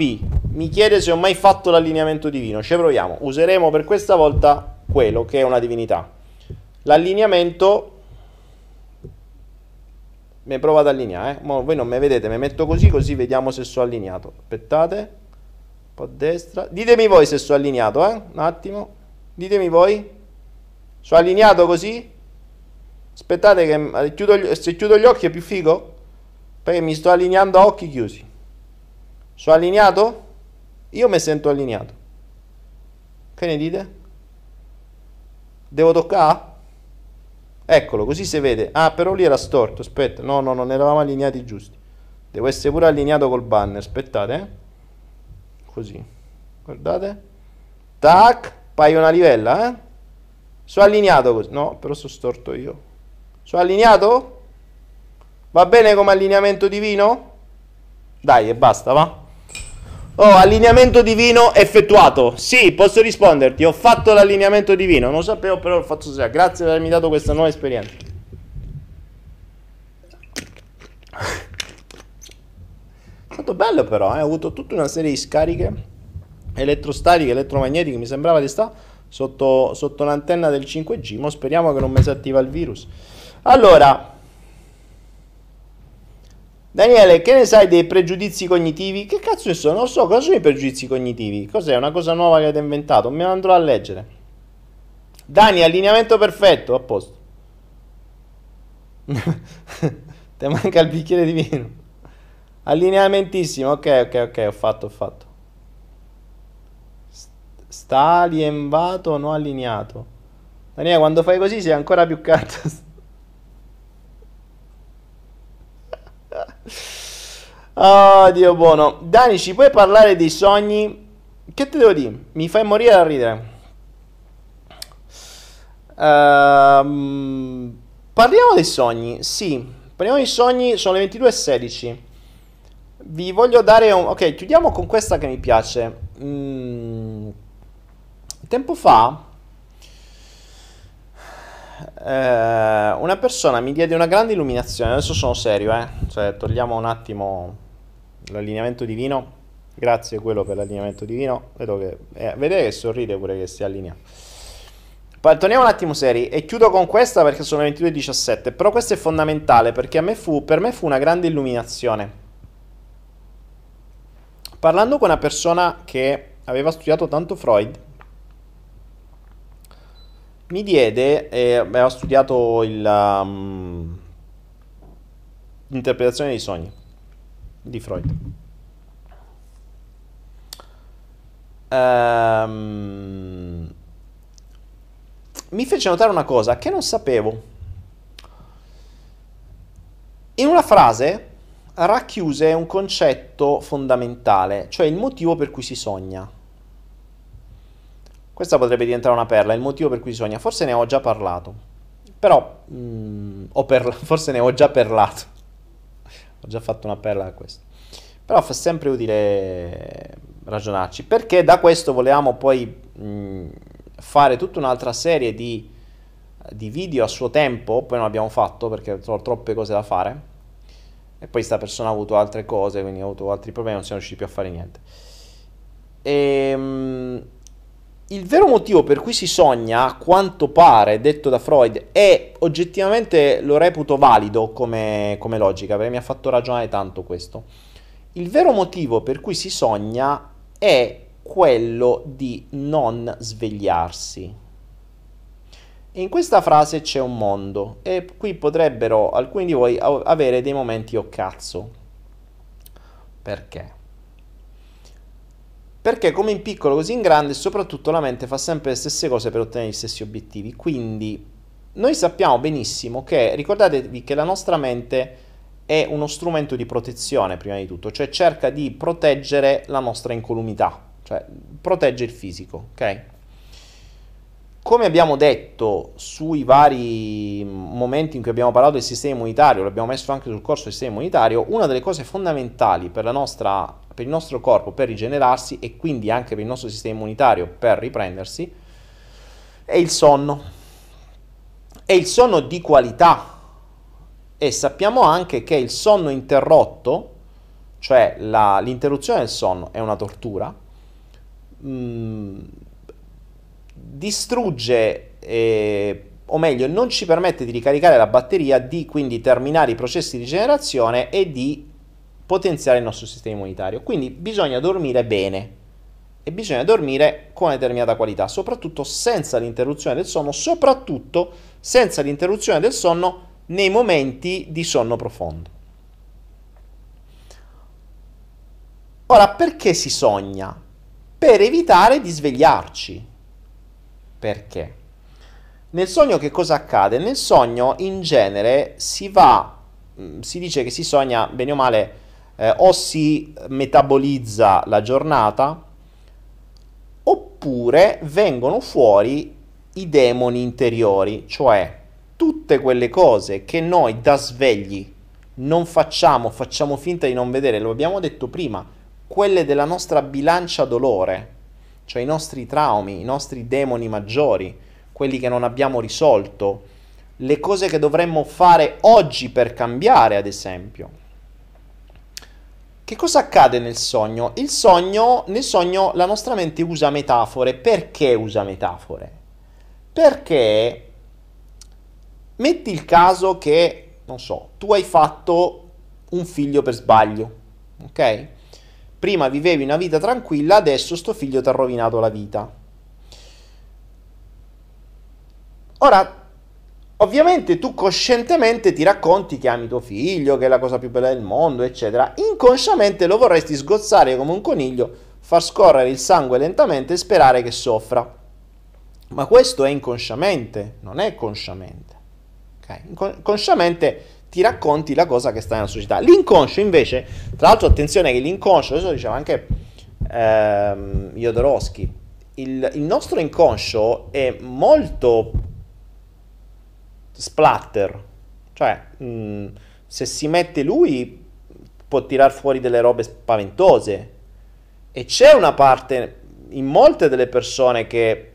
mi chiede se ho mai fatto l'allineamento divino. Ci proviamo. Useremo per questa volta quello che è una divinità. L'allineamento mi provo ad allineare. Eh? voi non mi vedete, mi metto così, così vediamo se sono allineato. Aspettate. Un po' a destra. Ditemi voi se sono allineato, eh? Un attimo. Ditemi voi. Sono allineato così? Aspettate che eh, chiudo, se chiudo gli occhi è più figo? Perché mi sto allineando a occhi chiusi. Sono allineato? Io mi sento allineato. Che ne dite? Devo toccare? Eccolo, così si vede. Ah, però lì era storto. Aspetta, no, no, non eravamo allineati giusti. Devo essere pure allineato col banner. Aspettate, eh. Così. Guardate. Tac. Paio una livella, eh. Sono allineato così. No, però sono storto io. Sono allineato? Va bene come allineamento divino? Dai, e basta, va. Oh, allineamento divino effettuato. Sì, posso risponderti. Ho fatto l'allineamento divino. Non lo sapevo, però l'ho fatto stasera. Grazie per avermi dato questa nuova esperienza. È stato bello però, eh. ho avuto tutta una serie di scariche elettrostatiche, elettromagnetiche, mi sembrava di stare sotto, sotto un'antenna del 5G, ma speriamo che non mi si attiva il virus. Allora, Daniele, che ne sai dei pregiudizi cognitivi? Che cazzo ne so? Non so, cosa sono i pregiudizi cognitivi? Cos'è? Una cosa nuova che avete inventato? Me lo andrò a leggere. Dani, allineamento perfetto, a posto. <laughs> Te manca il bicchiere di vino. Allineamentissimo, ok, ok, ok, ho fatto, ho fatto. Sta alienvato, non allineato. Daniele, quando fai così sei ancora più cazzo. Oh, Dio buono. Dani, ci puoi parlare dei sogni? Che te devo dire? Mi fai morire da ridere. Uh, parliamo dei sogni. Sì, parliamo dei sogni. Sono le 22.16. Vi voglio dare un... Ok, chiudiamo con questa che mi piace. Mm Tempo fa eh, una persona mi diede una grande illuminazione, adesso sono serio, eh? cioè togliamo un attimo l'allineamento divino, grazie quello per l'allineamento divino, vedo che, eh, vedete che sorride pure che si allinea. Torniamo un attimo seri e chiudo con questa perché sono le 22.17, però questo è fondamentale perché me fu, per me fu una grande illuminazione. Parlando con una persona che aveva studiato tanto Freud, mi diede, eh, ho studiato il, um, l'interpretazione dei sogni di Freud. Um, mi fece notare una cosa che non sapevo. In una frase racchiuse un concetto fondamentale, cioè il motivo per cui si sogna. Questa potrebbe diventare una perla, il motivo per cui si sogna. Forse ne ho già parlato. Però, mh, mm, perla, <laughs> forse ne ho già parlato. ho già fatto una perla da questo. Però fa sempre utile ragionarci. Perché da questo volevamo poi mh, mm, fare tutta un'altra serie di di video a suo tempo, poi non abbiamo fatto perché ho troppe cose da fare. E poi sta persona ha avuto altre cose, quindi ha avuto altri problemi, non siamo riusciti più a fare niente. E, ehm, il vero motivo per cui si sogna, a quanto pare, detto da Freud, è oggettivamente lo reputo valido come, come logica, perché mi ha fatto ragionare tanto questo. Il vero motivo per cui si sogna è quello di non svegliarsi. In questa frase c'è un mondo e qui potrebbero alcuni di voi avere dei momenti o oh cazzo. Perché? Perché come in piccolo così in grande, soprattutto la mente fa sempre le stesse cose per ottenere gli stessi obiettivi. Quindi noi sappiamo benissimo che, ricordatevi che la nostra mente è uno strumento di protezione prima di tutto, cioè cerca di proteggere la nostra incolumità, cioè protegge il fisico, ok? Come abbiamo detto sui vari momenti in cui abbiamo parlato del sistema immunitario, l'abbiamo messo anche sul corso del sistema immunitario, una delle cose fondamentali per, nostra, per il nostro corpo per rigenerarsi e quindi anche per il nostro sistema immunitario per riprendersi è il sonno. È il sonno di qualità e sappiamo anche che il sonno interrotto, cioè la, l'interruzione del sonno è una tortura, mh, mm, distrugge, eh, o meglio, non ci permette di ricaricare la batteria, di quindi terminare i processi di generazione e di potenziare il nostro sistema immunitario. Quindi bisogna dormire bene e bisogna dormire con determinata qualità, soprattutto senza l'interruzione del sonno, soprattutto senza l'interruzione del sonno nei momenti di sonno profondo. Ora, perché si sogna? Per evitare di svegliarci. Perché? Nel sogno che cosa accade? Nel sogno in genere si va, mm, si dice che si sogna bene o male, eh, o si metabolizza la giornata, oppure vengono fuori i demoni interiori, cioè tutte quelle cose che noi da svegli non facciamo, facciamo finta di non vedere, lo abbiamo detto prima, quelle della nostra bilancia dolore, cioè i nostri traumi, i nostri demoni maggiori, quelli che non abbiamo risolto, le cose che dovremmo fare oggi per cambiare, ad esempio. Che cosa accade nel sogno? Il sogno, nel sogno la nostra mente usa metafore. Perché usa metafore? Perché metti il caso che, non so, tu hai fatto un figlio per sbaglio, ok? Prima vivevi una vita tranquilla, adesso sto figlio ti ha rovinato la vita. Ora, ovviamente tu coscientemente ti racconti che ami tuo figlio, che è la cosa più bella del mondo, eccetera. Inconsciamente lo vorresti sgozzare come un coniglio, far scorrere il sangue lentamente e sperare che soffra. Ma questo è inconsciamente, non è consciamente. Okay? Inconsciamente ti racconti la cosa che sta nella società. L'inconscio invece, tra l'altro attenzione che l'inconscio, adesso diceva anche ehm, Jodorowsky, il, il nostro inconscio è molto splatter, cioè mh, mm, se si mette lui può tirar fuori delle robe spaventose e c'è una parte in molte delle persone che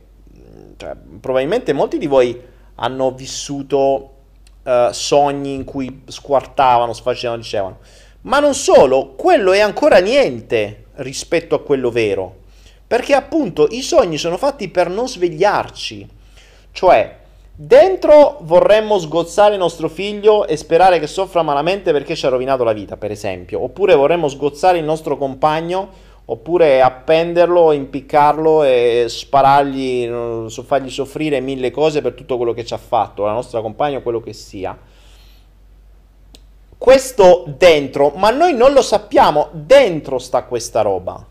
cioè, probabilmente molti di voi hanno vissuto uh, sogni in cui squartavano, sfacevano, dicevano. Ma non solo, quello è ancora niente rispetto a quello vero. Perché appunto i sogni sono fatti per non svegliarci. Cioè, dentro vorremmo sgozzare nostro figlio e sperare che soffra malamente perché ci ha rovinato la vita, per esempio. Oppure vorremmo sgozzare il nostro compagno oppure appenderlo, impiccarlo e sparargli, fargli soffrire mille cose per tutto quello che ci ha fatto, la nostra compagna o quello che sia. Questo dentro, ma noi non lo sappiamo, dentro sta questa roba.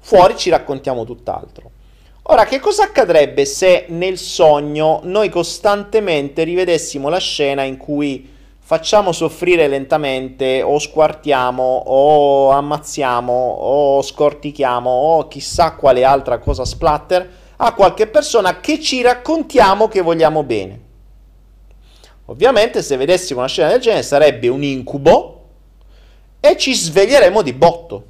Fuori ci raccontiamo tutt'altro. Ora, che cosa accadrebbe se nel sogno noi costantemente rivedessimo la scena in cui facciamo soffrire lentamente o squartiamo o ammazziamo o scortichiamo o chissà quale altra cosa splatter a qualche persona che ci raccontiamo che vogliamo bene. Ovviamente se vedessimo una scena del genere sarebbe un incubo e ci sveglieremo di botto.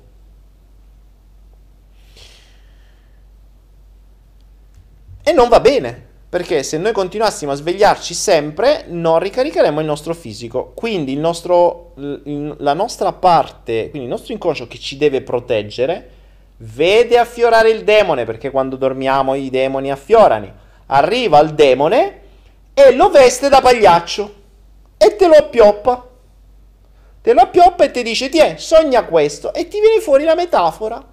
E non va bene, Perché se noi continuassimo a svegliarci sempre, non ricaricheremo il nostro fisico. Quindi il nostro, la nostra parte, quindi il nostro inconscio che ci deve proteggere, vede affiorare il demone, perché quando dormiamo i demoni affiorano. Arriva il demone e lo veste da pagliaccio e te lo appioppa. Te lo appioppa e ti dice, tiè, sogna questo. E ti viene fuori la metafora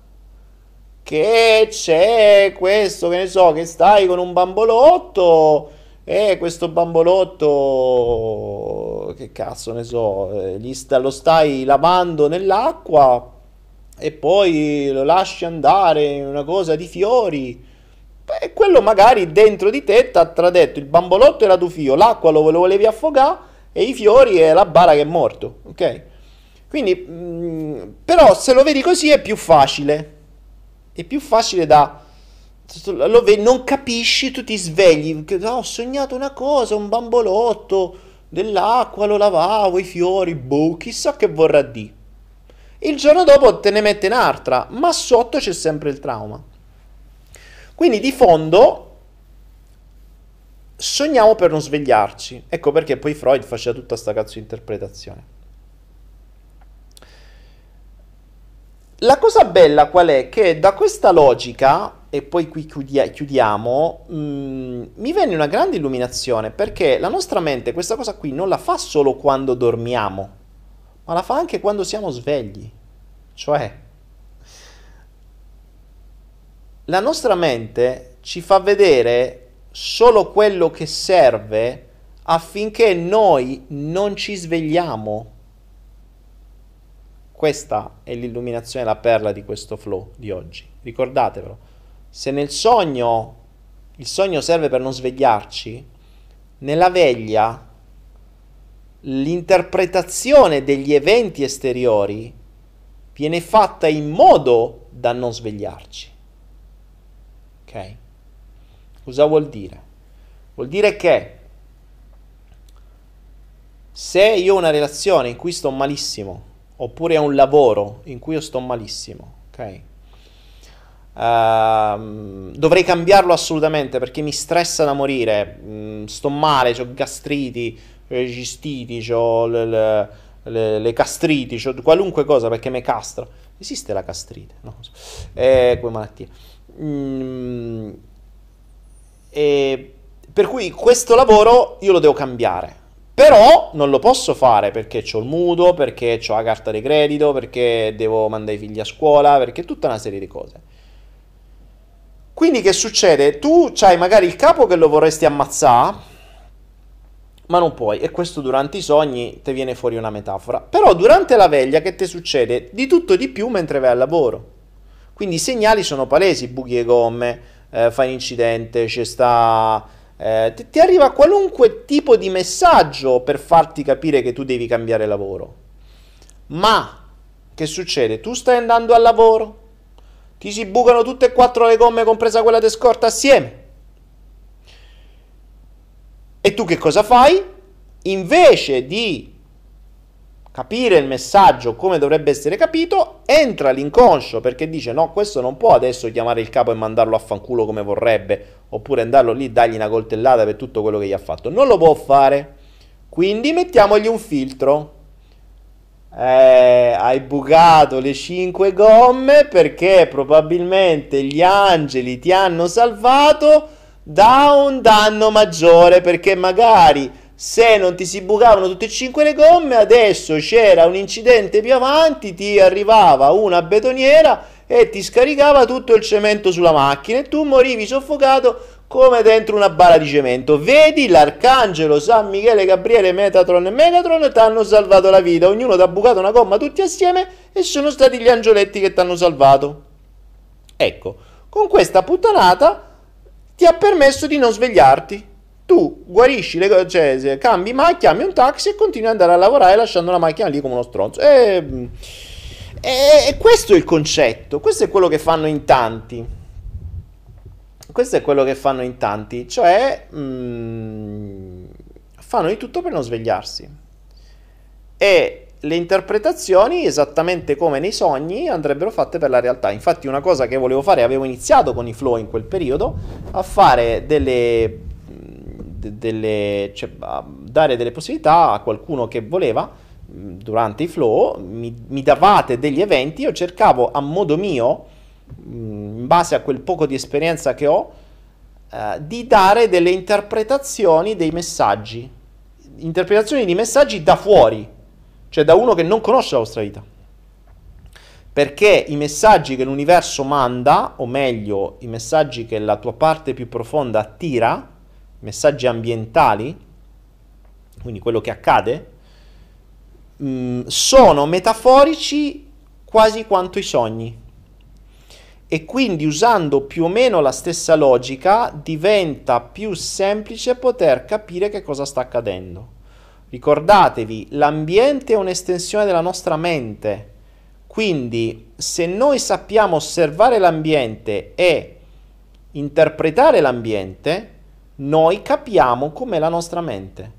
che c'è questo, che ne so, che stai con un bambolotto e questo bambolotto, che cazzo ne so, eh, sta, lo stai lavando nell'acqua e poi lo lasci andare in una cosa di fiori. E quello magari dentro di te ti ha tradetto il bambolotto era tu fio, l'acqua lo volevi affogare e i fiori è la bara che è morto, ok? Quindi, mh, mm, però se lo vedi così è più facile è più facile da... Lo vedi, non capisci, tu ti svegli, oh, ho sognato una cosa, un bambolotto, dell'acqua, lo lavavo, i fiori, boh, chissà che vorrà dire. Il giorno dopo te ne mette un'altra, ma sotto c'è sempre il trauma. Quindi di fondo sogniamo per non svegliarci. Ecco perché poi Freud faceva tutta questa cazzo di interpretazione. La cosa bella qual è? Che da questa logica, e poi qui chiudiamo, mh, mm, mi venne una grande illuminazione perché la nostra mente questa cosa qui non la fa solo quando dormiamo, ma la fa anche quando siamo svegli. Cioè, la nostra mente ci fa vedere solo quello che serve affinché noi non ci svegliamo questa è l'illuminazione, la perla di questo flow di oggi. Ricordatevelo. Se nel sogno il sogno serve per non svegliarci, nella veglia l'interpretazione degli eventi esteriori viene fatta in modo da non svegliarci. Ok? Cosa vuol dire? Vuol dire che se io ho una relazione in cui sto malissimo, oppure a un lavoro in cui io sto malissimo, ok? Uh, dovrei cambiarlo assolutamente perché mi stressa da morire. Mm, sto male, ho gastriti, cistiti, ho le, le, le, le castriti, ho qualunque cosa perché mi castro. Esiste la castrite? No, eh, come malattia. Mm, e per cui questo lavoro io lo devo cambiare. Però non lo posso fare perché ho il mutuo, perché ho la carta di credito, perché devo mandare i figli a scuola, perché tutta una serie di cose. Quindi che succede? Tu hai magari il capo che lo vorresti ammazzare, ma non puoi. E questo durante i sogni ti viene fuori una metafora. Però durante la veglia che ti succede? Di tutto di più mentre vai al lavoro. Quindi i segnali sono palesi, buchi le gomme, eh, fai un incidente, c'è sta eh, ti, ti arriva qualunque tipo di messaggio per farti capire che tu devi cambiare lavoro. Ma che succede? Tu stai andando al lavoro, ti si bucano tutte e quattro le gomme, compresa quella di scorta, assieme. E tu che cosa fai? Invece di capire il messaggio come dovrebbe essere capito, entra l'inconscio perché dice no, questo non può adesso chiamare il capo e mandarlo a fanculo come vorrebbe, oppure andarlo lì dargli una coltellata per tutto quello che gli ha fatto. Non lo può fare. Quindi mettiamogli un filtro. Eh, hai bucato le 5 gomme perché probabilmente gli angeli ti hanno salvato da un danno maggiore perché magari se non ti si bucavano tutte e cinque le gomme, adesso c'era un incidente più avanti, ti arrivava una betoniera e ti scaricava tutto il cemento sulla macchina e tu morivi soffocato come dentro una bara di cemento. Vedi, l'arcangelo San Michele, Gabriele, Metatron e Megatron ti hanno salvato la vita. Ognuno ti ha bucato una gomma tutti assieme e sono stati gli angioletti che ti hanno salvato. Ecco, con questa puttanata ti ha permesso di non svegliarti tu guarisci le cose, cioè cambi macchina, chiami un taxi e continui ad andare a lavorare lasciando la macchina lì come uno stronzo. E, e, e, questo è il concetto, questo è quello che fanno in tanti. Questo è quello che fanno in tanti, cioè mh, mm, fanno di tutto per non svegliarsi. E le interpretazioni, esattamente come nei sogni, andrebbero fatte per la realtà. Infatti, una cosa che volevo fare, avevo iniziato con i flow in quel periodo, a fare delle de- delle, cioè, dare delle possibilità a qualcuno che voleva mm, durante i flow, mi, mi davate degli eventi, io cercavo a modo mio, mm, in base a quel poco di esperienza che ho, eh, di dare delle interpretazioni dei messaggi, interpretazioni di messaggi da fuori, cioè da uno che non conosce la vostra vita. Perché i messaggi che l'universo manda, o meglio, i messaggi che la tua parte più profonda attira, messaggi ambientali, quindi quello che accade, mm, sono metaforici quasi quanto i sogni. E quindi usando più o meno la stessa logica diventa più semplice poter capire che cosa sta accadendo. Ricordatevi, l'ambiente è un'estensione della nostra mente quindi se noi sappiamo osservare l'ambiente e interpretare l'ambiente, noi capiamo com'è la nostra mente.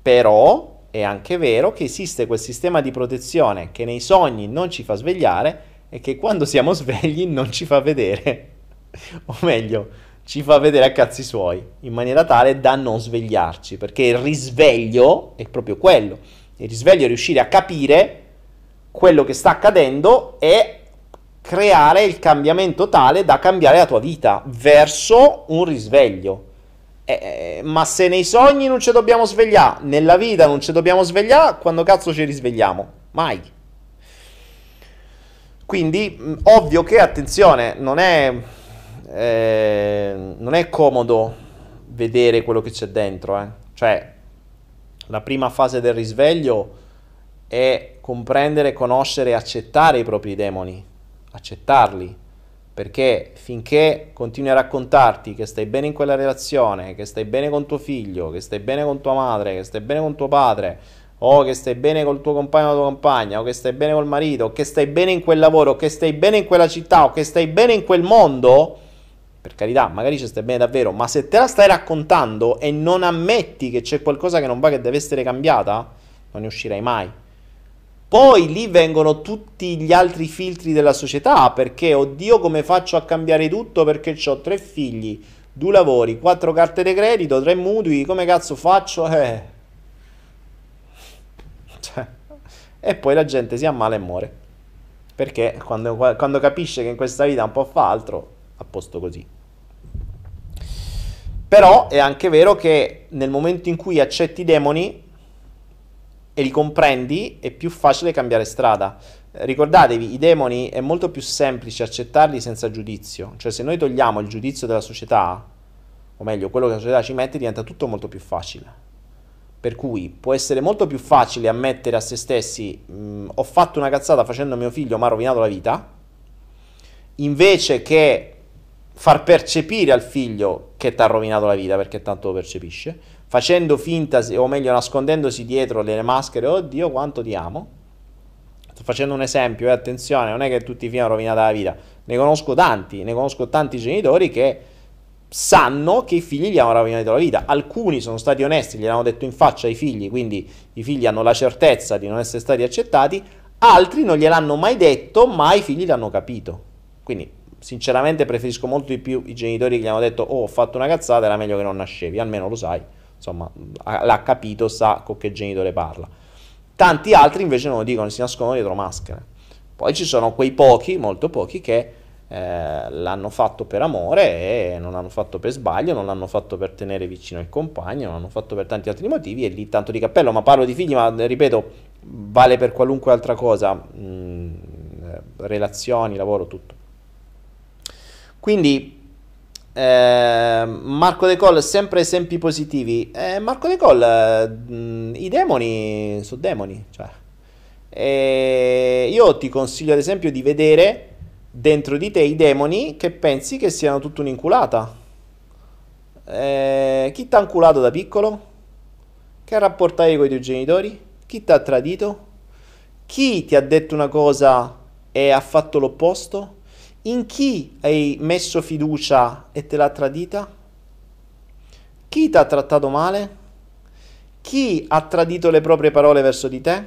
Però è anche vero che esiste quel sistema di protezione che nei sogni non ci fa svegliare e che quando siamo svegli non ci fa vedere. o meglio, ci fa vedere a cazzi suoi, in maniera tale da non svegliarci, perché il risveglio è proprio quello. Il risveglio è riuscire a capire quello che sta accadendo e creare il cambiamento tale da cambiare la tua vita verso un risveglio. Eh, ma se nei sogni non ci dobbiamo svegliare, nella vita non ci dobbiamo svegliare, quando cazzo ci risvegliamo? Mai. Quindi, ovvio che, attenzione, non è, eh, non è comodo vedere quello che c'è dentro. Eh. Cioè, la prima fase del risveglio è comprendere, conoscere e accettare i propri demoni, accettarli, perché finché continui a raccontarti che stai bene in quella relazione, che stai bene con tuo figlio, che stai bene con tua madre, che stai bene con tuo padre, o che stai bene col tuo compagno o tua compagna, o che stai bene col marito, o che stai bene in quel lavoro, o che stai bene in quella città, o che stai bene in quel mondo, per carità, magari ci stai bene davvero, ma se te la stai raccontando e non ammetti che c'è qualcosa che non va, che deve essere cambiata, non ne uscirai mai. Poi lì vengono tutti gli altri filtri della società, perché oddio come faccio a cambiare tutto perché ho tre figli, due lavori, quattro carte di credito, tre mutui, come cazzo faccio? Eh. <laughs> Cioè. E poi la gente si ammala e muore. Perché quando, quando capisce che in questa vita un po' fa altro, a posto così. Però è anche vero che nel momento in cui accetti i demoni, e li comprendi, è più facile cambiare strada. Ricordatevi, i demoni è molto più semplice accettarli senza giudizio. Cioè, se noi togliamo il giudizio della società, o meglio, quello che la società ci mette, diventa tutto molto più facile. Per cui può essere molto più facile ammettere a se stessi: ho fatto una cazzata facendo mio figlio, mi ha rovinato la vita, invece che far percepire al figlio che ti ha rovinato la vita, perché tanto lo percepisce facendo finta, o meglio nascondendosi dietro le maschere, oddio quanto ti amo. Sto facendo un esempio, e eh, attenzione, non è che tutti i figli hanno rovinato la vita, ne conosco tanti, ne conosco tanti genitori che sanno che i figli gli hanno rovinato la vita. Alcuni sono stati onesti, gliel'hanno detto in faccia ai figli, quindi i figli hanno la certezza di non essere stati accettati, altri non gliel'hanno mai detto, ma i figli l'hanno capito. Quindi sinceramente preferisco molto di più i genitori che gli hanno detto oh ho fatto una cazzata, era meglio che non nascevi, almeno lo sai insomma, l'ha capito, sa con che genitore parla. Tanti altri invece non lo dicono, si nascondono dietro maschere. Poi ci sono quei pochi, molto pochi, che eh, l'hanno fatto per amore e non l'hanno fatto per sbaglio, non l'hanno fatto per tenere vicino il compagno, non l'hanno fatto per tanti altri motivi e lì tanto di cappello, ma parlo di figli, ma ripeto, vale per qualunque altra cosa, mh, mm, relazioni, lavoro, tutto. Quindi eh, Marco De Coll, sempre esempi positivi. Eh, Marco De Coll, mh, mm, i demoni sono demoni. Cioè. Eh, io ti consiglio ad esempio di vedere dentro di te i demoni che pensi che siano tutta un'inculata. Eh, chi ti ha inculato da piccolo? Che rapporto hai con i tuoi genitori? Chi ti ha tradito? Chi ti ha detto una cosa e ha fatto l'opposto? In chi hai messo fiducia e te l'ha tradita? Chi ti ha trattato male? Chi ha tradito le proprie parole verso di te?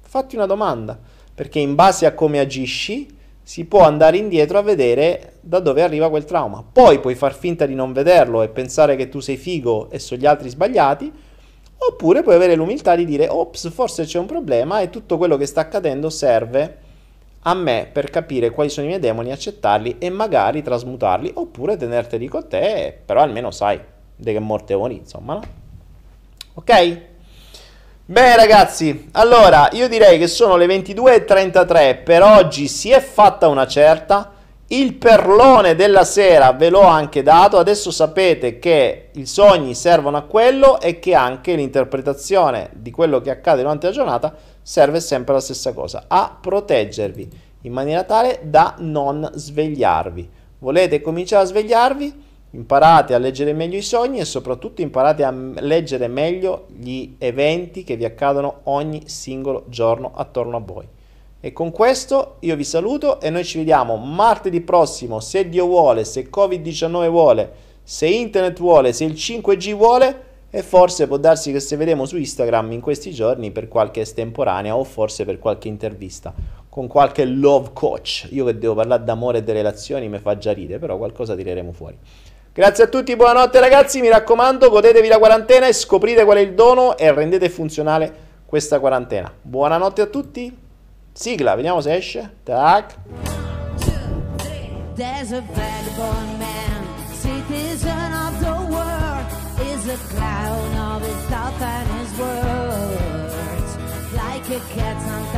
Fatti una domanda, perché in base a come agisci si può andare indietro a vedere da dove arriva quel trauma. Poi puoi far finta di non vederlo e pensare che tu sei figo e sono gli altri sbagliati, oppure puoi avere l'umiltà di dire, ops, forse c'è un problema e tutto quello che sta accadendo serve a me per capire quali sono i miei demoni, accettarli e magari trasmutarli, oppure tenerteli con te, però almeno sai di che morte vuoi, insomma, no? Ok? Bene ragazzi, allora io direi che sono le 22.33, per oggi si è fatta una certa, il perlone della sera ve l'ho anche dato, adesso sapete che i sogni servono a quello e che anche l'interpretazione di quello che accade durante la giornata serve sempre alla stessa cosa, a proteggervi in maniera tale da non svegliarvi. Volete cominciare a svegliarvi? Imparate a leggere meglio i sogni e soprattutto imparate a leggere meglio gli eventi che vi accadono ogni singolo giorno attorno a voi. E con questo io vi saluto e noi ci vediamo martedì prossimo, se Dio vuole, se Covid-19 vuole, se Internet vuole, se il 5G vuole e forse può darsi che se vedremo su Instagram in questi giorni per qualche estemporanea o forse per qualche intervista con qualche love coach. Io che devo parlare d'amore e di relazioni mi fa già ridere, però qualcosa tireremo fuori. Grazie a tutti, buonanotte ragazzi, mi raccomando, godetevi la quarantena e scoprite qual è il dono e rendete funzionale questa quarantena. Buonanotte a tutti, sigla, vediamo se esce. Tac. There's a a clown of his thoughts and his words. Like a cat, sometimes